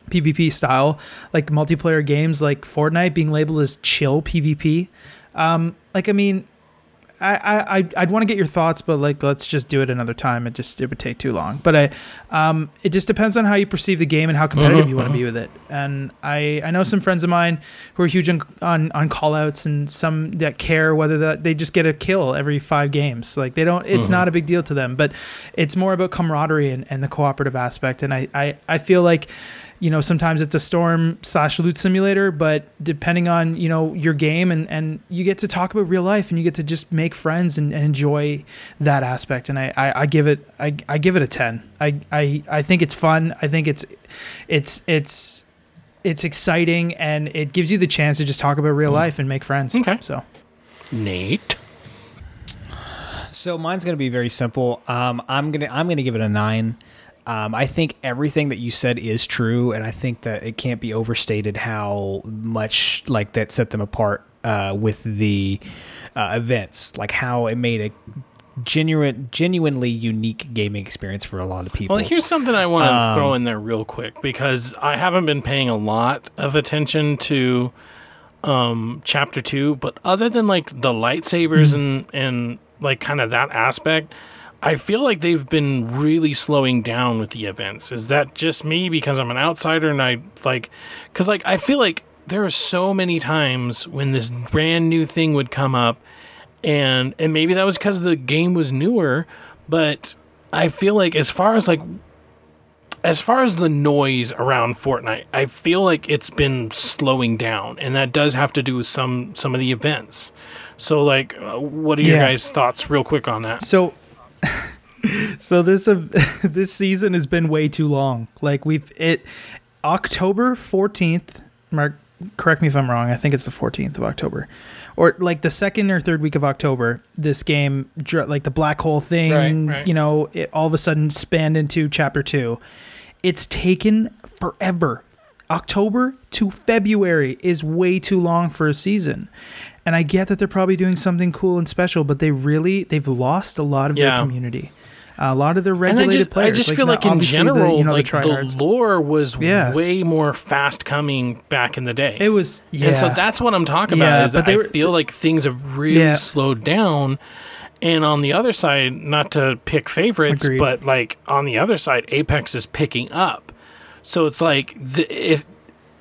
PvP style, like multiplayer games like Fortnite being labeled as chill PvP. Um, like, I mean, I, I, I'd- want to get your thoughts, but like, let's just do it another time. It just, it would take too long. But I, um, it just depends on how you perceive the game and how competitive Mhm, you want to be with it. And I, I know some friends of mine who are huge on, on, on call outs and some that care whether that they just get a kill every five games. Like they don't, it's Mhm. not a big deal to them, but it's more about camaraderie and, and the cooperative aspect. And I, I, I feel like, you know, sometimes it's a storm slash loot simulator, but depending on, you know, your game and, and you get to talk about real life and you get to just make friends and, and enjoy that aspect. And I, I, I give it, I, I give it a 10. I, I, I think it's fun. I think it's, it's, it's, it's exciting and it gives you the chance to just talk about real life and make friends. Okay. So Nate. So mine's gonna be very simple. Um, I'm gonna I'm gonna give it a nine. Um, I think everything that you said is true, and I think that it can't be overstated how much like that set them apart uh, with the uh, events, like how it made a genuine, genuinely unique gaming experience for a lot of people. Well, here's something I want to Um, throw in there real quick because I haven't been paying a lot of attention to um, chapter two, but other than like the lightsabers and and like kind of that aspect, I feel like they've been really slowing down with the events. Is that just me because I'm an outsider and I like cuz like I feel like there are so many times when this brand new thing would come up and and maybe that was because the game was newer, but I feel like as far as like as far as the noise around Fortnite, I feel like it's been slowing down, and that does have to do with some some of the events. So, like, uh, what are your guys' thoughts, real quick, on that? So, so this uh, this season has been way too long. Like we've it October fourteenth. Mark, correct me if I'm wrong. I think it's the fourteenth of October, or like the second or third week of October. This game, like the black hole thing, Right, right. you know, it all of a sudden spanned into chapter two. It's taken forever. October to February is way too long for a season. And I get that they're probably doing something cool and special, but they really they've lost a lot of Yeah. their community. a lot of their regulated I just, players. I just feel like in obviously the, general, you know, like the, the, lore was Yeah. way more fast coming back in the day. it was yeah. And so that's what I'm talking Yeah, about is that they I were- feel like things have really Yeah. slowed down. And on the other side, not to pick favorites, Agreed. but like on the other side, Apex is picking up. So it's like the, if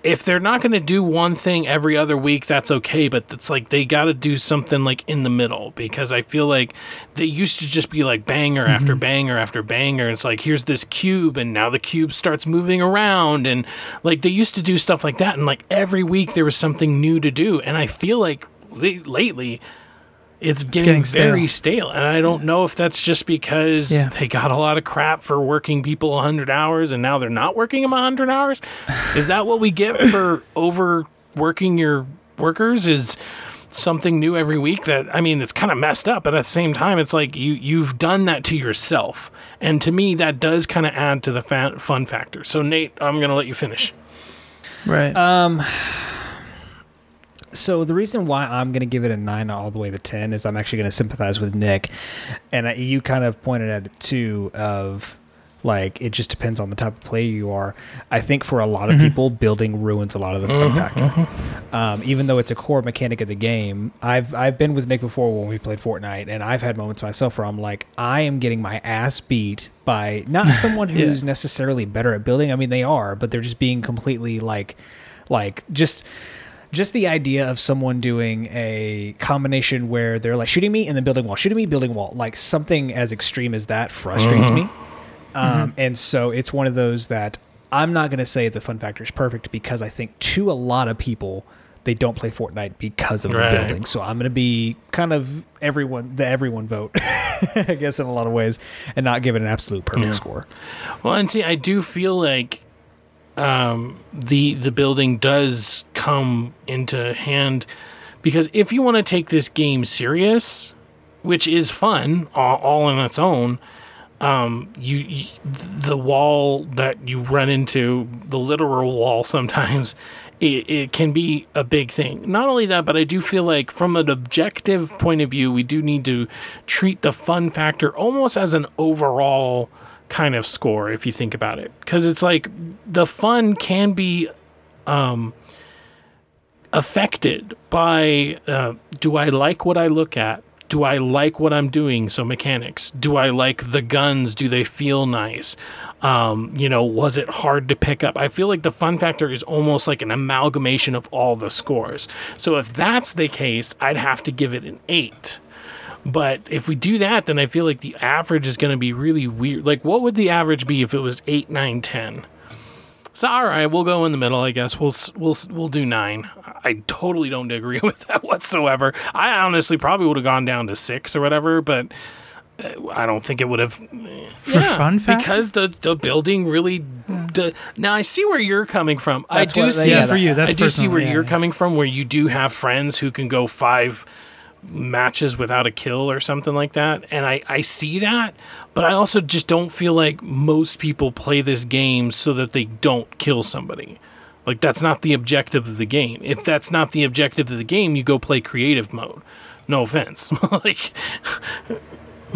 if they're not going to do one thing every other week, that's okay. But it's like they got to do something like in the middle because I feel like they used to just be like banger Mm-hmm. after banger after banger. It's like here's this cube, and now the cube starts moving around, and like they used to do stuff like that, and like every week there was something new to do. And I feel like lately. It's getting, getting stale. very stale, and I don't know if that's just because Yeah. they got a lot of crap for working people 100 hours, and now they're not working them 100 hours. Is that what we get for overworking your workers? Is something new every week that I mean it's kind of messed up, but at the same time it's like you you've done that to yourself. And to me that does kind of add to the fa- fun factor. So Nate, I'm going to let you finish. Right. Um. So the reason why I'm going to give it a nine all the way to ten is I'm actually going to sympathize with Nick, and I, you kind of pointed at it too. Of like it just depends on the type of player you are. I think for a lot of mm-hmm. people, building ruins a lot of the fun mm-hmm, factor. Mm-hmm. Um, even though it's a core mechanic of the game, I've I've been with Nick before when we played Fortnite, and I've had moments myself where I'm like, I am getting my ass beat by not someone Yeah. who's necessarily better at building. I mean, they are, but they're just being completely like, like just just the idea of someone doing a combination where they're like shooting me and then building wall, shooting me, building wall, like something as extreme as that frustrates me. Um, And so it's one of those that I'm not going to say the fun factor is perfect because I think to a lot of people they don't play Fortnite because of Right. the building. So I'm going to be kind of everyone the everyone vote, I guess in a lot of ways, and not give it an absolute perfect Yeah. score. Well, and see, I do feel like um, the the building does come into hand because if you want to take this game serious, which is fun all, all on its own, um, you, you the wall that you run into, the literal wall sometimes. It, it can be a big thing. Not only that, but I do feel like, from an objective point of view, we do need to treat the fun factor almost as an overall kind of score if you think about it. Because it's like the fun can be um affected by uh, do i like what i look at? Do i like what i'm doing? So mechanics. Do i like the guns? Do they feel nice? Um, you know was it hard to pick up? I feel like the fun factor is almost like an amalgamation of all the scores. So if that's the case i'd have to give it an 8 but if we do that, then I feel like the average is going to be really weird. Like, what would the average be if it was 8, 9, 10? So, all right, we'll go in the middle, I guess. We'll we'll we'll do 9. I totally don't agree with that whatsoever. I honestly probably would have gone down to 6 or whatever, but uh, I don't think it would have For fun fact? because the the building really d- now I see where you're coming from. I That's do what- see yeah, for you, that's I do see where yeah, you're yeah. coming from where you do have friends who can go 5 matches without a kill or something like that. And I, I see that but i also just don't feel like most people play this game so that they don't kill somebody. Like that's not the objective of the game. If that's not the objective of the game you go play creative mode. No offense. Like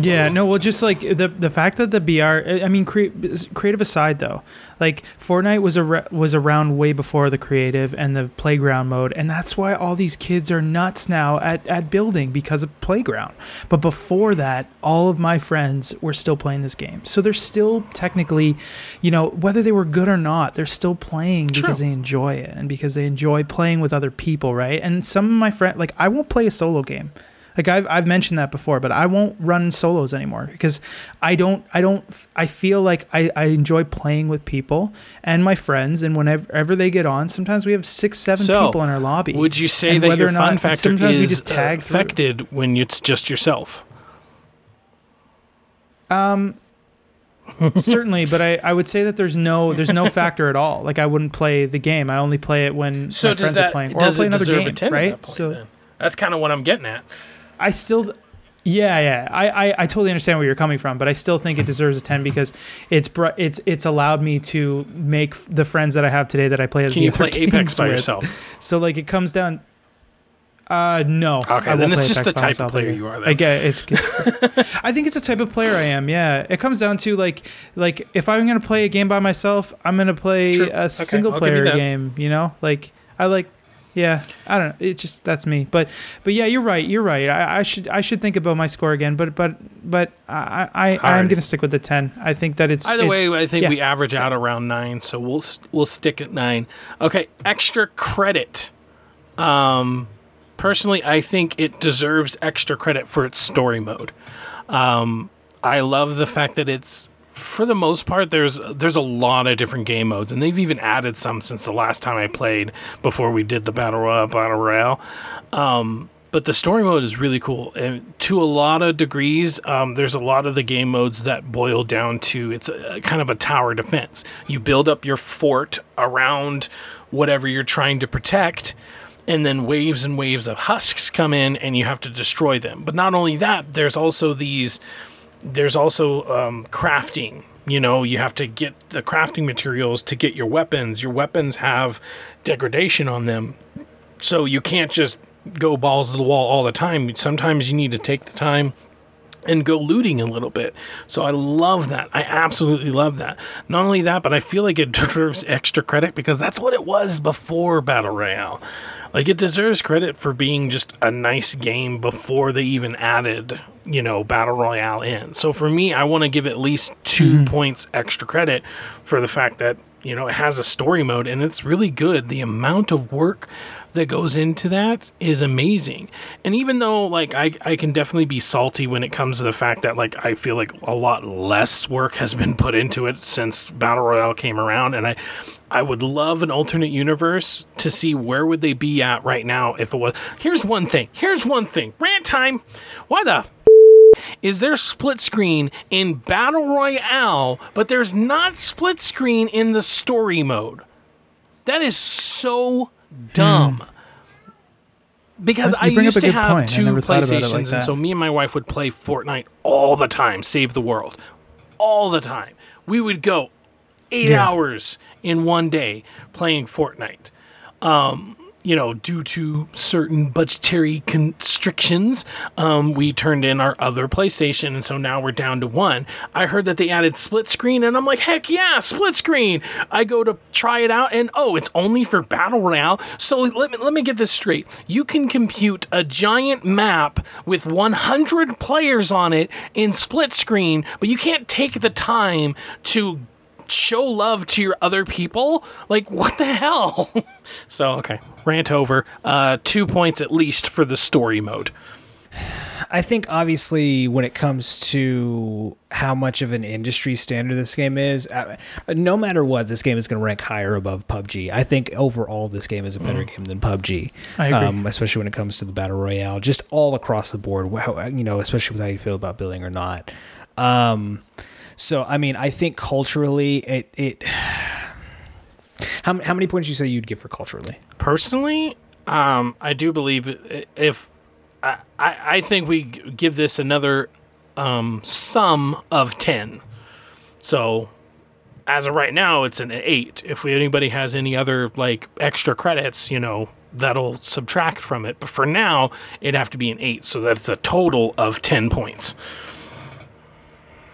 Yeah, no, well, just like the the fact that the BR, I mean, cre- creative aside though, like Fortnite was a was around way before the creative and the playground mode, and that's why all these kids are nuts now at at building because of playground. But before that, all of my friends were still playing this game, so they're still technically, you know, whether they were good or not, they're still playing because they enjoy it and because they enjoy playing with other people, right? And some of my friends, like, I won't play a solo game. Like I've, I've mentioned that before, but I won't run solos anymore because I don't I don't I feel like I, I enjoy playing with people and my friends and whenever they get on, sometimes we have six seven So, people in our lobby. would you say And that whether your or fun not- factor sometimes is we just tag uh, through. affected when it's just yourself Um, certainly, but I, I would say that there's no there's no factor at all. Like I wouldn't play the game. I only play it when so my friends that are playing, or I'll play it another game, a 10 at right? point, so then? that's kind of what i'm getting at I still, yeah, yeah, I, I, I totally understand where you're coming from, but I still think it deserves a ten because it's br- it's it's allowed me to make the friends that I have today that I play. can the you play apex by with. yourself So like it comes down. Uh no. Okay, I then it's just Apex the type of player you are, then. I get it's. I think it's the type of player I am. Yeah, it comes down to like like if I'm gonna play a game by myself, I'm gonna play True. a Okay, single I'll give you player game. You know, like I like. Yeah. I don't know. It just that's me. But but yeah, you're right. You're right. I, I should I should think about my score again. But but but I I, I am gonna stick with the ten. I think that it's Either it's- way, I think yeah. we average out around nine, so we'll we'll stick at nine. Okay, extra credit. Um, personally, I think it deserves extra credit for its story mode. Um, I love the fact that it's for the most part there's there's a lot of different game modes, and they've even added some since the last time I played before we did the battle royale battle royale. Um, but the story mode is really cool, and to a lot of degrees, um, there's a lot of the game modes that boil down to it's a, kind of a tower defense. You build up your fort around whatever you're trying to protect, and then waves and waves of husks come in, and you have to destroy them. But not only that, there's also these there's also um, crafting. You know, you have to get the crafting materials to get your weapons. Your weapons have degradation on them, so you can't just go balls to the wall all the time. Sometimes you need to take the time and go looting a little bit. So I love that. I absolutely love that. Not only that, but I feel like it deserves extra credit because that's what it was before Battle Royale. Like it deserves credit for being just a nice game before they even added, you know, Battle Royale in. So for me, I want to give at least 2 mm-hmm. points extra credit for the fact that, you know, it has a story mode and it's really good. The amount of work that goes into that is amazing. And even though like I, I can definitely be salty when it comes to the fact that like I feel like a lot less work has been put into it since Battle Royale came around and I I would love an alternate universe to see where would they be at right now if it was Here's one thing. Here's one thing. Rant time. Why the is there split screen in Battle Royale, but there's not split screen in the story mode? That is so dumb. Because You I used to have point. Two never thought about it PlayStations, like and so me and my wife would play Fortnite all the time, save the world, all the time. We would go eight Yeah. hours in one day playing Fortnite. Um, you know, due to certain budgetary constrictions, um, we turned in our other PlayStation, and so now we're down to one. I heard that they added split screen, and I'm like, heck yeah, split screen! I go to try it out, and oh, it's only for Battle Royale. So let me let me get this straight: you can compute a giant map with 100 players on it in split screen, but you can't take the time to show love to your other people like what the hell so okay rant over uh two points at least for the story mode I think obviously when it comes to how much of an industry standard this game is, uh, no matter what, this game is going to rank higher above PUBG. I think overall this game is a better game than PUBG. I agree. Um, especially when it comes to the battle royale, just all across the board. You know, especially with how you feel about billing or not. Um, so I mean, I think culturally, it it. How, how many points you say you'd give for culturally? personally um i do believe if i i, think we give this another um sum of 10 so as of right now it's an 8 if anybody has any other like extra credits you know that'll subtract from it but for now it'd have to be an 8 so that's a total of 10 points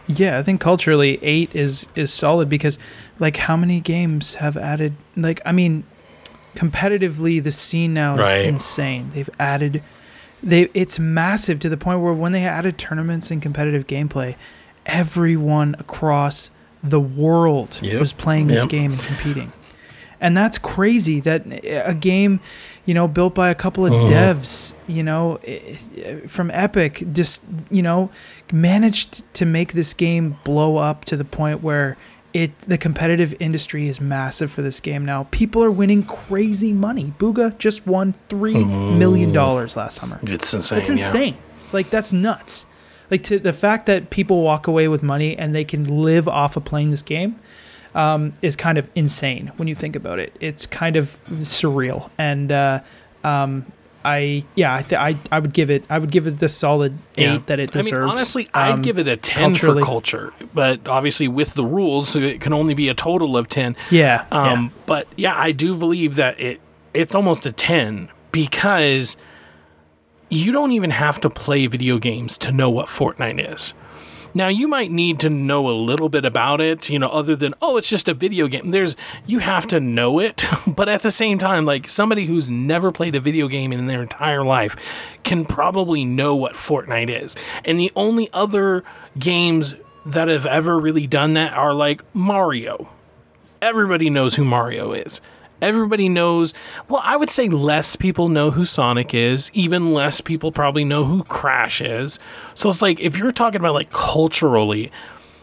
Yeah, I think culturally eight is is solid because like how many games have added like I mean competitively the scene now is Right. insane. They've added they it's massive to the point where when they added tournaments and competitive gameplay, everyone across the world Yep. was playing this Yep. game and competing. And that's crazy that a game, you know, built by a couple of Uh-huh. devs, you know, from Epic, just, you know, managed to make this game blow up to the point where it the competitive industry is massive for this game now. People are winning crazy money. Bugha just won three million dollars last summer. it's insane It's yeah. insane. Like that's nuts. Like to the fact that people walk away with money and they can live off of playing this game um, is kind of insane when you think about it. It's kind of surreal, and uh, um, I yeah I, th- I I would give it I would give it the solid eight Yeah. that it deserves. I mean, honestly, I'd Um, give it a 10 culturally. for culture, but obviously with the rules, it can only be a total of 10. yeah Um, But yeah, I do believe that it it's almost a 10 because you don't even have to play video games to know what Fortnite is. Now you might need to know a little bit about it, you know, other than oh, it's just a video game. There's you have to know it, but at the same time, like somebody who's never played a video game in their entire life can probably know what Fortnite is. And the only other games that have ever really done that are like Mario. Everybody knows who Mario is. Everybody knows, well, I would say less people know who Sonic is. Even less people probably know who Crash is. So it's like, if you're talking about like culturally,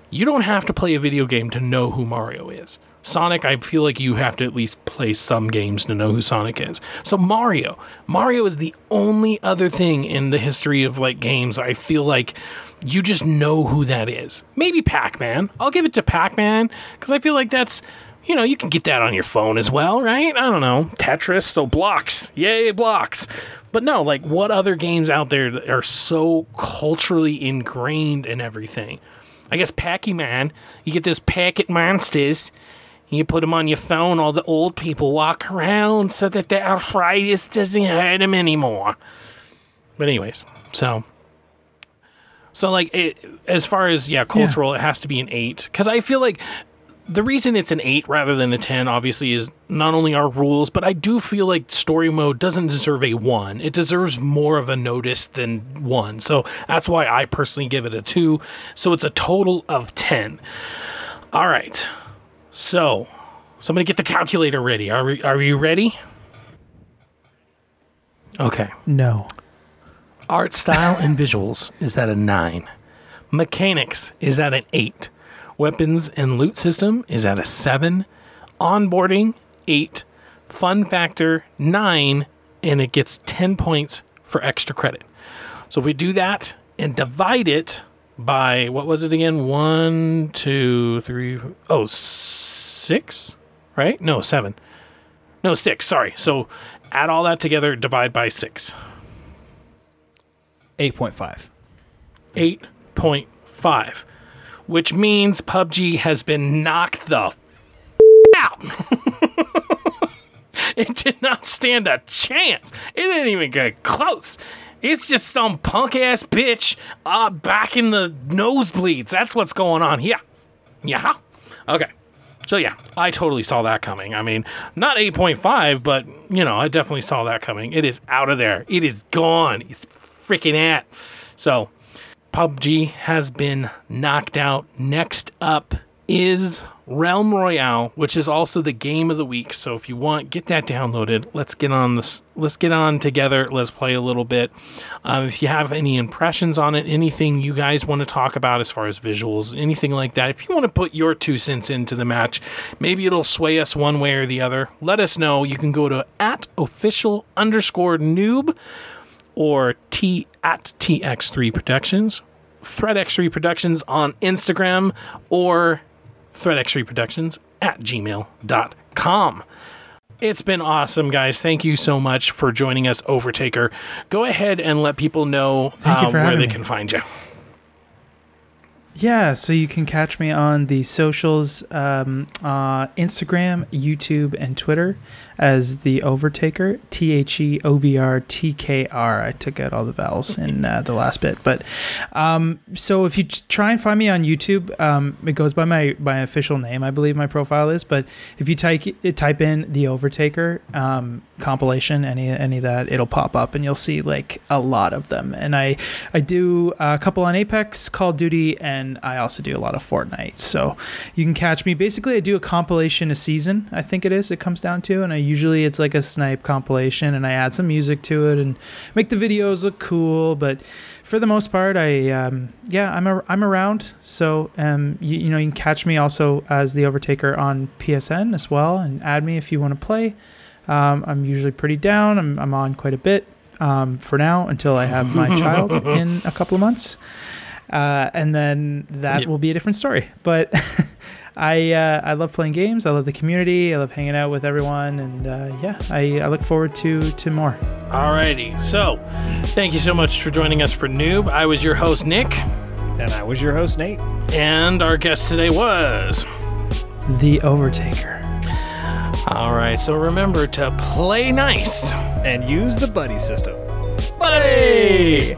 you don't have to play a video game to know who Mario is. Sonic, I feel like you have to at least play some games to know who Sonic is. So Mario, Mario is the only other thing in the history of like games I feel like you just know who that is. Maybe Pac-Man. I'll give it to Pac-Man cuz I feel like that's you know, you can get that on your phone as well, right? I don't know. Tetris, so blocks. Yay, blocks. But no, like what other games out there that are so culturally ingrained in everything? I guess Packy Man, you get those packet monsters, and you put them on your phone, all the old people walk around so that the arthritis doesn't hurt them anymore. But anyways, so so like it, as far as yeah, cultural, it has to be an 8 cuz I feel like the reason it's an 8 rather than a 10 obviously is not only our rules but i do feel like story mode doesn't deserve a 1 it deserves more of a notice than 1 so that's why i personally give it a 2 so it's a total of 10 all right. So somebody get the calculator ready. Are, we, are you ready? Okay. No. art style and visuals is at a 9 mechanics is at an 8 Weapons and loot system is at a 7. Onboarding, 8. Fun factor, 9. And it gets 10 points for extra credit. So if we do that and divide it by, what was it again? One, two, three, oh, six? Right? No, 7. No, 6. Sorry. So add all that together, divide by 6. 8.5. 8.5 which means PUBG has been knocked the f- out. it did not stand a chance. It didn't even get close. It's just some punk ass bitch uh, back in the nosebleeds. That's what's going on here. Yeah. Okay. So yeah, I totally saw that coming. I mean, not 8.5, but you know, I definitely saw that coming. It is out of there. It is gone. It's freaking at. So PUBG has been knocked out. Next up is Realm Royale, which is also the game of the week. So if you want, get that downloaded. Let's get on this. Let's get on together. Let's play a little bit. Um, if you have any impressions on it, anything you guys want to talk about as far as visuals, anything like that, if you want to put your two cents into the match, maybe it'll sway us one way or the other. Let us know. You can go to at official underscore newb or T at TX3 Productions, Threat X3 Productions on Instagram, or Threat X3 Productions at gmail.com. It's been awesome, guys. Thank you so much for joining us, Overtaker. Go ahead and let people know uh, where they me. can find you. Yeah, so you can catch me on the socials um, uh, Instagram, YouTube, and Twitter as The Overtaker. T H E O V R T K R. I took out all the vowels in uh, the last bit. But um, so if you try and find me on YouTube, um, it goes by my, my official name, I believe my profile is. But if you type, type in The Overtaker um, compilation, any, any of that, it'll pop up and you'll see like a lot of them. And I, I do a couple on Apex, Call of Duty, and I also do a lot of Fortnite. So you can catch me. Basically, I do a compilation a season. I think it is. It comes down to, and I usually it's like a snipe compilation, and I add some music to it and make the videos look cool. But for the most part, I um, yeah, I'm a, I'm around. So um, you, you know, you can catch me also as the Overtaker on PSN as well, and add me if you want to play. Um, I'm usually pretty down. I'm I'm on quite a bit um, for now until I have my child in a couple of months uh, and then that Yep. will be a different story. But I uh, I love playing games. I love the community. I love hanging out with everyone, and uh, yeah, I, I look forward to to more. Alrighty. So, thank you so much for joining us for Newb. I was your host, Nick, And I was your host, Nate. and our guest today was. The Overtaker. All right. So remember to play nice. And use the buddy system. Buddy!